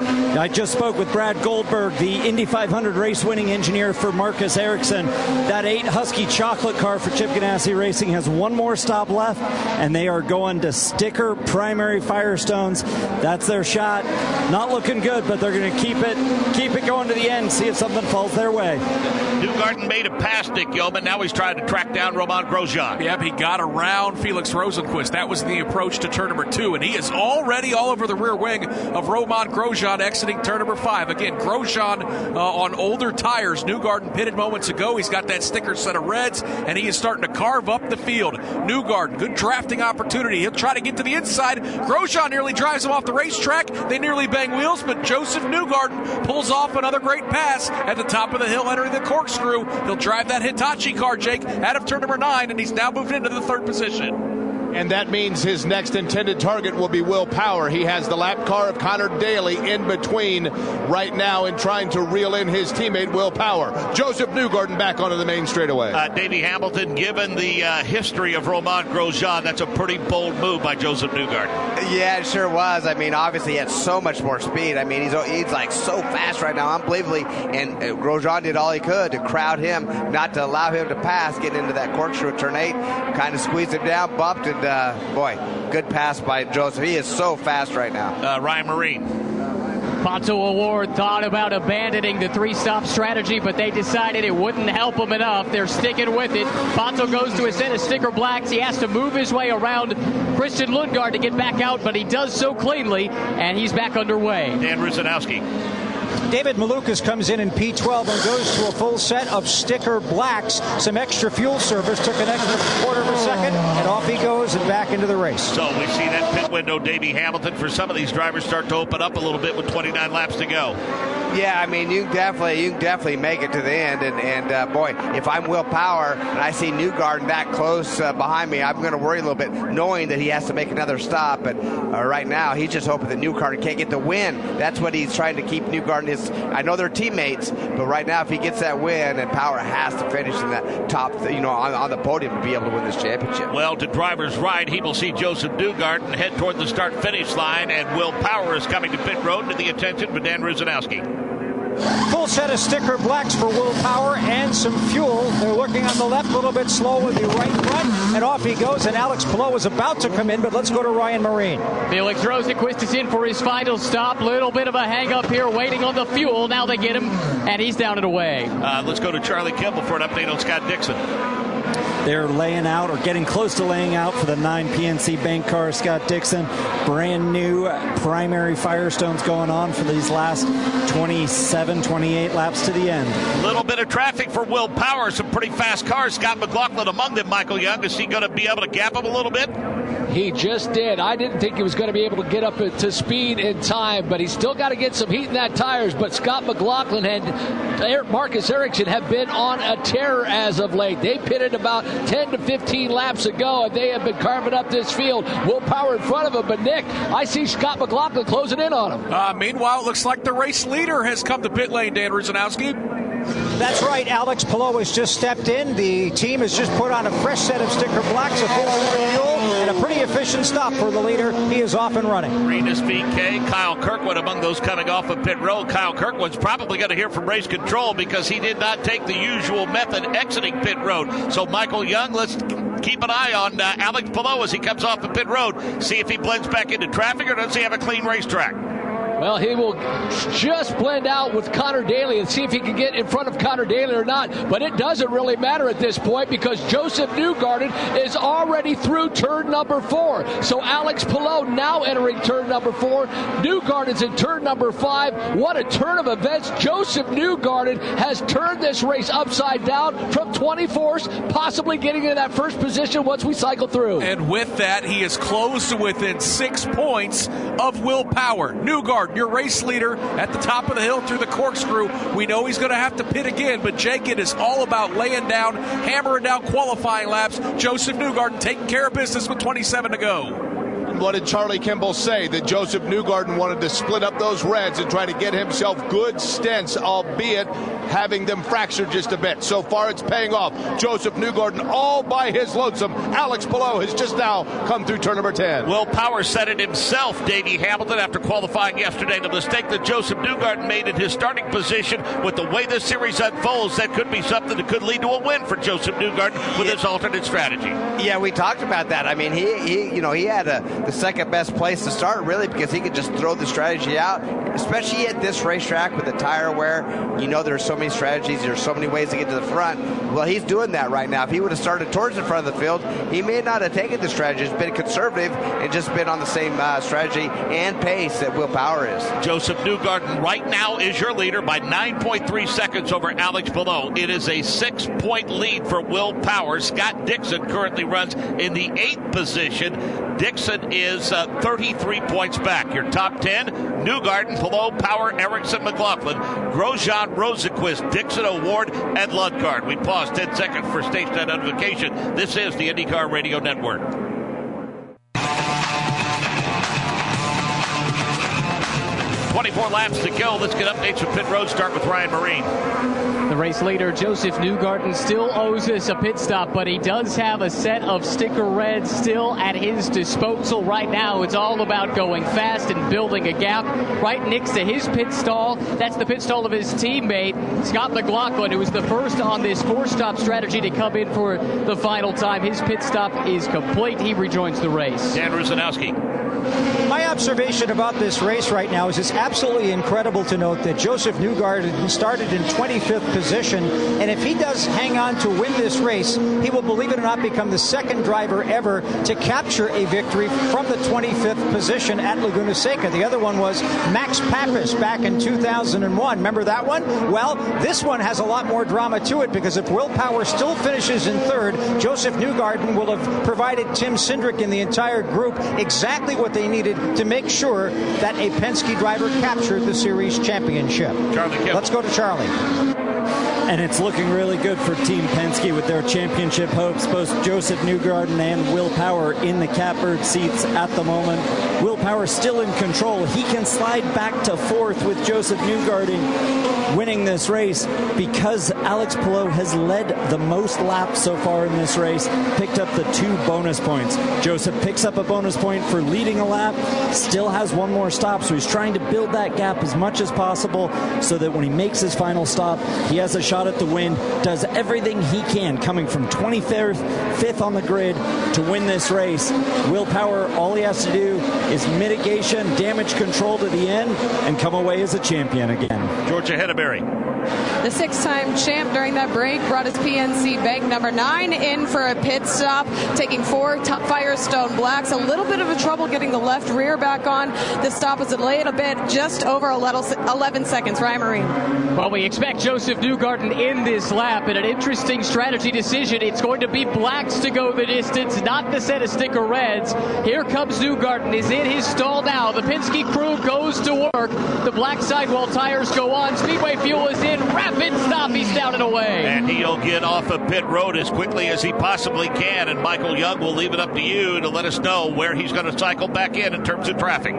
I just spoke with Brad Goldberg, the Indy 500 race winning engineer for Marcus Ericsson. That 8 Huski Chocolate car for Chip Ganassi Racing has one more stop left, and they are going to sticker primary Firestones. That's their shot. Not looking good, but they're going to keep it keep it going to the end, see if something falls their way. Newgarden made a pass, Nick Yeoman. Now he's trying to track down Romain Grosjean. Yep, he got around Felix Rosenqvist. That was the approach to turn number two, and he is already all over the rear wing of Romain Grosjean exiting turn number five. Again, Grosjean uh, on older tires. Newgarden pitted moments ago. He's got that sticker set of reds, and he is starting to carve up the field. Newgarden, good drafting opportunity. He'll try to get to the inside. Grosjean nearly drives him off the racetrack. They nearly bang wheels, but Josef Newgarden pulls off another great pass at the top of the hill, entering the corkscrew. He'll drive that Hitachi car, Jake, out of turn number nine, and he's now moving into the third position. And that means his next intended target will be Will Power. He has the lap car of Conor Daly in between right now and trying to reel in his teammate Will Power. Josef Newgarden back onto the main straightaway. Uh, Davey Hamilton, given the uh, history of Romain Grosjean, that's a pretty bold move by Josef Newgarden. Yeah, it sure was. I mean, obviously he had so much more speed. I mean, he's he's like so fast right now, unbelievably. And uh, Grosjean did all he could to crowd him, not to allow him to pass, get into that corkscrew at turn eight, kind of squeezed him down, bumped, and uh, boy, good pass by Josef. He is so fast right now. Uh, Ryan Myrehn. Pato O'Ward thought about abandoning the three stop strategy, but they decided it wouldn't help him enough. They're sticking with it. Pato goes to a set of sticker blacks. He has to move his way around Christian Lundgaard to get back out, but he does so cleanly, and he's back underway. Dan Rusanowsky. David Malukas comes in in P12 and goes to a full set of sticker blacks. Some extra fuel service took an extra quarter of a second, and off he goes and back into the race. So we see that pit window, Davey Hamilton, for some of these drivers start to open up a little bit with 29 laps to go. Yeah, I mean, you definitely you definitely make it to the end, and and uh, boy, if I'm Will Power and I see Newgarden that close uh, behind me, I'm going to worry a little bit, knowing that he has to make another stop. But uh, right now, he's just hoping that Newgarden can't get the win. That's what he's trying to keep Newgarden. I know they're teammates, but right now, if he gets that win, and Power has to finish in that top, you know, on, on the podium to be able to win this championship. Well, to driver's right, he will see Josef Newgarden head toward the start finish line, and Will Power is coming to pit road to the attention of Dan Rusanowsky. Full set of sticker blacks for Will Power and some fuel. They're looking on the left, a little bit slow with the right front, and off he goes. And Alex Palou is about to come in, but let's go to Ryan Myrehn. Felix Rosenqvist is in for his final stop. Little bit of a hang up here, waiting on the fuel. Now they get him, and he's down and away. Uh, let's go to Charlie Kimball for an update on Scott Dixon. They're laying out or getting close to laying out for the 9 PNC Bank car. Scott Dixon, brand new primary Firestones going on for these last 27, 28 laps to the end. A little bit of traffic for Will Power. Some pretty fast cars. Scott McLaughlin among them. Michael Young, is he going to be able to gap him a little bit? He just did. I didn't think he was going to be able to get up to speed in time, but he's still got to get some heat in that tires. But Scott McLaughlin and Marcus Ericsson have been on a tear as of late. They pitted about 10 to 15 laps ago, and they have been carving up this field. Will Power in front of him, but Nick, I see Scott McLaughlin closing in on him. Uh, meanwhile, it looks like the race leader has come to pit lane, Dan Rusanowsky. That's right. Alex Palou has just stepped in. The team has just put on a fresh set of sticker blocks, a full fuel, and a pretty efficient stop for the leader. He is off and running. Rinus VeeKay, Kyle Kirkwood among those coming off of pit road. Kyle Kirkwood's probably going to hear from race control because he did not take the usual method exiting pit road. So Michael Young, let's keep an eye on uh, Alex Palou as he comes off the pit road. See if he blends back into traffic or does he have a clean racetrack. Well, he will just blend out with Conor Daly and see if he can get in front of Conor Daly or not. But it doesn't really matter at this point because Josef Newgarden is already through turn number four. So Alex Palou now entering turn number four. Newgarden's in turn number five. What a turn of events. Josef Newgarden has turned this race upside down from 24th, possibly getting in that first position once we cycle through. And with that, he is close to within six points of Will Power. Newgarden your race leader at the top of the hill through the corkscrew. We know he's going to have to pit again, but Jake, it is all about laying down, hammering down qualifying laps. Josef Newgarden taking care of business with 27 to go what did Charlie Kimball say? That Josef Newgarden wanted to split up those reds and try to get himself good stints, albeit having them fractured just a bit. So far, it's paying off. Josef Newgarden all by his lonesome. Alex Palou has just now come through turn number 10. Will Power said it himself, Davey Hamilton, after qualifying yesterday. The mistake that Josef Newgarden made in his starting position with the way this series unfolds, that could be something that could lead to a win for Josef Newgarden with yeah. his alternate strategy. Yeah, we talked about that. I mean, he, he you know, he had a, the second best place to start, really, because he could just throw the strategy out, especially at this racetrack with the tire wear. You know, there's so many strategies, there's so many ways to get to the front. Well, he's doing that right now. If he would have started towards the front of the field, he may not have taken the strategy. He's been conservative and just been on the same uh, strategy and pace that Will Power is. Josef Newgarden right now is your leader by 9.3 seconds over Alex Palou. It is a six point lead for Will Power. Scott Dixon currently runs in the eighth position. Dixon is uh, 33 points back. Your top 10 Newgarden, Palou, Power, Ericsson, McLaughlin, Grosjean, Rosenqvist, Dixon, O'Ward, and Lundgaard. We pause 10 seconds for station identification. This is the IndyCar Radio Network. 24 laps to go. Let's get updates from pit road. Start with Ryan Myrehn. The race leader, Josef Newgarden, still owes us a pit stop, but he does have a set of sticker reds still at his disposal right now. It's all about going fast and building a gap right next to his pit stall. That's the pit stall of his teammate, Scott McLaughlin, who was the first on this four stop strategy to come in for the final time. His pit stop is complete. He rejoins the race. Dan Rusanowsky. My observation about this race right now is it's absolutely incredible to note that Josef Newgarden started in 25th position, and if he does hang on to win this race, he will, believe it or not, become the second driver ever to capture a victory from the 25th position at Laguna Seca. The other one was Max Papis back in 2001. Remember that one? Well, this one has a lot more drama to it because if Will Power still finishes in third, Josef Newgarden will have provided Tim Cindric and the entire group exactly what they needed to make sure that a Penske driver captured the series championship. Charlie Let's go to Charlie. And it's looking really good for Team Penske with their championship hopes. Both Josef Newgarden and Will Power in the catbird seats at the moment. Will Power still in control. He can slide back to fourth with Josef Newgarden winning this race because Alex Palou has led the most laps so far in this race, picked up the two bonus points. Josef picks up a bonus point for leading a lap, still has one more stop, so he's trying to build that gap as much as possible so that when he makes his final stop, he has a shot at the win, does everything he can, coming from 25th, fifth on the grid to win this race. Will Power, all he has to do is mitigation, damage control to the end, and come away as a champion again. Georgia Henneberry. The six time champ during that break brought his PNC Bank number nine in for a pit stop, taking four t- Firestone Blacks. A little bit of a trouble getting the left rear back on. The stop was delayed a bit, just over 11 seconds. Ryan Myrehn. Well, we expect Josef Newgarden in this lap in an interesting strategy decision. It's going to be blacks to go the distance, not the set of sticker reds. Here comes Newgarden, is in his stall now. The Penske crew goes to work. The black sidewall tires go on. Speedway fuel is in. Rapid stop. He's down and away. And he'll get off of pit road as quickly as he possibly can. And Michael Young will leave it up to you to let us know where he's going to cycle back in in terms of traffic.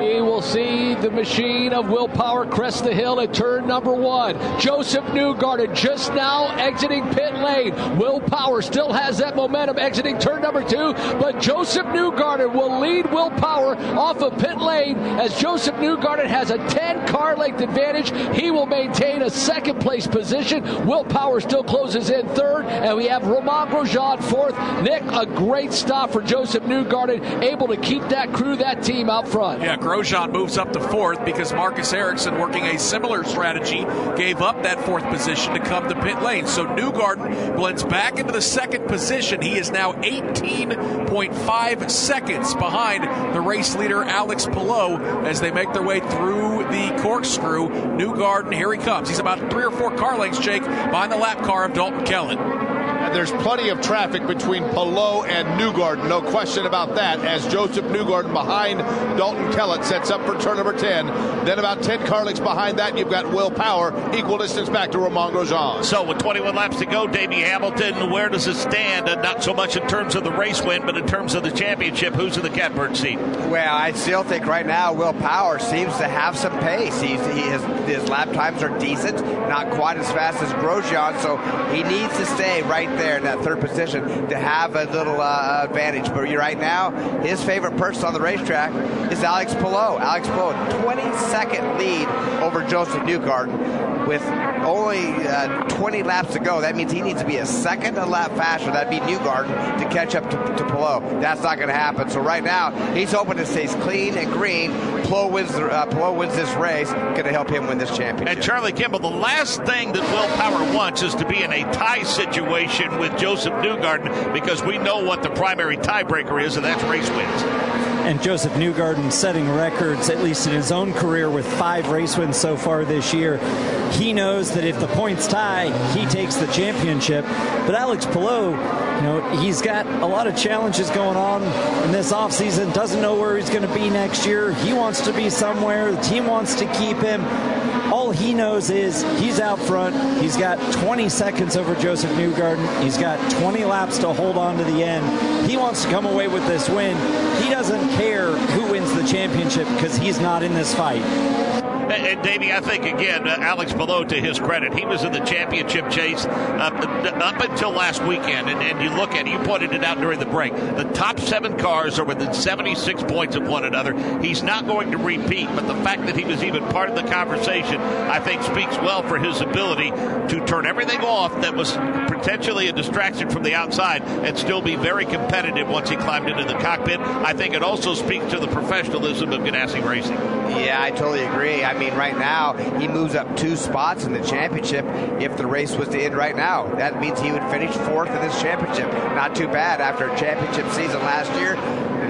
We will see the machine of Will Power crest the hill at turn number one. Josef Newgarden just now exiting pit lane. Will Power still has that momentum exiting turn number two, but Josef Newgarden will lead Will Power off of pit lane as Josef Newgarden has a 10 car length advantage. He will maintain a second place position. Will Power still closes in third, and we have Romain Grosjean fourth. Nick, a great stop for Josef Newgarden, able to keep that crew, that team out front. Yeah, Grosjean moves up to fourth because Marcus Ericsson, working a similar strategy, gave up that fourth position to come to pit lane. So Newgarden blends back into the second position. He is now 18.5 seconds behind the race leader Alex Palou as they make their way through the corkscrew. Newgarden, here he comes. He's about three or four car lengths, Jake, behind the lap car of Dalton Kellett. And there's plenty of traffic between Palou and Newgarden, no question about that, as Josef Newgarden behind Dalton Kellett sets up for turn number 10. Then about 10 car lengths behind that, you've got Will Power, equal distance back to Romain Grosjean. So with 21 laps to go, Davey Hamilton, where does it stand? Uh, not so much in terms of the race win, but in terms of the championship, who's in the catbird seat? Well, I still think right now Will Power seems to have some pace. He's, he has, his lap times are decent, not quite as fast as Grosjean, so he needs to stay right there in that third position to have a little uh, advantage. But right now, his favorite person on the racetrack is Alex Palou. Alex Palou, 20 second lead over Josef Newgarden with only uh, 20 laps to go. That means he needs to be a second a lap faster. That'd be Newgarden to catch up to, to Palou. That's not going to happen. So right now, he's hoping to stay clean and green. Palou wins, uh, Palou wins this race. Going to help him win this championship. And Charlie Kimball, the last thing that Will Power wants is to be in a tie situation with Josef Newgarden because we know what the primary tiebreaker is, and that's race wins. And Josef Newgarden setting records, at least in his own career, with five race wins so far this year. He knows that if the points tie, he takes the championship. But Alex Palou, you know, he's got a lot of challenges going on in this offseason, doesn't know where he's going to be next year. He wants to be somewhere, the team wants to keep him. All he knows is he's out front. He's got 20 seconds over Josef Newgarden. He's got 20 laps to hold on to the end. He wants to come away with this win. He doesn't care who wins the championship because he's not in this fight. And Davey, I think again, uh, Alex Palou, to his credit, he was in the championship chase uh, up until last weekend. And, and, you look at it, you pointed it out during the break. The top seven cars are within 76 points of one another. He's not going to repeat, but the fact that he was even part of the conversation, I think, speaks well for his ability to turn everything off that was potentially a distraction from the outside and still be very competitive once he climbed into the cockpit. I think it also speaks to the professionalism of Ganassi Racing. Yeah, I totally agree. I mean, right now, he moves up two spots in the championship if the race was to end right now. That means he would finish fourth in this championship. Not too bad after a championship season last year.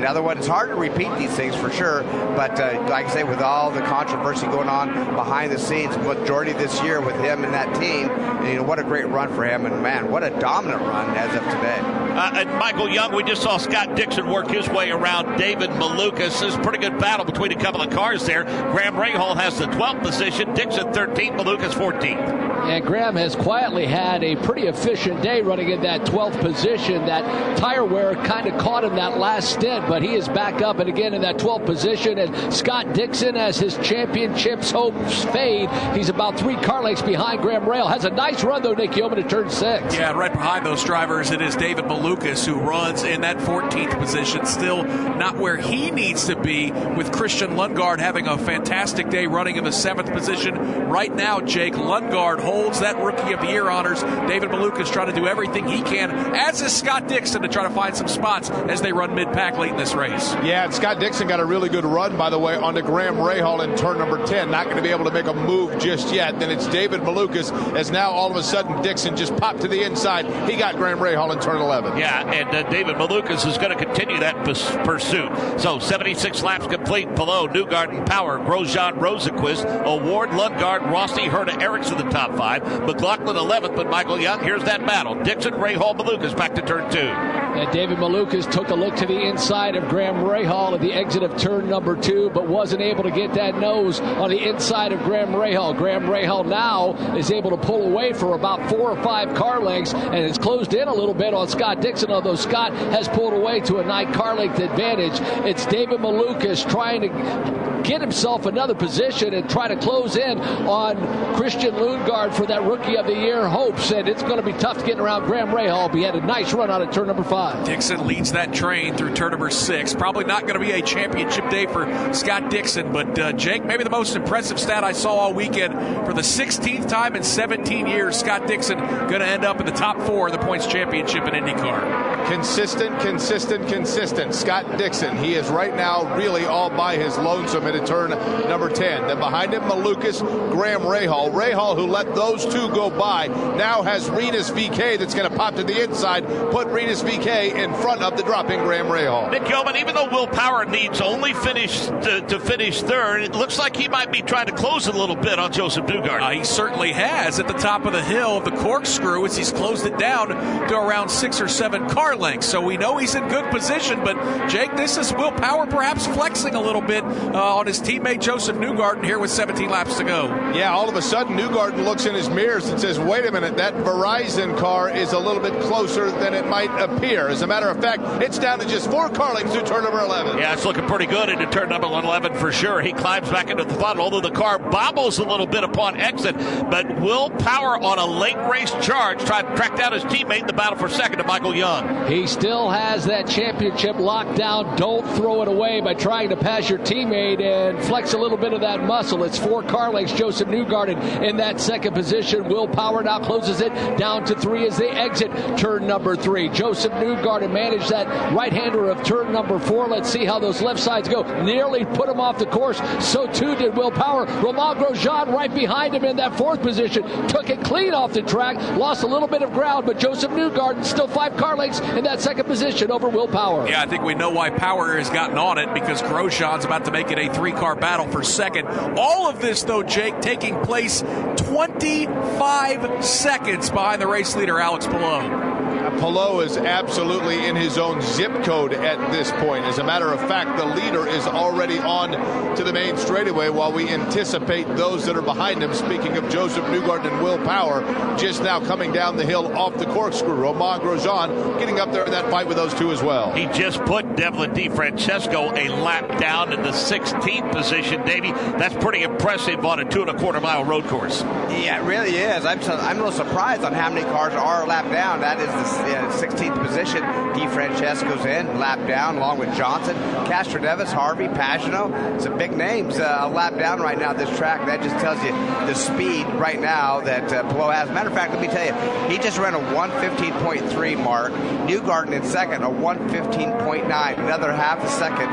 Another one. It's hard to repeat these things for sure, but uh, like I say, with all the controversy going on behind the scenes, with majority this year with him and that team, you know, what a great run for him, and man, what a dominant run as of today. Uh, and Michael Young, we just saw Scott Dixon work his way around David Malukas. There's a pretty good battle between a couple of cars there. Graham Rahal has the 12th position, Dixon 13th, Malukas 14th. And Graham has quietly had a pretty efficient day running in that 12th position. That tire wear kind of caught him that last stint, but he is back up and again in that 12th position. And Scott Dixon, as his championships hopes fade, he's about three car lengths behind Graham Rahal. Has a nice run, though, Nick Yeoman, to turn six. Yeah, right behind those drivers, it is David Malukas who runs in that 14th position, still not where he needs to be, with Christian Lundgaard having a fantastic day running in the seventh position. Right now, Jake Lundgaard holds that Rookie of the Year honors. David Malukas trying to do everything he can, as is Scott Dixon, to try to find some spots as they run mid pack late this race. Yeah, and Scott Dixon got a really good run, by the way, on onto Graham Rahal in turn number 10. Not going to be able to make a move just yet. Then it's David Malukas, as now all of a sudden Dixon just popped to the inside. He got Graham Rahal in turn 11. Yeah, and uh, David Malukas is going to continue that pus- pursuit. So 76 laps complete Palou Newgarden Power, Grosjean Rosenqvist, O'Ward Lundgaard, Rossi, Herta, Ericsson the top five, McLaughlin 11th, but Michael Young. Here's that battle. Dixon, Rahal, Malukas back to turn two. And David Malukas took a look to the inside of Graham Rahal at the exit of turn number two, but wasn't able to get that nose on the inside of Graham Rahal. Graham Rahal now is able to pull away for about four or five car lengths and it's closed in a little bit on Scott Dixon, although Scott has pulled away to a nine car length advantage. It's David Malukas trying to get himself another position and try to close in on Christian Lundgaard for that Rookie of the Year hopes. And it's going to be tough to get around Graham Rahal, but he had a nice run out of turn number five. Dixon leads that train through turn number six. Probably not going to be a championship day for Scott Dixon, but uh, Jake, maybe the most impressive stat I saw all weekend for the 16th time in 17 years, Scott Dixon going to end up in the top four of the points championship in IndyCar. Consistent, consistent, consistent. Scott Dixon, he is right now really all by his lonesome at turn number 10. Then behind him, Malukas, Graham Rahal. Rahal, who let those two go by, now has Rinus VeeKay that's going to pop to the inside, put Rinus VeeKay in front of the dropping Graham Rahal. Nick Yeoman, even though Will Power needs only finish to, to, finish third, it looks like he might be trying to close a little bit on Josef Newgarden. Uh, he certainly has at the top of the hill of the corkscrew as he's closed it down to around six or seven car lengths. So we know he's in good position, but Jake, this is Will Power perhaps flexing a little bit uh, on his teammate Josef Newgarden here with 17 laps to go. Yeah, all of a sudden Newgarden looks in his mirrors and says, wait a minute, that Verizon car is a little bit closer than it might appear. As a matter of fact, it's down to just four car lengths through turn number 11. Yeah, it's looking pretty good into turn number 11 for sure. He climbs back into the funnel, although the car bobbles a little bit upon exit. But Will Power on a late race charge tried to track down his teammate in the battle for second to Michael Young. He still has that championship locked down. Don't throw it away by trying to pass your teammate and flex a little bit of that muscle. It's four car lengths. Josef Newgarden in that second position. Will Power now closes it down to three as they exit turn number three. Josef Newgarden managed that right hander of turn number four. Let's see how those left sides go. Nearly put him off the course. So too did Will Power. Romain Grosjean right behind him in that fourth position. Took it clean off the track. Lost a little bit of ground, but Josef Newgarden still five car lengths in that second position over Will Power. Yeah, I think we know why Power has gotten on it because Grosjean's about to make it a three car battle for second. All of this, though, Jake, taking place 25 seconds behind the race leader, Alex Palou. Palou is absolutely in his own zip code at this point. As a matter of fact, the leader is already on to the main straightaway while we anticipate those that are behind him. Speaking of Josef Newgarden and Will Power, just now coming down the hill off the corkscrew. Romain Grosjean getting up there in that fight with those two as well. He just put Devlin DeFrancesco a lap down in the 16th position, Davey. That's pretty impressive on a two and a quarter mile road course. Yeah, it really is. I'm, I'm a little surprised on how many cars are a lap down. That is the yeah, 16th position. DeFrancesco's in, lap down, along with Johnson, Castroneves, Harvey, Pagenaud. Some big names uh, a lap down right now this track. That just tells you the speed right now that uh, Palou has. Matter of fact, let me tell you, he just ran a 115.3 mark. Newgarden in second, a 115.9, another half a second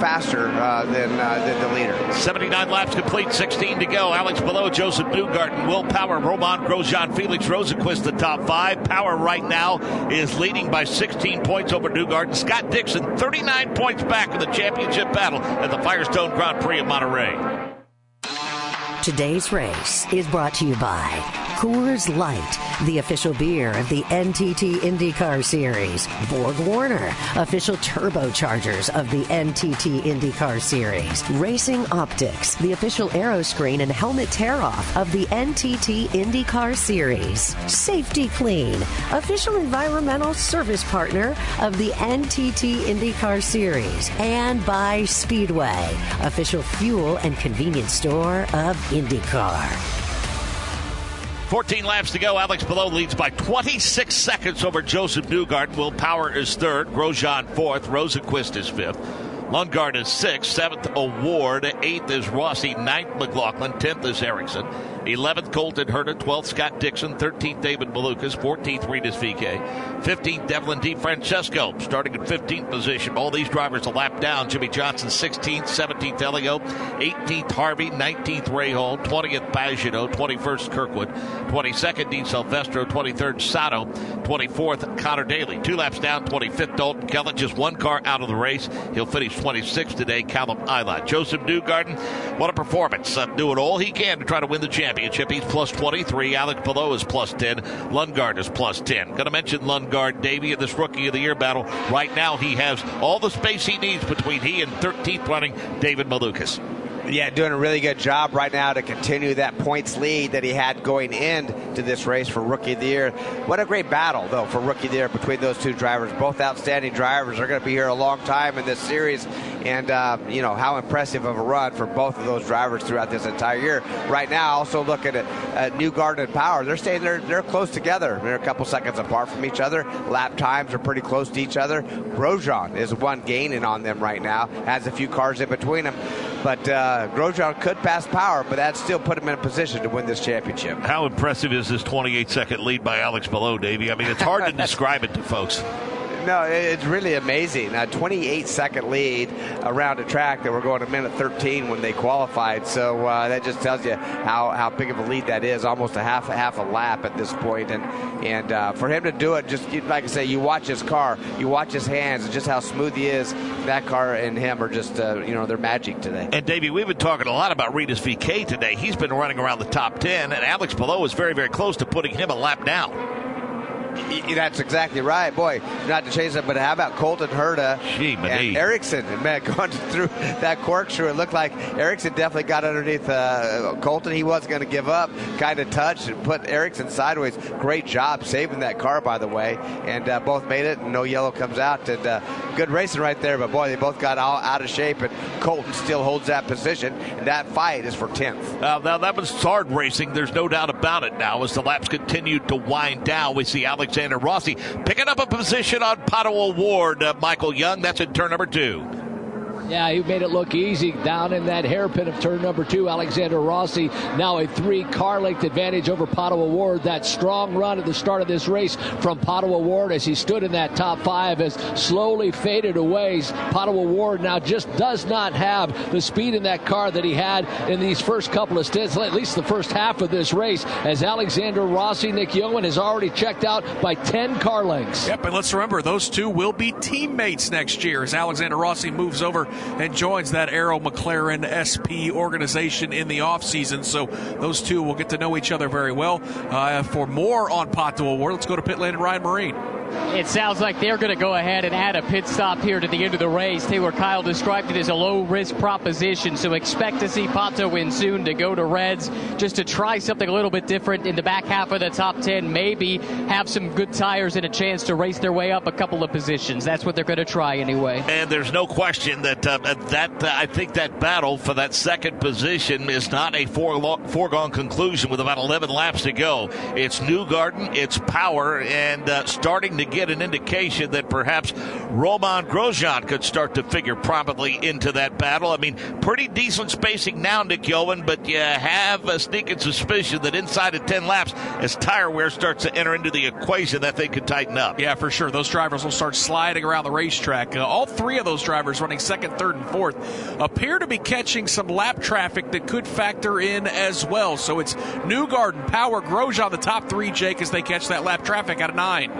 faster uh, than, uh, than the leader. 79 laps complete, 16 to go. Alex Palou, Joseph Newgarden, Will Power, Romain Grosjean, Felix Rosenqvist, the top five. Power right now is leading by 16 points over Newgarden. Scott Dixon, 39 points back in the championship battle at the Firestone Grand Prix of Monterey. Today's race is brought to you by Coors Light, the official beer of the NTT IndyCar Series. Borg Warner, official turbochargers of the NTT IndyCar Series. Racing Optics, the official aero screen and helmet tear off of the NTT IndyCar Series. Safety-Kleen, official environmental service partner of the NTT IndyCar Series. And by Speedway, official fuel and convenience store of IndyCar. 14 laps to go. Alex Palou leads by 26 seconds over Josef Newgarden. Will Power is third. Grosjean fourth. Rosenqvist is fifth. Lundgaard is sixth. Seventh, O'Ward. Eighth is Rossi. Ninth, McLaughlin. Tenth is Ericsson. 11th, Colton Herta. 12th, Scott Dixon. 13th, David Malukas. 14th, Rinus VeeKay. 15th, Devlin DeFrancesco, starting at 15th position. All these drivers a lap down. Jimmie Johnson, 16th. 17th, Helio. 18th, Harvey. 19th, Rahal. 20th, Pagenaud. 21st, Kirkwood. 22nd, Di Silvestro. 23rd, Sato. 24th, Conor Daly. Two laps down. 25th, Dalton Kellett. Just one car out of the race. He'll finish 26th today, Callum Ilott. Josef Newgarden, what a performance. Uh, doing all he can to try to win the championship. He's plus 23. Alex Palou is plus 10. Lundgaard is plus 10. Going to mention Lundgaard, Davey, in this Rookie of the Year battle. Right now, he has all the space he needs between he and 13th running David Malukas. Yeah, doing a really good job right now to continue that points lead that he had going into this race for Rookie of the Year. What a great battle, though, for Rookie of the Year between those two drivers. Both outstanding drivers are going to be here a long time in this series. And, uh, you know, how impressive of a run for both of those drivers throughout this entire year. Right now, also looking at, at Newgarden and Power. They're staying there, they're close together. They're a couple seconds apart from each other. Lap times are pretty close to each other. Grosjean is one gaining on them right now, has a few cars in between them. But uh, Grosjean could pass Power, but that still put him in a position to win this championship. How impressive is this 28 second lead by Alex Palou, Davey? I mean, it's hard to describe it to folks. No, it's really amazing. A 28 second lead around a track that we're going a minute 13 when they qualified. So uh, that just tells you how, how big of a lead that is. Almost a half a half a lap at this point, and and uh, for him to do it, just like I say, you watch his car, you watch his hands, and just how smooth he is. That car and him are just uh, you know they're magic today. And Davey, we've been talking a lot about Rinus VeeKay today. He's been running around the top 10, and Alex Palou is very very close to putting him a lap down. That's exactly right, boy. Not to chase it, but how about Colton Herta Gee, and Ericsson? Man, going through that corkscrew, it looked like Ericsson definitely got underneath uh, Colton. He wasn't going to give up. Kind of touched and put Ericsson sideways. Great job saving that car, by the way. And uh, both made it, and no yellow comes out. And uh, good racing right there. But boy, they both got all out of shape, and Colton still holds that position. And that fight is for tenth. Uh, now that was hard racing. There's no doubt about it. Now, as the laps continued to wind down, we see Alexander Rossi picking up a position on Pato O'Ward. Uh, Michael Young, that's in turn number two. Yeah, he made it look easy down in that hairpin of turn number two. Alexander Rossi now a three car length advantage over Pato O'Ward. That strong run at the start of this race from Pato O'Ward as he stood in that top five has slowly faded away. Pato O'Ward now just does not have the speed in that car that he had in these first couple of stints, at least the first half of this race, as Alexander Rossi, Nick Yeoman has already checked out by 10 car lengths. Yep, and let's remember those two will be teammates next year as Alexander Rossi moves over and joins that Arrow McLaren SP organization in the offseason. So those two will get to know each other very well. Uh, for more on Pato O'Ward, let's go to pit lane and Ryan Myrehn. It sounds like they're going to go ahead and add a pit stop here to the end of the race. Taylor Kiel described it as a low risk proposition, so expect to see Pato win soon to go to Reds just to try something a little bit different in the back half of the top 10. Maybe have some good tires and a chance to race their way up a couple of positions. That's what they're going to try anyway. And there's no question that uh, that uh, I think that battle for that second position is not a foregone conclusion with about 11 laps to go. It's Newgarden, it's Power, and uh, starting to get an indication that perhaps Romain Grosjean could start to figure prominently into that battle. I mean, pretty decent spacing now, Nick Yeoman, but you have a sneaking suspicion that inside of 10 laps, as tire wear starts to enter into the equation, that thing could tighten up. Yeah, for sure. Those drivers will start sliding around the racetrack. Uh, all three of those drivers running second, third, and fourth appear to be catching some lap traffic that could factor in as well. So it's Newgarden, Power, Grosjean, the top three, Jake, as they catch that lap traffic out of nine.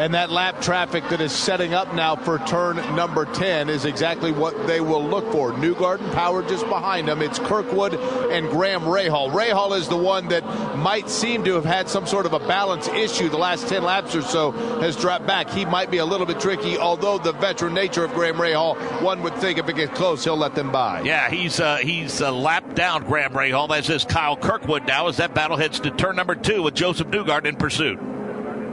And that lap traffic that is setting up now for turn number 10 is exactly what they will look for. Newgarden, Power just behind them. It's Kirkwood and Graham Rahal. Rahal is the one that might seem to have had some sort of a balance issue the last 10 laps or so, has dropped back. He might be a little bit tricky, although the veteran nature of Graham Rahal, one would think if it gets close, he'll let them by. Yeah, he's uh, he's uh, lapped down Graham Rahal, as is Kyle Kirkwood now, as that battle heads to turn number two with Josef Newgarden in pursuit.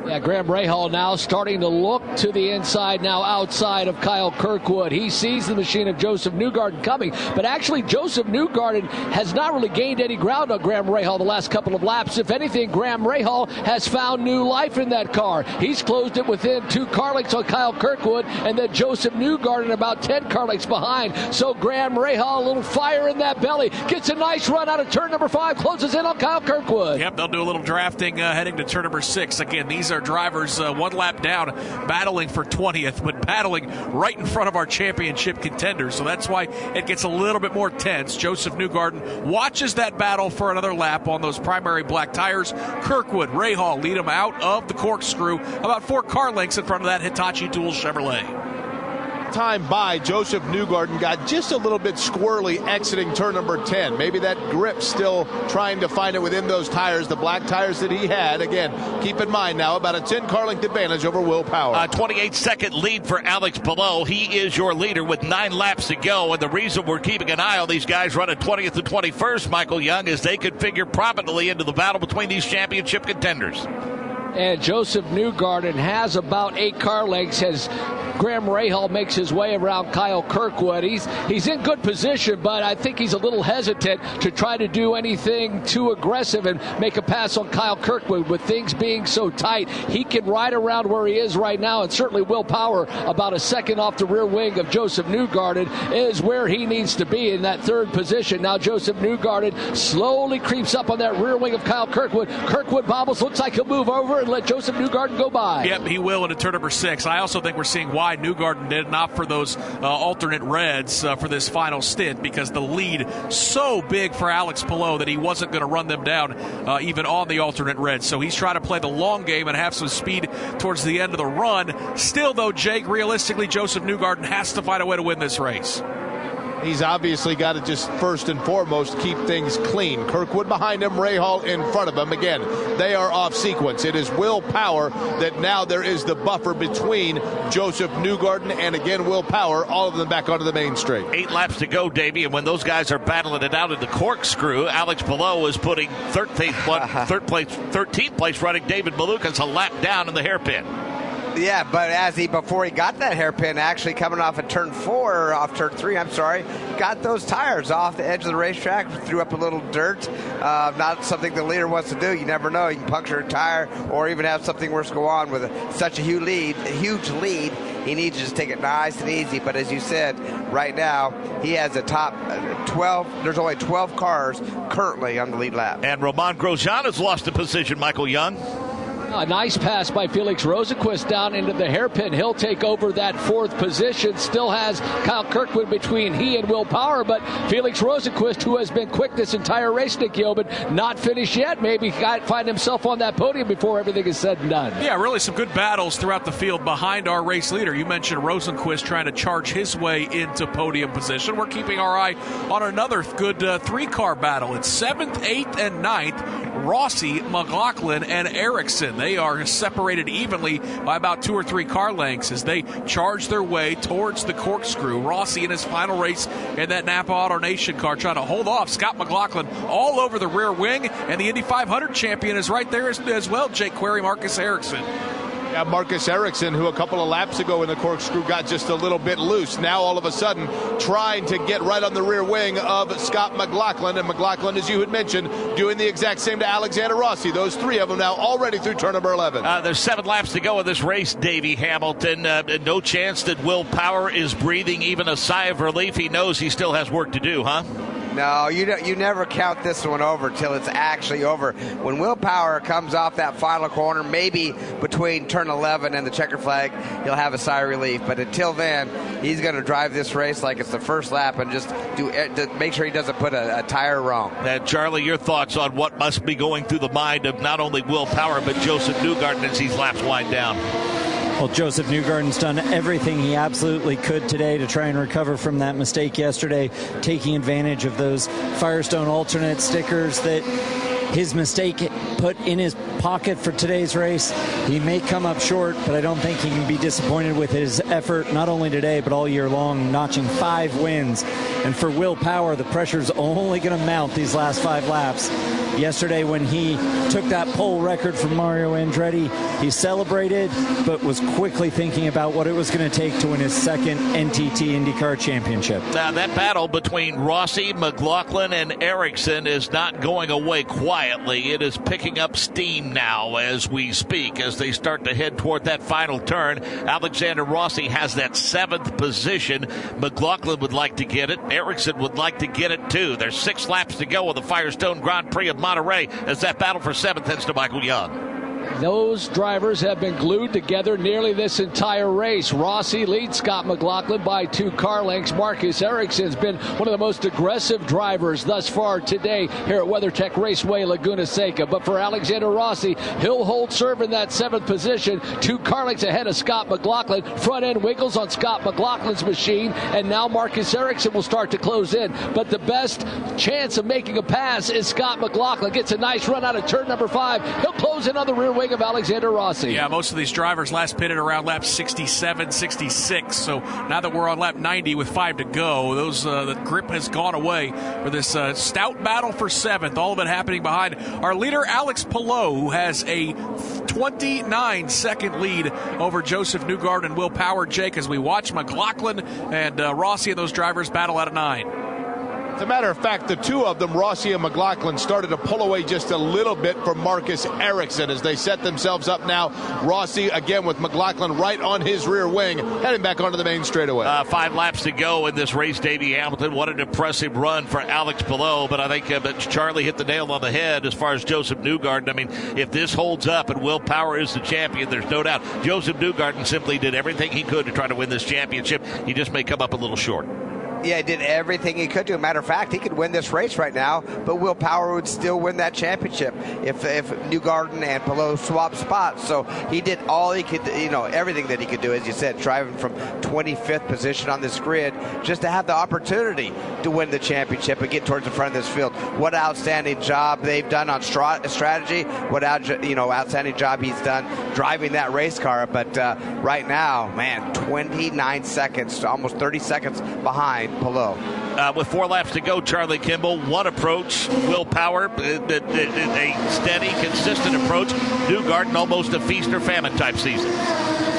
Yeah, Graham Rahal now starting to look to the inside, now outside of Kyle Kirkwood. He sees the machine of Josef Newgarden coming, but actually Josef Newgarden has not really gained any ground on Graham Rahal the last couple of laps. If anything, Graham Rahal has found new life in that car. He's closed it within two car lengths on Kyle Kirkwood, and then Josef Newgarden about 10 car lengths behind. So Graham Rahal, a little fire in that belly, gets a nice run out of turn number five, closes in on Kyle Kirkwood. Yep, they'll do a little drafting uh, heading to turn number six. Again, these are drivers uh, one lap down, battling for 20th, but battling right in front of our championship contenders. So that's why it gets a little bit more tense. Josef Newgarden watches that battle for another lap on those primary black tires. Kirkwood, Rahal lead them out of the corkscrew, about four car lengths in front of that Hitachi Dual Chevrolet time by, Josef Newgarden got just a little bit squirrely exiting turn number 10. Maybe that grip still trying to find it within those tires, the black tires that he had. Again, keep in mind now about a 10 car length advantage over Will Power. A 28 second lead for Alex Palou. He is your leader with nine laps to go. And the reason we're keeping an eye on these guys running 20th and 21st, Michael Young, is they could figure prominently into the battle between these championship contenders. And Josef Newgarden has about eight car lengths, as Graham Rahal makes his way around Kyle Kirkwood. He's he's in good position, but I think he's a little hesitant to try to do anything too aggressive and make a pass on Kyle Kirkwood. With things being so tight, he can ride around where he is right now, and certainly Will Power about a second off the rear wing of Josef Newgarden is where he needs to be in that third position. Now Josef Newgarden slowly creeps up on that rear wing of Kyle Kirkwood. Kirkwood bobbles, looks like he'll move over and let Josef Newgarden go by. Yep, he will into turn number six. I also think we're seeing why Newgarden did not for those uh, alternate reds uh, for this final stint because the lead so big for Alex Palou that he wasn't going to run them down uh, even on the alternate reds. So he's trying to play the long game and have some speed towards the end of the run. Still, though, Jake, realistically, Josef Newgarden has to find a way to win this race he's obviously got to just first and foremost keep things clean. Kirkwood behind him, Rahal in front of him. Again, they are off sequence. It is Will Power that now there is the buffer between Josef Newgarden and again Will Power, all of them back onto the main straight. Eight laps to go, Davey, and when those guys are battling it out in the corkscrew, Alex Palou is putting 13th, third place, 13th place running David Malukas a lap down in the hairpin. Yeah, but as he before he got that hairpin, actually coming off at turn four, off turn three, I'm sorry, got those tires off the edge of the racetrack, threw up a little dirt. Uh, not something the leader wants to do. You never know. You can puncture a tire, or even have something worse go on with a, such a huge lead. A huge lead. He needs to just take it nice and easy. But as you said, right now he has a top uh, 12. There's only 12 cars currently on the lead lap. And Romain Grosjean has lost a position. Michael Young. A nice pass by Felix Rosenqvist down into the hairpin. He'll take over that fourth position. Still has Kyle Kirkwood between he and Will Power, but Felix Rosenqvist, who has been quick this entire race, Nick Yeoman, not finished yet. Maybe find himself on that podium before everything is said and done. Yeah, really some good battles throughout the field behind our race leader. You mentioned Rosenqvist trying to charge his way into podium position. We're keeping our eye on another good uh, three car battle. It's seventh, eighth, and ninth. Rossi, McLaughlin, and Ericsson. They are separated evenly by about two or three car lengths as they charge their way towards the corkscrew. Rossi in his final race in that Napa Auto Nation car trying to hold off Scott McLaughlin all over the rear wing, and the Indy 500 champion is right there as, as well, Jake Query, Marcus Ericsson. Yeah, Marcus Ericsson, who a couple of laps ago in the corkscrew got just a little bit loose. Now all of a sudden trying to get right on the rear wing of Scott McLaughlin. And McLaughlin, as you had mentioned, doing the exact same to Alexander Rossi. Those three of them now already through turn number 11. Uh, there's seven laps to go in this race, Davey Hamilton. Uh, no chance that Will Power is breathing even a sigh of relief. He knows he still has work to do, huh? No, you you never count this one over till it's actually over. When Will Power comes off that final corner, maybe between turn 11 and the checker flag, he'll have a sigh of relief. But until then, he's going to drive this race like it's the first lap and just do eh, make sure he doesn't put a, a tire wrong. And Charlie, your thoughts on what must be going through the mind of not only Will Power but Josef Newgarden as these laps wind down? Well, Josef Newgarden's done everything he absolutely could today to try and recover from that mistake yesterday, taking advantage of those Firestone alternate stickers that his mistake put in his pocket for today's race. He may come up short, but I don't think he can be disappointed with his effort, not only today, but all year long, notching five wins. And for Will Power, the pressure's only going to mount these last five laps Yesterday, when he took that pole record from Mario Andretti, he celebrated, but was quickly thinking about what it was going to take to win his second NTT IndyCar championship. Now, that battle between Rossi, McLaughlin, and Ericsson is not going away quietly. It is picking up steam now as we speak, as they start to head toward that final turn. Alexander Rossi has that seventh position. McLaughlin would like to get it. Ericsson would like to get it too. There's six laps to go with the Firestone Grand Prix of Monterey as that battle for seventh heads to Michael Young. Those drivers have been glued together nearly this entire race. Rossi leads Scott McLaughlin by two car lengths. Marcus Ericsson's been one of the most aggressive drivers thus far today here at WeatherTech Raceway Laguna Seca. But for Alexander Rossi, he'll hold serve in that seventh position. Two car lengths ahead of Scott McLaughlin. Front end wiggles on Scott McLaughlin's machine, and now Marcus Ericsson will start to close in. But the best chance of making a pass is Scott McLaughlin. Gets a nice run out of turn number five. He'll close in on the rear wing of Alexander Rossi. Yeah, most of these drivers last pitted around lap 67, 66. So now that we're on lap 90 with five to go, those uh, the grip has gone away for this uh, stout battle for seventh. All of it happening behind our leader Alex Palou, who has a 29 second lead over Josef Newgarden and Will Power. Jake, as we watch McLaughlin and uh, Rossi and those drivers battle out of nine. As a matter of fact, the two of them, Rossi and McLaughlin, started to pull away just a little bit from Marcus Ericsson as they set themselves up now. Rossi again with McLaughlin right on his rear wing, heading back onto the main straightaway. Uh, five laps to go in this race, Davey Hamilton. What an impressive run for Alex Palou, but I think uh, Charlie hit the nail on the head as far as Josef Newgarden. I mean, if this holds up and Will Power is the champion, there's no doubt. Josef Newgarden simply did everything he could to try to win this championship. He just may come up a little short. Yeah, he did everything he could do. Matter of fact, he could win this race right now, but Will Power would still win that championship if if Newgarden and Palou swap spots. So he did all he could, you know, everything that he could do, as you said, driving from 25th position on this grid, just to have the opportunity to win the championship and get towards the front of this field. What outstanding job they've done on stra- strategy. What out, you know, outstanding job he's done driving that race car. But uh, right now, man, 29 seconds, almost 30 seconds behind Palou. Uh, with four laps to go, Charlie Kimball, one approach, Will Power, uh, a steady, consistent approach. Newgarden, almost a feast or famine type season.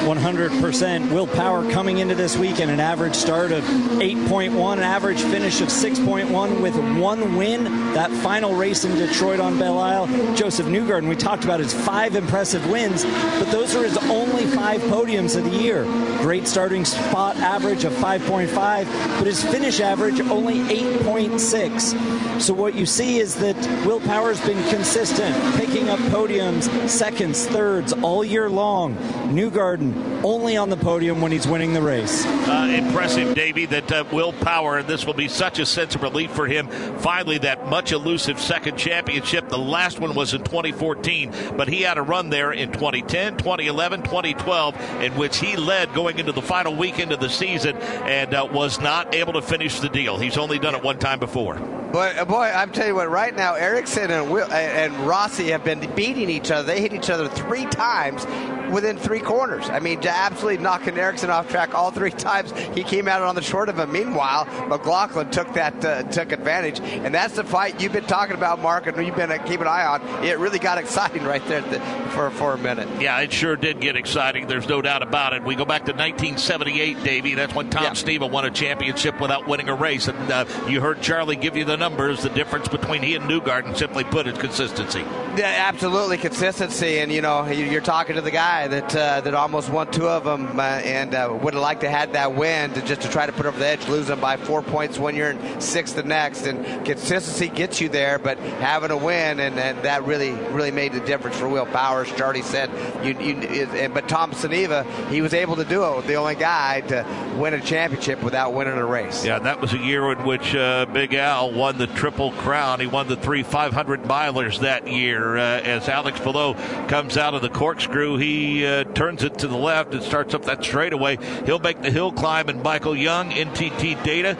100%. Will Power coming into this weekend, an average start of 8.1, an average finish of 6.1 with one win. That final race in Detroit on Belle Isle. Josef Newgarden, we talked about his five impressive wins, but those are his only five podiums of the year. Great starting spot average of 5.5, but his finish average only 8.6. So what you see is that Will Power's been consistent, picking up podiums, seconds, thirds all year long. Newgarden only on the podium when he's winning the race. Uh, impressive, Davey, that uh, Will Power, and this will be such a sense of relief for him. Finally, that much elusive second championship. The last one was in 2014, but he had a run there in 2010, 2011, 2012, in which he led going into the final weekend of the season and uh, was not able to finish the deal. He's only done it one time before. Boy, boy, I'm telling you what. Right now, Ericsson and Will, and Rossi have been beating each other. They hit each other three times within three corners. I mean, to absolutely knocking Ericsson off track all three times. He came out on the short of him. Meanwhile, McLaughlin took that uh, took advantage, and that's the fight you've been talking about, Mark, and you've been uh, keeping an eye on. It really got exciting right there the, for for a minute. Yeah, it sure did get exciting. There's no doubt about it. We go back to 1978, Davey. That's when Tom yeah. won a championship without winning a race, and uh, you heard Charlie give you the numbers. The difference between he and Newgarden, simply put, is consistency. Yeah, absolutely consistency, and you know you're talking to the guy that uh, that almost won two of them uh, and uh, would have liked to had that win to just to try to put over the edge, losing by four points one year and six the next. And consistency gets you there, but having a win and, and that really really made the difference for Will Powers. Charlie said, you, you, but Tom Sneva, he was able to do it. The only guy to win a championship without winning a race. Yeah, that was a year in which uh, Big Al won the Triple Crown. He won the three 500 milers that year. Uh, as Alex Palou comes out of the corkscrew, he uh, turns it to the left and starts up that straightaway. He'll make the hill climb, and Michael Young, NTT Data,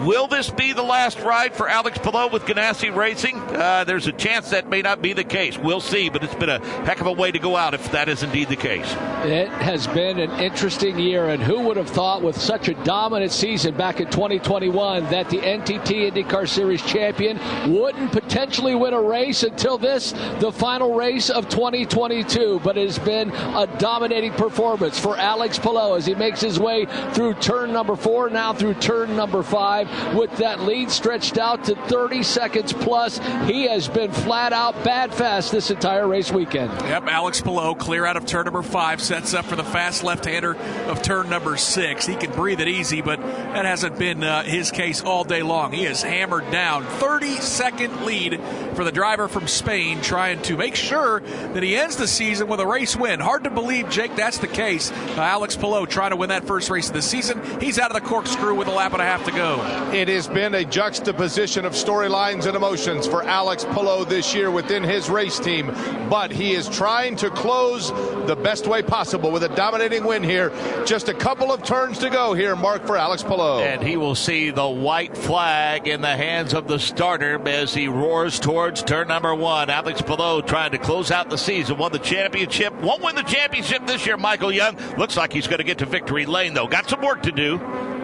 Will this be the last ride for Alex Palou with Ganassi Racing? Uh, there's a chance that may not be the case. We'll see, but it's been a heck of a way to go out if that is indeed the case. It has been an interesting year, and who would have thought with such a dominant season back in 2021 that the NTT IndyCar Series champion wouldn't potentially win a race until this, the final race of 2022. But it has been a dominating performance for Alex Palou as he makes his way through turn number four, now through turn number five, with that lead stretched out to 30 seconds plus. He has been flat out bad fast this entire race weekend. Yep, Alex Palou clear out of turn number five, sets up for the fast left-hander of turn number six. He can breathe it easy, but that hasn't been uh, his case all day long. He is hammered down. 30 second lead for the driver from Spain, trying to make sure that he ends the season with a race win. Hard to believe, Jake, that's the case. Uh, Alex Palou trying to win that first race of the season. He's out of the corkscrew with a lap and a half to go. It has been a juxtaposition of storylines and emotions for Alex Palou this year within his race team, but he is trying to close the best way possible with a dominating win here. Just a couple of turns to go here, Mark, for Alex Palou. And he will see the white flag in the hands of the starter as he roars towards turn number one. Alex Palou trying to close out the season, won the championship, won't win the championship this year. Michael Young looks like he's going to get to victory lane, though. Got some work to do.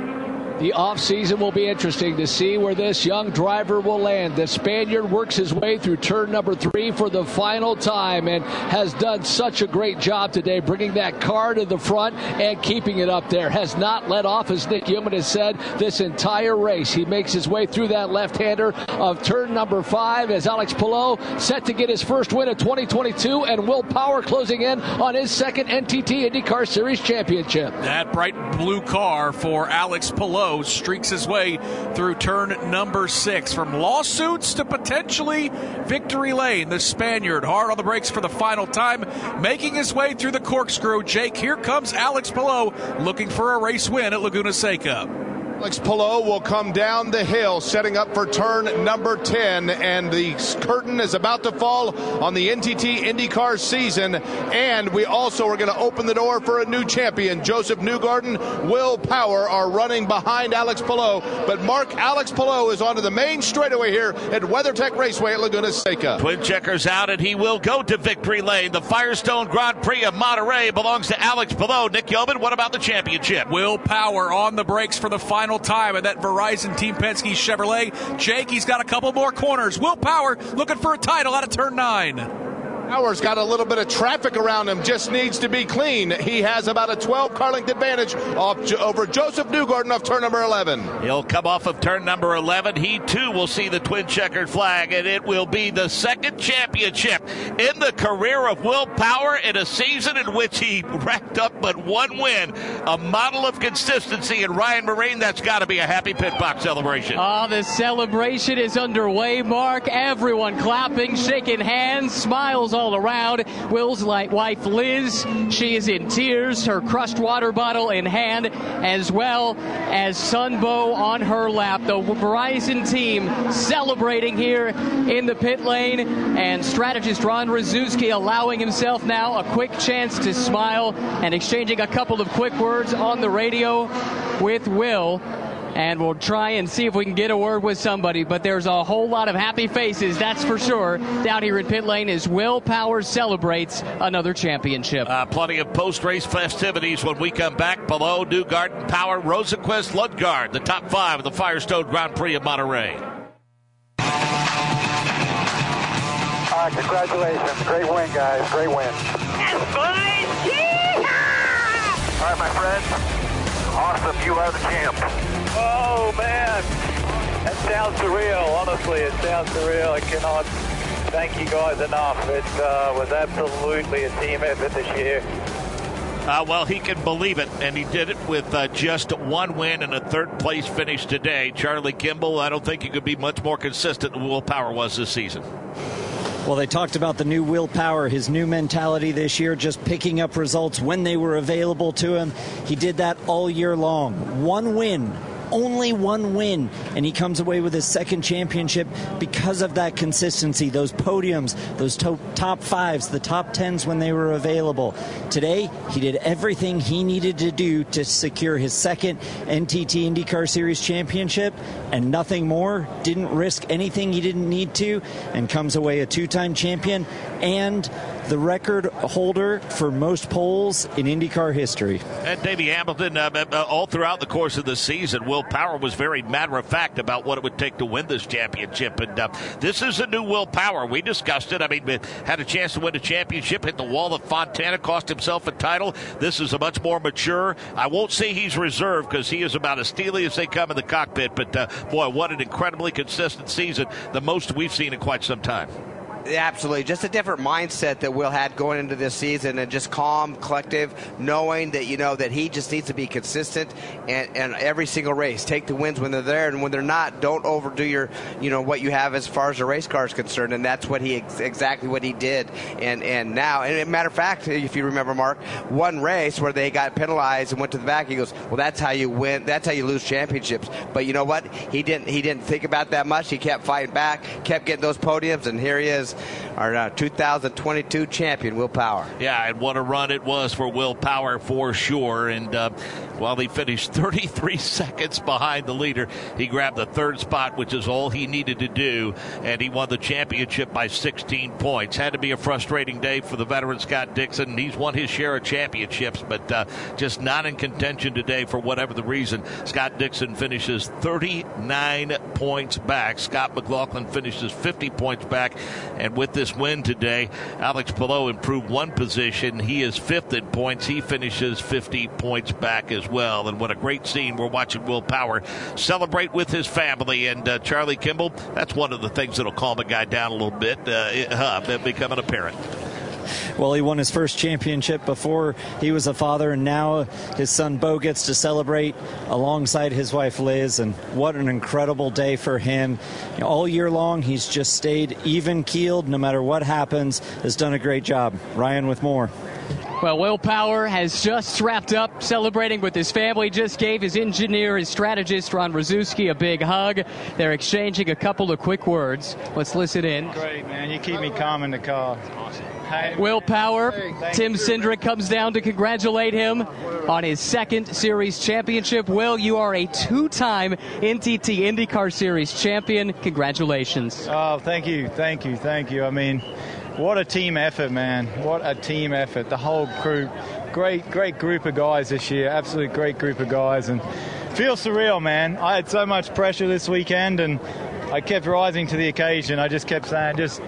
The offseason will be interesting to see where this young driver will land. The Spaniard works his way through turn number three for the final time and has done such a great job today bringing that car to the front and keeping it up there. Has not let off, as Nick Yeoman has said, this entire race. He makes his way through that left hander of turn number five as Alex Palou set to get his first win of 2022 and Will Power closing in on his second NTT IndyCar Series championship. That bright blue car for Alex Streaks his way through turn number six. From lawsuits to potentially victory lane, the Spaniard hard on the brakes for the final time, making his way through the corkscrew. Jake, here comes Alex Palou looking for a race win at Laguna Seca. Alex Palou will come down the hill, setting up for turn number 10, and the curtain is about to fall on the NTT IndyCar season. And we also are going to open the door for a new champion. Josef Newgarden, Will Power are running behind Alex Palou. But Mark Alex Palou is onto the main straightaway here at WeatherTech Raceway at Laguna Seca. Twin checkers out, and he will go to victory lane. The Firestone Grand Prix of Monterey belongs to Alex Palou. Nick Yeoman, what about the championship? Will Power on the brakes for the final time at that Verizon Team Penske Chevrolet. Jake, he's got a couple more corners. Will Power looking for a title out of turn nine. Power's got a little bit of traffic around him, just needs to be clean. He has about a 12 car length advantage off, over Josef Newgarden off turn number 11. He'll come off of turn number 11. He too will see the twin checkered flag, and it will be the second championship in the career of Will Power in a season in which he racked up but one win. A model of consistency. And Ryan Myrehn, that's got to be a happy pit box celebration. Oh, the celebration is underway, Mark. Everyone clapping, shaking hands, smiles all around. Will's wife Liz, she is in tears, her crushed water bottle in hand, as well as Sunbow on her lap. The Verizon team celebrating here in the pit lane, and strategist Ron Ruzewski allowing himself now a quick chance to smile and exchanging a couple of quick words on the radio with Will and we'll try and see if we can get a word with somebody. But there's a whole lot of happy faces, that's for sure, down here in pit lane as Will Power celebrates another championship. Uh, plenty of post-race festivities when we come back. Palou Newgarden, Power, Rosenqvist, Lundgaard, the top five of the Firestone Grand Prix of Monterey. Uh, congratulations. Great win, guys. Great win. All right, my friend. Awesome. You are the champ. Oh, man. That sounds surreal. Honestly, it sounds surreal. I cannot thank you guys enough. It uh, was absolutely a team effort this year. Uh, well, he can believe it, and he did it with uh, just one win and a third place finish today. Charlie Kimball, I don't think he could be much more consistent than Will Power was this season. Well, they talked about the new Will Power, his new mentality this year, just picking up results when they were available to him. He did that all year long. One win only one win, and he comes away with his second championship because of that consistency, those podiums, those to- top fives, the top tens when they were available. Today, he did everything he needed to do to secure his second NTT IndyCar Series championship, and nothing more. Didn't risk anything he didn't need to, and comes away a two time champion and the record holder for most poles in IndyCar history. And Davey Hamilton, uh, uh, all throughout the course of the season, Will Power was very matter of fact about what it would take to win this championship. And uh, this is a new Will Power. We discussed it. I mean, had a chance to win a championship, hit the wall of Fontana, cost himself a title. This is a much more mature. I won't say he's reserved because he is about as steely as they come in the cockpit. But uh, boy, what an incredibly consistent season, the most we've seen in quite some time. Absolutely. Just a different mindset that Will had going into this season and just calm, collective, knowing that, you know, that he just needs to be consistent and, and every single race. Take the wins when they're there and when they're not, don't overdo your, you know, what you have as far as the race car is concerned. And that's what he, exactly what he did. And, and now, and matter of fact, if you remember, Mark, one race where they got penalized and went to the back, he goes, well, that's how you win. That's how you lose championships. But you know what? He didn't, he didn't think about that much. He kept fighting back, kept getting those podiums. And here he is our uh, 2022 champion, Will Power. Yeah, and what a run it was for Will Power for sure. And uh, while he finished 33 seconds behind the leader, he grabbed the third spot, which is all he needed to do, and he won the championship by 16 points. Had to be a frustrating day for the veteran Scott Dixon. He's won his share of championships, but uh, just not in contention today for whatever the reason. Scott Dixon finishes 39 points back. Scott McLaughlin finishes 50 points back, and with this win today, Alex Palou improved one position. He is fifth in points. He finishes 50 points back as well. And what a great scene. We're watching Will Power celebrate with his family. And uh, Charlie Kimball, that's one of the things that'll calm a guy down a little bit, uh, becoming a parent. Well, he won his first championship before he was a father, and now his son Bo gets to celebrate alongside his wife Liz. And what an incredible day for him! You know, all year long, he's just stayed even keeled, no matter what happens. Has done a great job. Ryan with more. Well, Will Power has just wrapped up celebrating with his family. Just gave his engineer, his strategist, Ron Ruzewski, a big hug. They're exchanging a couple of quick words. Let's listen in. Great, man. You keep me calm in the car. Awesome. Will Power, Tim Cindric comes down to congratulate him on his second series championship. Will, you are a two time NTT IndyCar Series champion. Congratulations. Oh, thank you, thank you, thank you. I mean, what a team effort, man. What a team effort. The whole group. Great, great group of guys this year. Absolute great group of guys. And feels surreal, man. I had so much pressure this weekend and I kept rising to the occasion. I just kept saying, just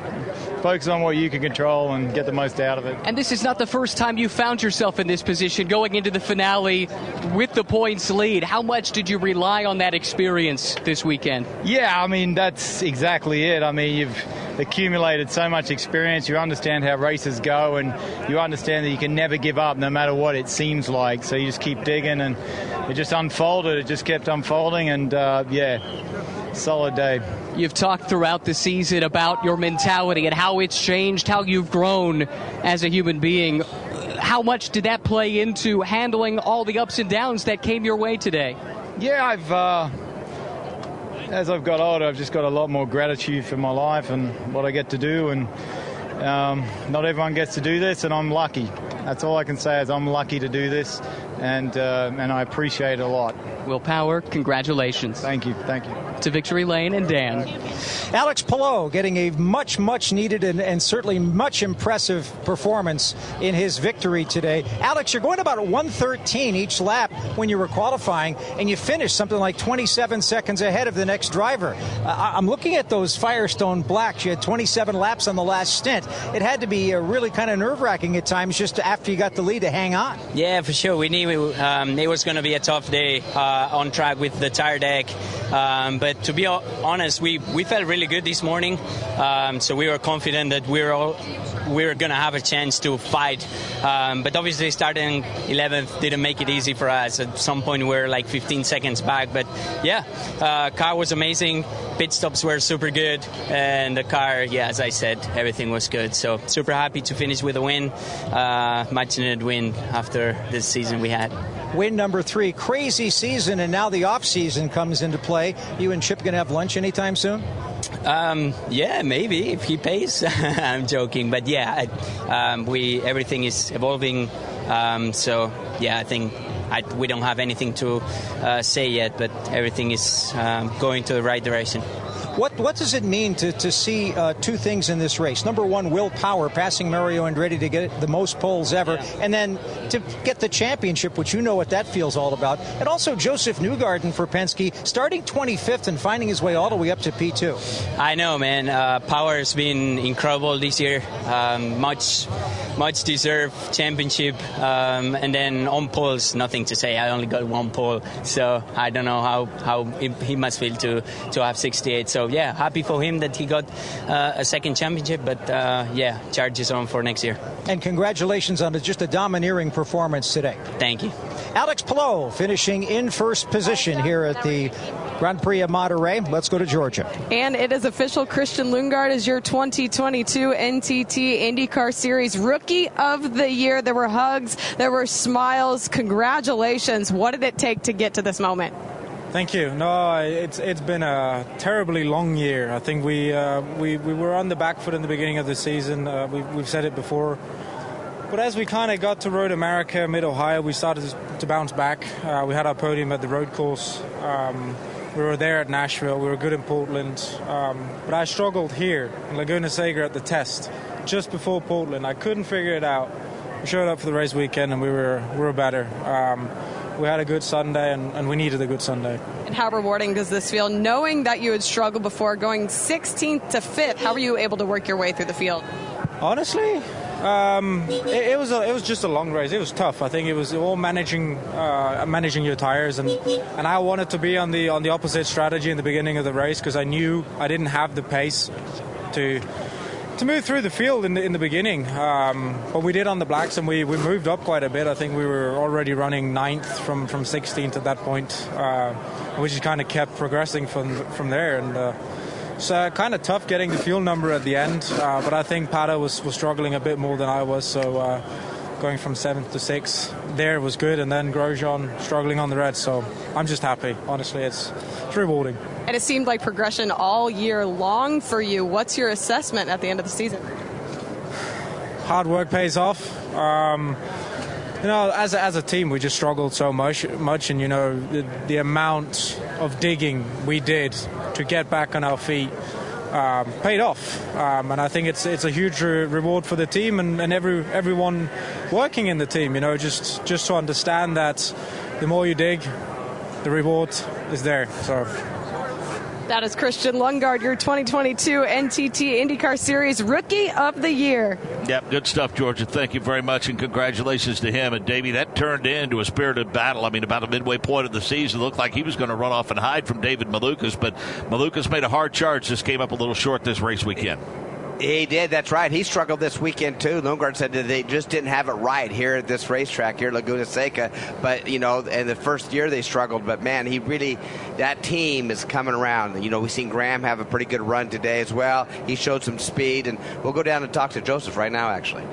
focus on what you can control and get the most out of it. And this is not the first time you found yourself in this position going into the finale with the points lead. How much did you rely on that experience this weekend? Yeah, I mean, that's exactly it. I mean, you've accumulated so much experience. You understand how races go, and you understand that you can never give up no matter what it seems like. So you just keep digging, and it just unfolded. It just kept unfolding, and uh, yeah, solid day. You've talked throughout the season about your mentality and how it's changed, how you've grown as a human being. How much did that play into handling all the ups and downs that came your way today? Yeah, I've. Uh, as I've got older, I've just got a lot more gratitude for my life and what I get to do. And um, not everyone gets to do this, and I'm lucky. That's all I can say is I'm lucky to do this, and uh, and I appreciate it a lot. Will Power, congratulations. Thank you, thank you. To Victory Lane and Dan. Alex Palou getting a much, much needed and, and, certainly much impressive performance in his victory today. Alex, you're going about 113 each lap when you were qualifying, and you finished something like 27 seconds ahead of the next driver. Uh, I'm looking at those Firestone Blacks. You had 27 laps on the last stint. It had to be uh, really kind of nerve wracking at times just after you got the lead to hang on. Yeah, for sure. We knew um, it was going to be a tough day uh, on track with the tire deck. Um, but to be honest, we, we felt really good this morning. Um, so we were confident that we were all, we were going to have a chance to fight. Um, but obviously, starting 11th didn't make it easy for us. At some point, we were like 15 seconds back. But yeah, uh, car was amazing. Pit stops were super good, and the car, yeah, as I said, everything was good. So super happy to finish with a win, uh, much needed win after this season we had. Win number three, crazy season, and now the off season comes into play. You and Chip gonna have lunch anytime soon? Um, yeah, maybe if he pays. I'm joking, but yeah, I, um, we everything is evolving. Um, so yeah, I think I, we don't have anything to uh, say yet, but everything is um, going to the right direction. What what does it mean to, to see uh, two things in this race? Number one, Will Power passing Mario Andretti to get the most poles ever, yeah. and then to get the championship, which you know what that feels all about. And also Josef Newgarden for Penske, starting 25th and finding his way all the way up to P2. I know, man. Uh, Power has been incredible this year. Um, much much deserved championship, um, and then on poles, nothing to say. I only got one pole, so I don't know how how he must feel to to have 68. So yeah, happy for him that he got uh, a second championship. But uh, yeah, charges on for next year. And congratulations on just a domineering performance today. Thank you. Alex Palou finishing in first position here at the Grand Prix of Monterey. Let's go to Georgia. And it is official. Christian Lundgaard is your 2022 NTT IndyCar Series Rookie of the Year. There were hugs, there were smiles. Congratulations. What did it take to get to this moment? Thank you. No, it's it's been a terribly long year. I think we uh, we we were on the back foot in the beginning of the season. Uh, we, we've said it before. But as we kind of got to Road America, Mid Ohio, we started to bounce back. Uh, we had our podium at the road course. Um, we were there at Nashville. We were good in Portland. Um, but I struggled here in Laguna Seca at the test just before Portland. I couldn't figure it out. We showed up for the race weekend and we were we were better. Um, we had a good Sunday and, and, we needed a good Sunday. And how rewarding does this feel, knowing that you had struggled before, going 16th to 5th? How were you able to work your way through the field? Honestly, um, it, it, was a, it was just a long race. It was tough. I think it was all managing uh, managing your tires, and and I wanted to be on the on the opposite strategy in the beginning of the race because I knew I didn't have the pace to to move through the field in the, in the beginning. Um, but we did on the blacks, and we, we moved up quite a bit. I think we were already running ninth from, from 16th at that point, uh, which just kind of kept progressing from from there. And uh, so kind of tough getting the fuel number at the end. Uh, but I think Pato was, was struggling a bit more than I was. So uh, going from seventh to sixth there was good, and then Grosjean struggling on the red. So I'm just happy. Honestly, it's, it's rewarding. And it seemed like progression all year long for you. What's your assessment at the end of the season? Hard work pays off. Um, you know, as a, as a team, we just struggled so much, much, and you know, the, the amount of digging we did to get back on our feet um, paid off, um, and I think it's it's a huge re- reward for the team and, and every everyone working in the team. You know, just just to understand that the more you dig, the reward is there. So that is Christian Lundgaard, your 2022 NTT IndyCar Series Rookie of the Year. Yep, good stuff, Georgia. Thank you very much, and congratulations to him. And Davey, that turned into a spirited battle. I mean, about the midway point of the season, looked like he was going to run off and hide from David Malukas, but Malukas made a hard charge. Just came up a little short this race weekend. He did. That's right. He struggled this weekend too. Lundgaard said that they just didn't have it right here at this racetrack here, Laguna Seca. But you know, in the first year they struggled. But man, he really that team is coming around. You know, we've seen Graham have a pretty good run today as well. He showed some speed, and we'll go down and talk to Josef right now. Actually.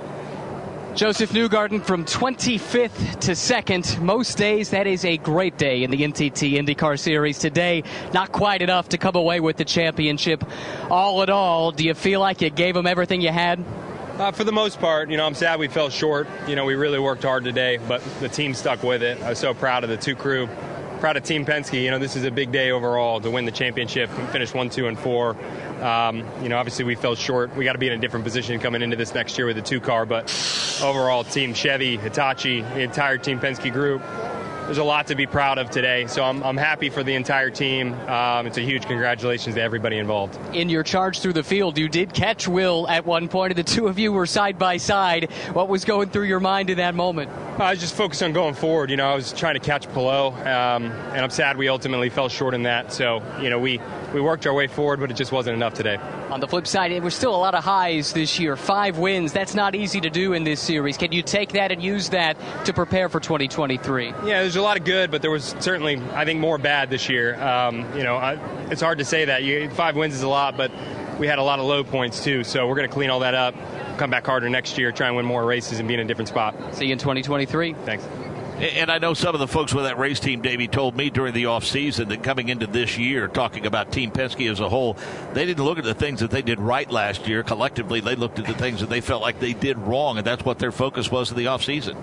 Josef Newgarden from 25th to 2nd. Most days, that is a great day in the NTT IndyCar Series. Today, not quite enough to come away with the championship. All in all, do you feel like you gave them everything you had? Uh, for the most part, you know, I'm sad we fell short. You know, we really worked hard today, but the team stuck with it. I was so proud of the two crew proud of Team Penske. You know, this is a big day overall to win the championship finish one, two, and four. Um, you know, obviously we fell short. We got to be in a different position coming into this next year with the two car, but overall, Team Chevy, Hitachi, the entire Team Penske group, there's a lot to be proud of today. So I'm, I'm happy for the entire team. Um, it's a huge congratulations to everybody involved. In your charge through the field, you did catch Will at one point, and the two of you were side by side. What was going through your mind in that moment? I was just focused on going forward. You know, I was trying to catch Palou, um, and I'm sad we ultimately fell short in that. So, you know, we, we worked our way forward, but it just wasn't enough today. On the flip side, it was still a lot of highs this year. Five wins. That's not easy to do in this series. Can you take that and use that to prepare for 2023? Yeah, there's a lot of good, but there was certainly, I think, more bad this year. Um, you know, I, it's hard to say that. You, five wins is a lot, but we had a lot of low points too. So we're going to clean all that up, come back harder next year, try and win more races, and be in a different spot. See you in 2023. Thanks. And I know some of the folks with that race team, Davey, told me during the off season that coming into this year, talking about Team Penske as a whole, they didn't look at the things that they did right last year. Collectively, they looked at the things that they felt like they did wrong, and that's what their focus was in the off season.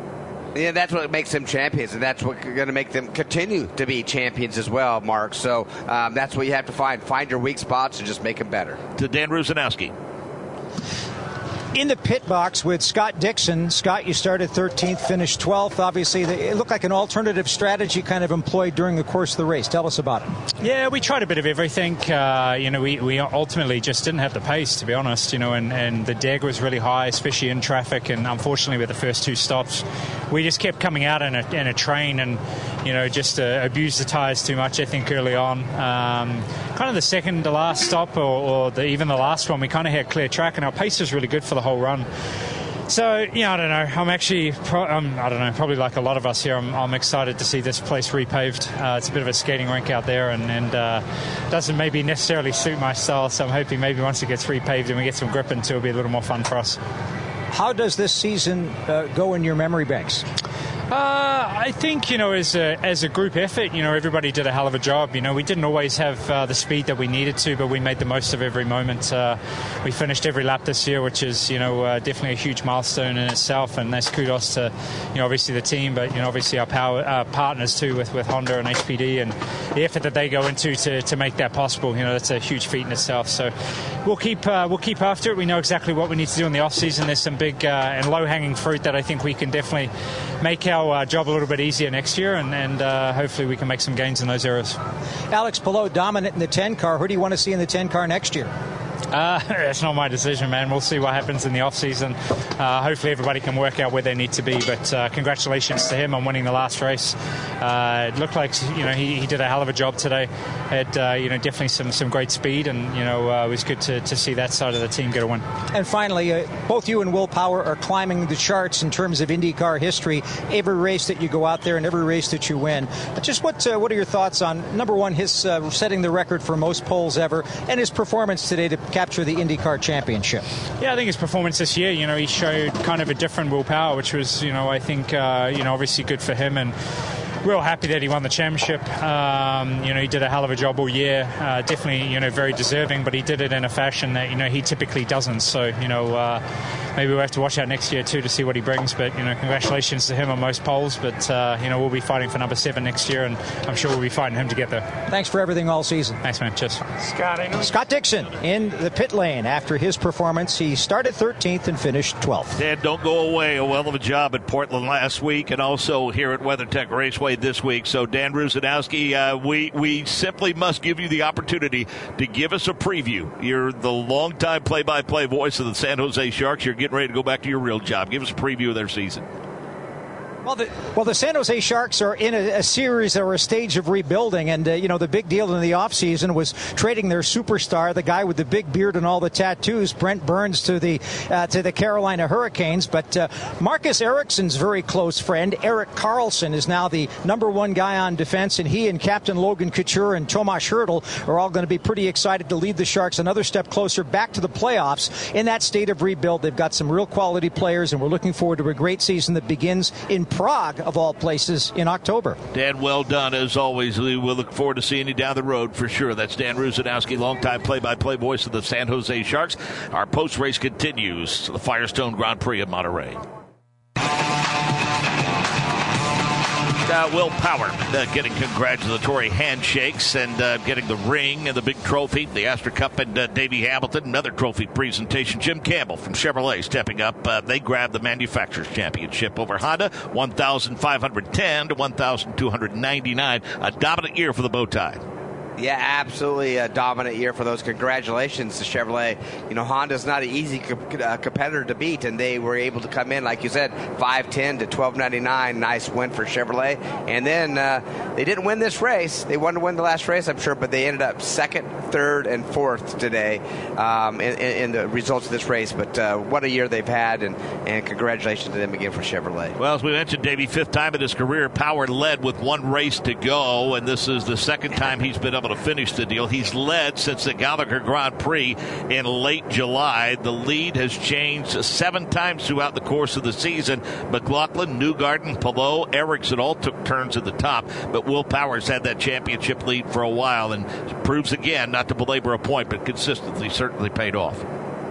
Yeah, that's what makes them champions, and that's what's going to make them continue to be champions as well, Mark. So um, that's what you have to find. Find your weak spots and just make them better. To Dan Rusanowsky in the pit box with Scott Dixon. Scott, you started 13th, finished 12th. Obviously, it looked like an alternative strategy kind of employed during the course of the race. Tell us about it. Yeah, we tried a bit of everything. Uh, you know, we, we ultimately just didn't have the pace, to be honest. You know, and, and the deg was really high, especially in traffic. And unfortunately, with the first two stops, we just kept coming out in a, in a train and, you know, just uh, abused the tyres too much, I think, early on. Um, kind of the second to last stop, or, or the, even the last one, we kind of had clear track, and our pace was really good for the whole run. So yeah, I don't know. I'm actually, I'm, I don't know, probably like a lot of us here. I'm, I'm excited to see this place repaved. Uh, it's a bit of a skating rink out there, and, and uh, doesn't maybe necessarily suit my style. So I'm hoping maybe once it gets repaved and we get some grip into, it, it'll be a little more fun for us. How does this season uh, go in your memory banks? Uh, I think you know, as a as a group effort, you know, everybody did a hell of a job. You know, we didn't always have uh, the speed that we needed to, but we made the most of every moment. Uh, we finished every lap this year, which is you know uh, definitely a huge milestone in itself, and that's kudos to you know obviously the team, but you know obviously our power uh, partners too with, with Honda and HPD and the effort that they go into to, to make that possible. You know, that's a huge feat in itself. So we'll keep uh, we'll keep after it. We know exactly what we need to do in the off season. There's some big and low hanging fruit that I think we can definitely make our uh, job a little bit easier next year, and, and uh, hopefully we can make some gains in those areas. Alex Palou dominant in the 10 car. Who do you want to see in the 10 car next year? Uh, it's not my decision, man. We'll see what happens in the off season. Uh, hopefully, everybody can work out where they need to be. But uh, congratulations to him on winning the last race. Uh, it looked like you know he, he, did a hell of a job today. Had uh, you know definitely some, some great speed, and you know uh, it was good to, to see that side of the team get a win. And finally, both you and Will Power are climbing the charts in terms of IndyCar history. Every race that you go out there and every race that you win. But Just what what are your thoughts on number one, his setting the record for most poles ever, and his performance today to capture the IndyCar championship? Yeah, I think his performance this year, you know, he showed kind of a different willpower, which was, you know, I think, uh, you know, obviously good for him and real happy that he won the championship. Um, you know, he did a hell of a job all year. Uh, definitely, you know, very deserving, but he did it in a fashion that you know he typically doesn't. So, you know, uh, maybe we'll have to watch out next year too to see what he brings. But you know, congratulations to him on most poles. But uh, you know, we'll be fighting for number seven next year, and I'm sure we'll be fighting him to get there. Thanks for everything all season. Thanks, man. Cheers. Scott, Scott Dixon in the pit lane after his performance. He started 13th and finished 12th. Dan, don't go away. A well of a job at Portland last week, and also here at WeatherTech Raceway this week. So, Dan Rusanowsky, uh, we we simply must give you the opportunity to give us a preview. You're the longtime play-by-play voice of the San Jose Sharks. You're getting ready to go back to your real job. Give us a preview of their season. Well the, well, the San Jose Sharks are in a, a series or a stage of rebuilding, and uh, you know the big deal in the offseason was trading their superstar, the guy with the big beard and all the tattoos, Brent Burns, to the uh, to the Carolina Hurricanes. But uh, Marcus Ericsson's very close friend, Erik Karlsson, is now the number one guy on defense, and he and Captain Logan Couture and Tomas Hertl are all going to be pretty excited to lead the Sharks another step closer back to the playoffs. In that state of rebuild, they've got some real quality players, and we're looking forward to a great season that begins in Prague, of all places, in October. Dan, well done as always. We will look forward to seeing you down the road for sure. That's Dan Rusanowsky, longtime play-by-play voice of the San Jose Sharks. Our post-race continues to the Firestone Grand Prix of Monterey. Uh, Will Power uh, getting congratulatory handshakes and uh, getting the ring and the big trophy, the Astor Cup, and uh, Davey Hamilton, another trophy presentation. Jim Campbell from Chevrolet stepping up. Uh, they grabbed the Manufacturers Championship over Honda, 1,510 to 1,299. A dominant year for the bow tie. Yeah, absolutely a dominant year for those. Congratulations to Chevrolet. You know, Honda's not an easy co- uh, competitor to beat, and they were able to come in, like you said, 510 to 1299. Nice win for Chevrolet. And then uh, they didn't win this race. They wanted to win the last race, I'm sure, but they ended up second, third, and fourth today um, in, in, the results of this race. But uh, what a year they've had, and, and congratulations to them again for Chevrolet. Well, as we mentioned, Davey, fifth time in his career, Power led with one race to go, and this is the second time he's been able able to finish the deal. He's led since the Gallagher Grand Prix in late July. The lead has changed seven times throughout the course of the season. McLaughlin, Newgarden, Palou, Ericsson all took turns at the top, but Will Powers had that championship lead for a while and proves again, not to belabor a point, but consistently certainly paid off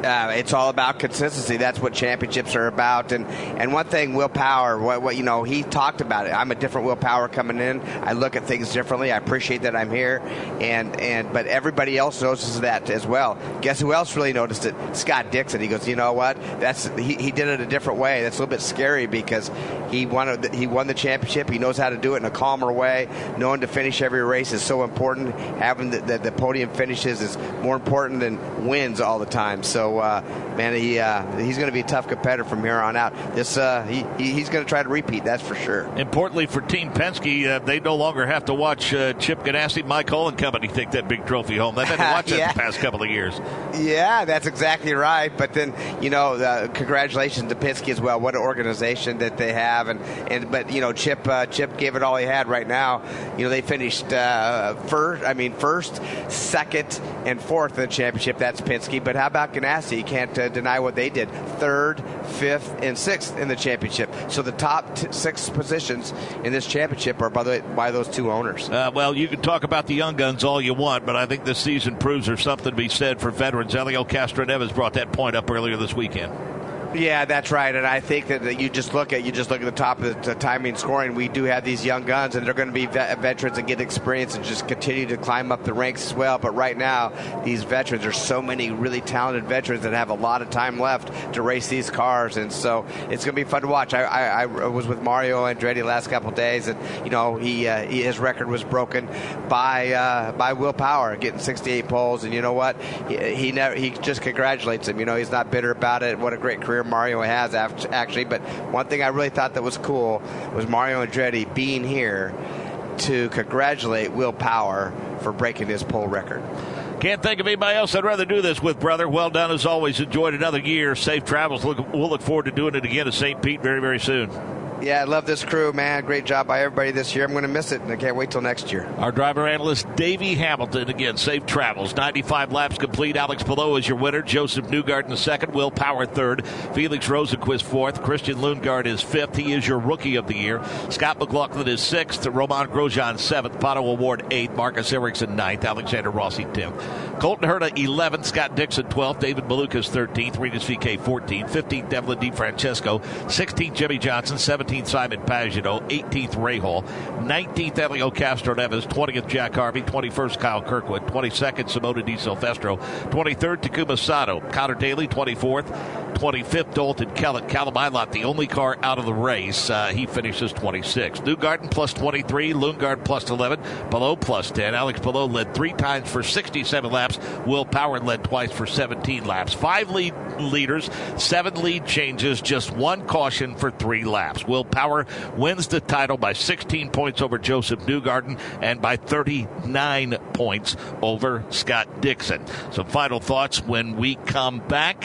uh, it's all about consistency. That's what championships are about. And and one thing, willpower. What, what you know, he talked about it. I'm a different willpower coming in. I look at things differently. I appreciate that I'm here, and and but everybody else notices that as well. Guess who else really noticed it? Scott Dixon. He goes, you know what? That's he, he did it a different way. That's a little bit scary because he won he won the championship. He knows how to do it in a calmer way. Knowing to finish every race is so important. Having the, the, the podium finishes is more important than wins all the time. So so, uh, man, he uh, he's going to be a tough competitor from here on out. This uh, he, he's going to try to repeat. That's for sure. Importantly for Team Penske, uh, they no longer have to watch uh, Chip Ganassi, Mike Hull and company take that big trophy home. They've had to watch yeah. that the past couple of years. Yeah, that's exactly right. But then you know, uh, congratulations to Penske as well. What an organization that they have, and and but you know, Chip Chip gave it all he had. Right now, you know, they finished first. I mean, first, second, and fourth in the championship. That's Penske. But how about Ganassi? You can't uh, deny what they did. Third, fifth, and sixth in the championship. So the top t- six positions in this championship are by, the, by those two owners. Uh, well, you can talk about the young guns all you want, but I think this season proves there's something to be said for veterans. Helio Castroneves brought that point up earlier this weekend. Yeah, that's right. And I think that, that you just look at you just look at the top of the, the timing scoring. We do have these young guns, and they're going to be vet- veterans and get experience and just continue to climb up the ranks as well. But right now, these veterans, there's so many really talented veterans that have a lot of time left to race these cars, and so it's going to be fun to watch. I, I, I was with Mario Andretti last couple days, and you know he, uh, he, his record was broken by uh, by Will Power getting 68 poles, and you know what? He, he never he just congratulates him. You know he's not bitter about it. What a great career Mario has actually. But one thing I really thought that was cool was Mario Andretti being here to congratulate Will Power for breaking his pole record. Can't think of anybody else I'd rather do this with, brother. Well done as always. Enjoyed another year. Safe travels. Look, we'll look forward to doing it again at St. Pete very, very soon. Yeah, I love this crew, man. Great job by everybody this year. I'm going to miss it, and I can't wait till next year. Our driver analyst, Davey Hamilton, again, safe travels. 95 laps complete. Alex Palou is your winner. Josef Newgarden the second. Will Power third. Felix Rosenqvist fourth. Christian Lundgaard is fifth. He is your rookie of the year. Scott McLaughlin is sixth. Romain Grosjean seventh. Pato O'Ward eighth. Marcus Ericsson ninth. Alexander Rossi tenth. Colton Herta 11th. Scott Dixon 12th. David Malukas 13th. Rinus VeeKay 14th. 15th. Devlin DeFrancesco. 16th. Jimmie Johnson. 17th. Simon Pagenaud. 18th Rahal, 19th Helio Castroneves, 20th Jack Harvey, 21st Kyle Kirkwood, 22nd Simona Di Silvestro, 23rd Takuma Sato, Conor Daly 24th, 25th Dalton Kellett, Callum the only car out of the race. Uh, he finishes 26th. Newgarden plus 23, Lundgaard plus 11, Palou plus 10. Alex Palou led three times for 67 laps. Will Power led twice for 17 laps. Five lead leaders, seven lead changes, just one caution for three laps. Will Power wins the title by 16 points over Josef Newgarden and by 39 points over Scott Dixon. Some final thoughts when we come back.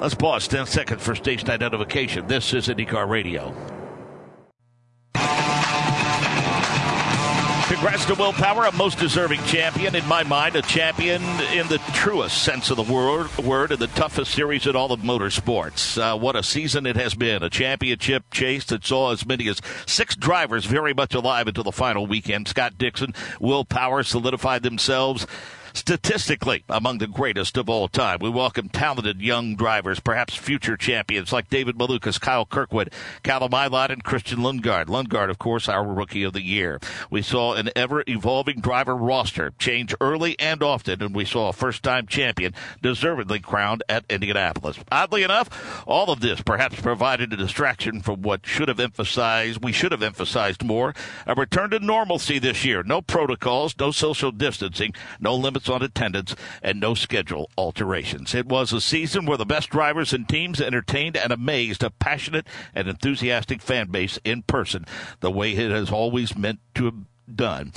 Let's pause 10 seconds for station identification. This is IndyCar Radio. Congrats to Will Power, a most deserving champion in my mind, a champion in the truest sense of the word, word in the toughest series in all of motorsports. Uh, what a season it has been. A championship chase that saw as many as six drivers very much alive until the final weekend. Scott Dixon, Will Power solidified themselves statistically among the greatest of all time. We welcome talented young drivers, perhaps future champions like David Malukas, Kyle Kirkwood, Callum Ilott, and Christian Lundgaard. Lundgaard, of course, our rookie of the year. We saw an ever evolving driver roster change early and often, and we saw a first time champion deservedly crowned at Indianapolis. Oddly enough, all of this perhaps provided a distraction from what should have emphasized, we should have emphasized more, a return to normalcy this year. No protocols, no social distancing, no limits on attendance, and no schedule alterations. It was a season where the best drivers and teams entertained and amazed a passionate and enthusiastic fan base in person, the way it has always meant to done.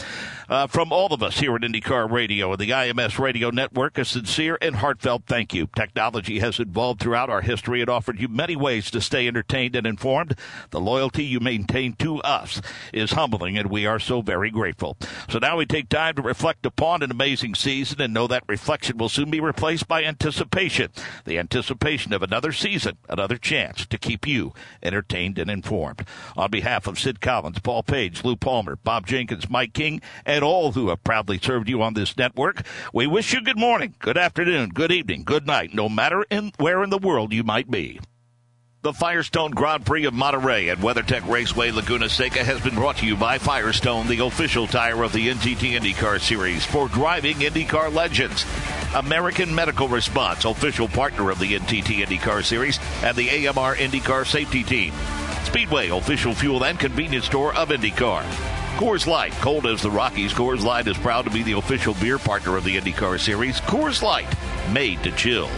Uh, from all of us here at IndyCar Radio and the IMS Radio Network, a sincere and heartfelt thank you. Technology has evolved throughout our history and offered you many ways to stay entertained and informed. The loyalty you maintain to us is humbling, and we are so very grateful. So now we take time to reflect upon an amazing season and know that reflection will soon be replaced by anticipation. The anticipation of another season, another chance to keep you entertained and informed. On behalf of Sid Collins, Paul Page, Lou Palmer, Bob Jenkins, Mike King, and all who have proudly served you on this network, we wish you good morning, good afternoon, good evening, good night, no matter in, where in the world you might be. The Firestone Grand Prix of Monterey at WeatherTech Raceway Laguna Seca has been brought to you by Firestone, the official tire of the NTT IndyCar Series for driving IndyCar legends. American Medical Response, official partner of the NTT IndyCar Series and the AMR IndyCar Safety Team. Speedway, official fuel and convenience store of IndyCar. Coors Light, cold as the Rockies, Coors Light is proud to be the official beer partner of the IndyCar Series. Coors Light, made to chill.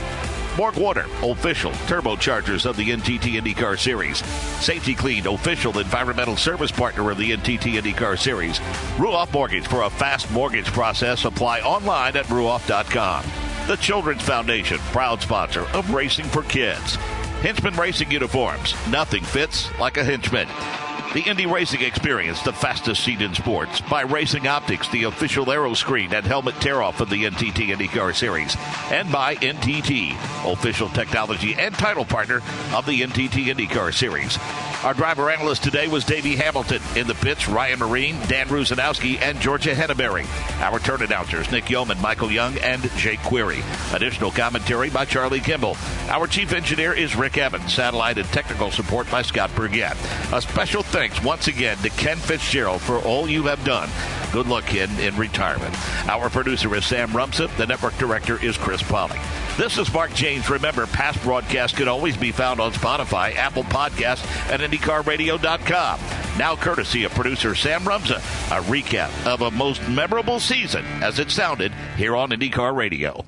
BorgWarner, official turbochargers of the NTT IndyCar Series. Safety-Kleen, official environmental service partner of the NTT IndyCar Series. Ruoff Mortgage for a fast mortgage process. Apply online at ruoff.com. The Children's Foundation, proud sponsor of Racing for Kids. Hinchman Racing Uniforms. Nothing fits like a Hinchman. The Indy Racing Experience, the fastest seat in sports, by Racing Optics, the official aero screen and helmet tear off of the NTT IndyCar Series, and by NTT, official technology and title partner of the NTT IndyCar Series. Our driver analyst today was Davey Hamilton. In the pits, Ryan Myrehn, Dan Rusanowsky, and Georgia Henneberry. Our turn announcers, Nick Yeoman, Michael Young, and Jake Query. Additional commentary by Charlie Kimball. Our chief engineer is Rick Evans. Satellite and technical support by Scott Burgett. A special thanks once again to Ken Fitzgerald for all you have done. Good luck, Ken, in retirement. Our producer is Sam Rumsip. The network director is Chris Polly. This is Mark Jaynes. Remember, past broadcasts can always be found on Spotify, Apple Podcasts, and IndyCarRadio.com. Now, courtesy of producer Sam Rumsa, a recap of a most memorable season as it sounded here on IndyCar Radio.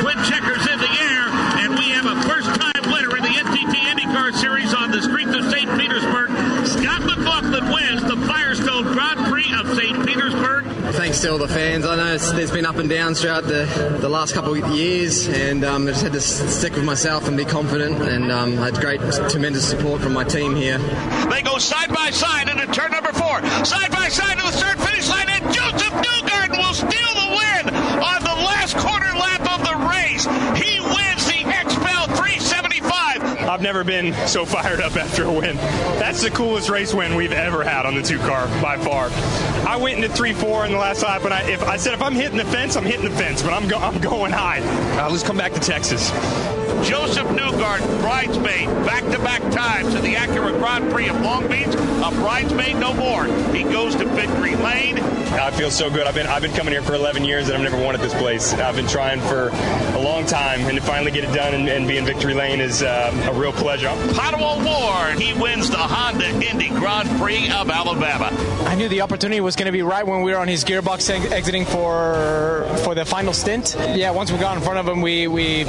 Twin checkers in the air, and we have a first-time winner in the NTT IndyCar Series on the streets of St. Petersburg. Scott McLaughlin wins the Firestone Grand Prix of St. Petersburg. Thanks to all the fans. I know there's been up and downs throughout the, the last couple of years, and um, I just had to stick with myself and be confident. And um, I had great, tremendous support from my team here. They go side by side into turn number four, side by side to the third finish line, and Josef Newgarden will steal the win on the last quarter lap of the race. He wins the XPEL 375. I've never been so fired up after a win. That's the coolest race win we've ever had on the two car by far. I went into three four in the last lap, and I, if I said if I'm hitting the fence, I'm hitting the fence, but I'm go, I'm going high. Uh, let's come back to Texas. Josef Newgarden, bridesmaid, back-to-back times in the Acura Grand Prix of Long Beach. A bridesmaid no more. He goes to victory lane. I feel so good. I've been I've been coming here for 11 years and I've never wanted this place. I've been trying for a long time, and to finally get it done and, and be in victory lane is uh, a real pleasure. Pato O'Ward, he wins the Honda Indy Grand Prix of Alabama. I knew the opportunity was going to be right when we were on his gearbox ex- exiting for for the final stint. Yeah, once we got in front of him, we we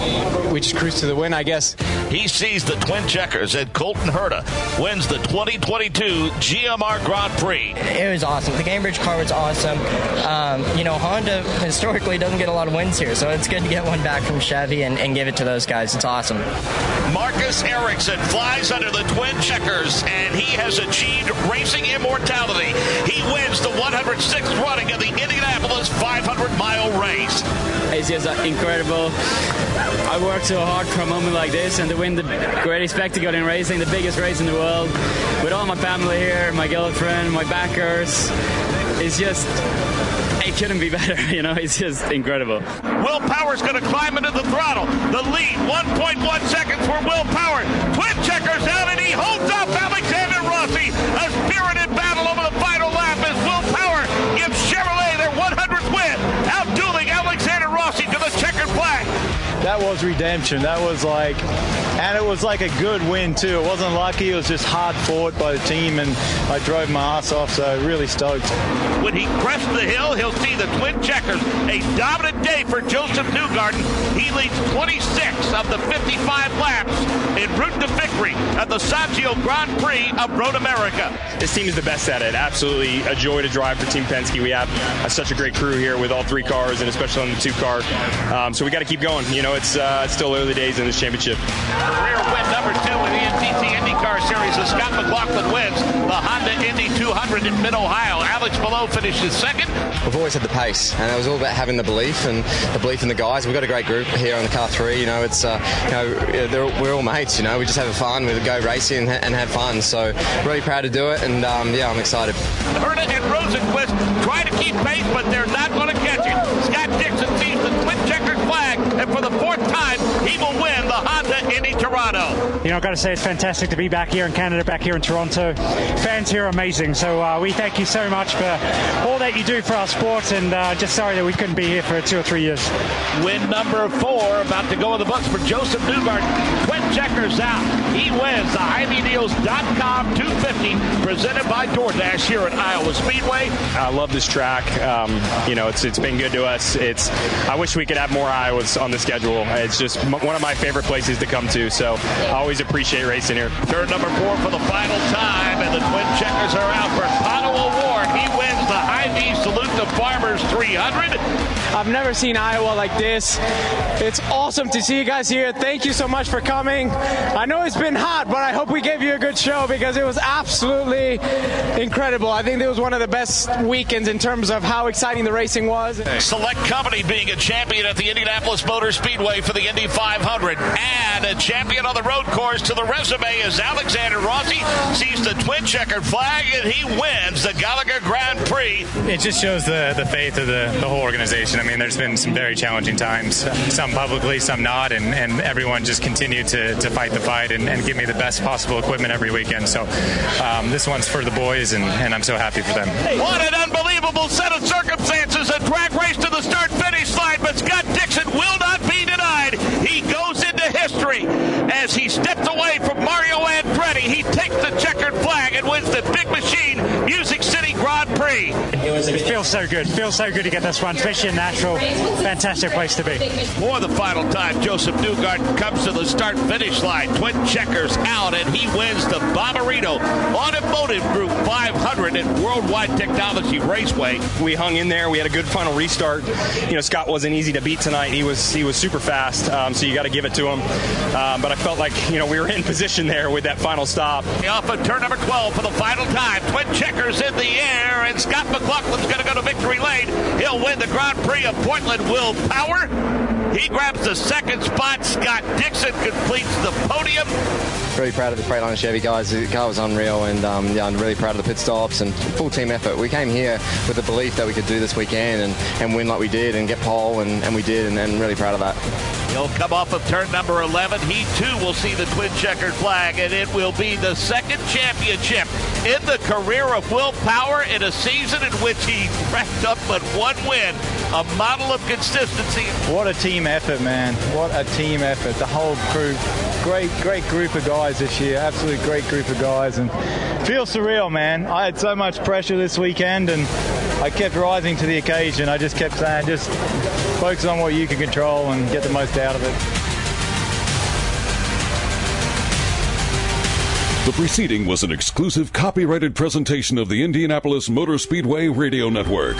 we just cruised to the win, I guess. He sees the twin checkers, and Colton Herta wins the 2022 GMR Grand Prix. It was awesome. The Gainbridge car was awesome. Um, you know, Honda historically doesn't get a lot of wins here, so it's good to get one back from Chevy and, and give it to those guys. It's awesome. Marcus Ericsson flies under the twin checkers, and he has achieved racing immortality. He wins the 106th running of the Indianapolis 500 mile race. It's just uh, incredible. I worked so hard for a moment like this and to win the greatest spectacle in racing, the biggest race in the world, with all my family here, my girlfriend, my backers. It's just, it couldn't be better, you know, it's just incredible. Will Power's going to climb into the throttle. The lead, 1.1 seconds for Will Power. Twin checkers out, and he holds up Alexander Rossi. A spirited battle over That was redemption. That was like, and it was like a good win too. It wasn't lucky. It was just hard fought by the team, and I drove my ass off. So really stoked. When he crests the hill, he'll see the twin checkers. A dominant day for Josef Newgarden. He leads 26 of the 55 laps in route to victory at the Sonsio Grand Prix of Road America. This team is the best at it. Absolutely a joy to drive for Team Penske. We have such a great crew here with all three cars, and especially on the two car. Um, so we got to keep going. You know, it's, uh, it's still early days in this championship. Career win number two in the NTT IndyCar Series as Scott McLaughlin wins the Honda Indy 200 in Mid-Ohio. Alex Palou finishes second. We've always had the pace, and it was all about having the belief and the belief in the guys. We've got a great group here on the car three. You know, it's uh, you know we're all mates. You know, we just have fun. We go racing and have fun. So really proud to do it, and um, yeah, I'm excited. Herta and Rosenqvist try to keep pace, but they're not going to catch it. Scott Dixon and for the fourth time, he will win the Honda Indy Toronto. You know, I've got to say it's fantastic to be back here in Canada, back here in Toronto. Fans here are amazing. So uh, we thank you so much for all that you do for our sport, and uh, just sorry that we couldn't be here for two or three years. Win number four, about to go in the books for Josef Newgarden. Twin checkers out. He wins the HyVeDeals.com 250 presented by DoorDash here at Iowa Speedway. I love this track. Um, you know, it's it's been good to us. It's I wish we could have more Iowas on the schedule. It's just m- one of my favorite places to come to. So I always appreciate racing here. Turn number four for the final time, and the twin checkers are out for Pato O'Ward. He wins the Hy-Vee Salute to Farmers 300. I've never seen Iowa like this. It's awesome to see you guys here. Thank you so much for coming. I know it's been hot, but I hope we gave you a good show because it was absolutely incredible. I think it was one of the best weekends in terms of how exciting the racing was. Select Company being a champion at the Indianapolis Motor Speedway for the Indy 500 and a champion on the road course to the resume is Alexander Rossi sees the twin checkered flag and he wins the Gallagher Grand Prix. It just shows the, the faith of the, the whole organization. I mean, there's been some very challenging times, some publicly, some not, and, and everyone just continued to, to fight the fight and, and give me the best possible equipment every weekend. So um, this one's for the boys, and, and I'm so happy for them. What an unbelievable set of circumstances. A drag race to the start finish line, but Scott Dixon will not be denied. He goes into history as he steps away from Mario Andretti. He takes the checkered flag and wins the Big Machine Music City Grand Prix. It feels so good. Feels so good to get this one, especially in Nashville. Fantastic place to be. For the final time, Josef Newgarden comes to the start finish line. Twin checkers out, and he wins the Bommarito Automotive Group 500 at Worldwide Technology Raceway. We hung in there. We had a good final restart. You know, Scott wasn't easy to beat tonight. He was he was super fast, um, so you got to give it to him. Um, but I felt like you know we were in position there with that final stop. Off of turn number 12 for the final time. Twin checkers in the air, and Scott McLaughlin's going to go to victory lane. He'll win the Grand Prix of Portland. Will Power. He grabs the second spot. Scott Dixon completes the podium. Really proud of the Freightliner Chevy guys. The car was unreal, and um, yeah, I'm really proud of the pit stops and full team effort. We came here with the belief that we could do this weekend and, and win like we did and get pole, and, and we did, and, and really proud of that. He'll come off of turn number 11. He too will see the twin checkered flag, and it will be the second championship in the career of Will Power in a season in which he racked up but one win. A model of consistency. What a team effort, man. What a team effort. The whole crew. Great, great group of guys this year. Absolutely great group of guys. And feels surreal, man. I had so much pressure this weekend and I kept rising to the occasion. I just kept saying, just focus on what you can control and get the most out of it. The preceding was an exclusive copyrighted presentation of the Indianapolis Motor Speedway Radio Network.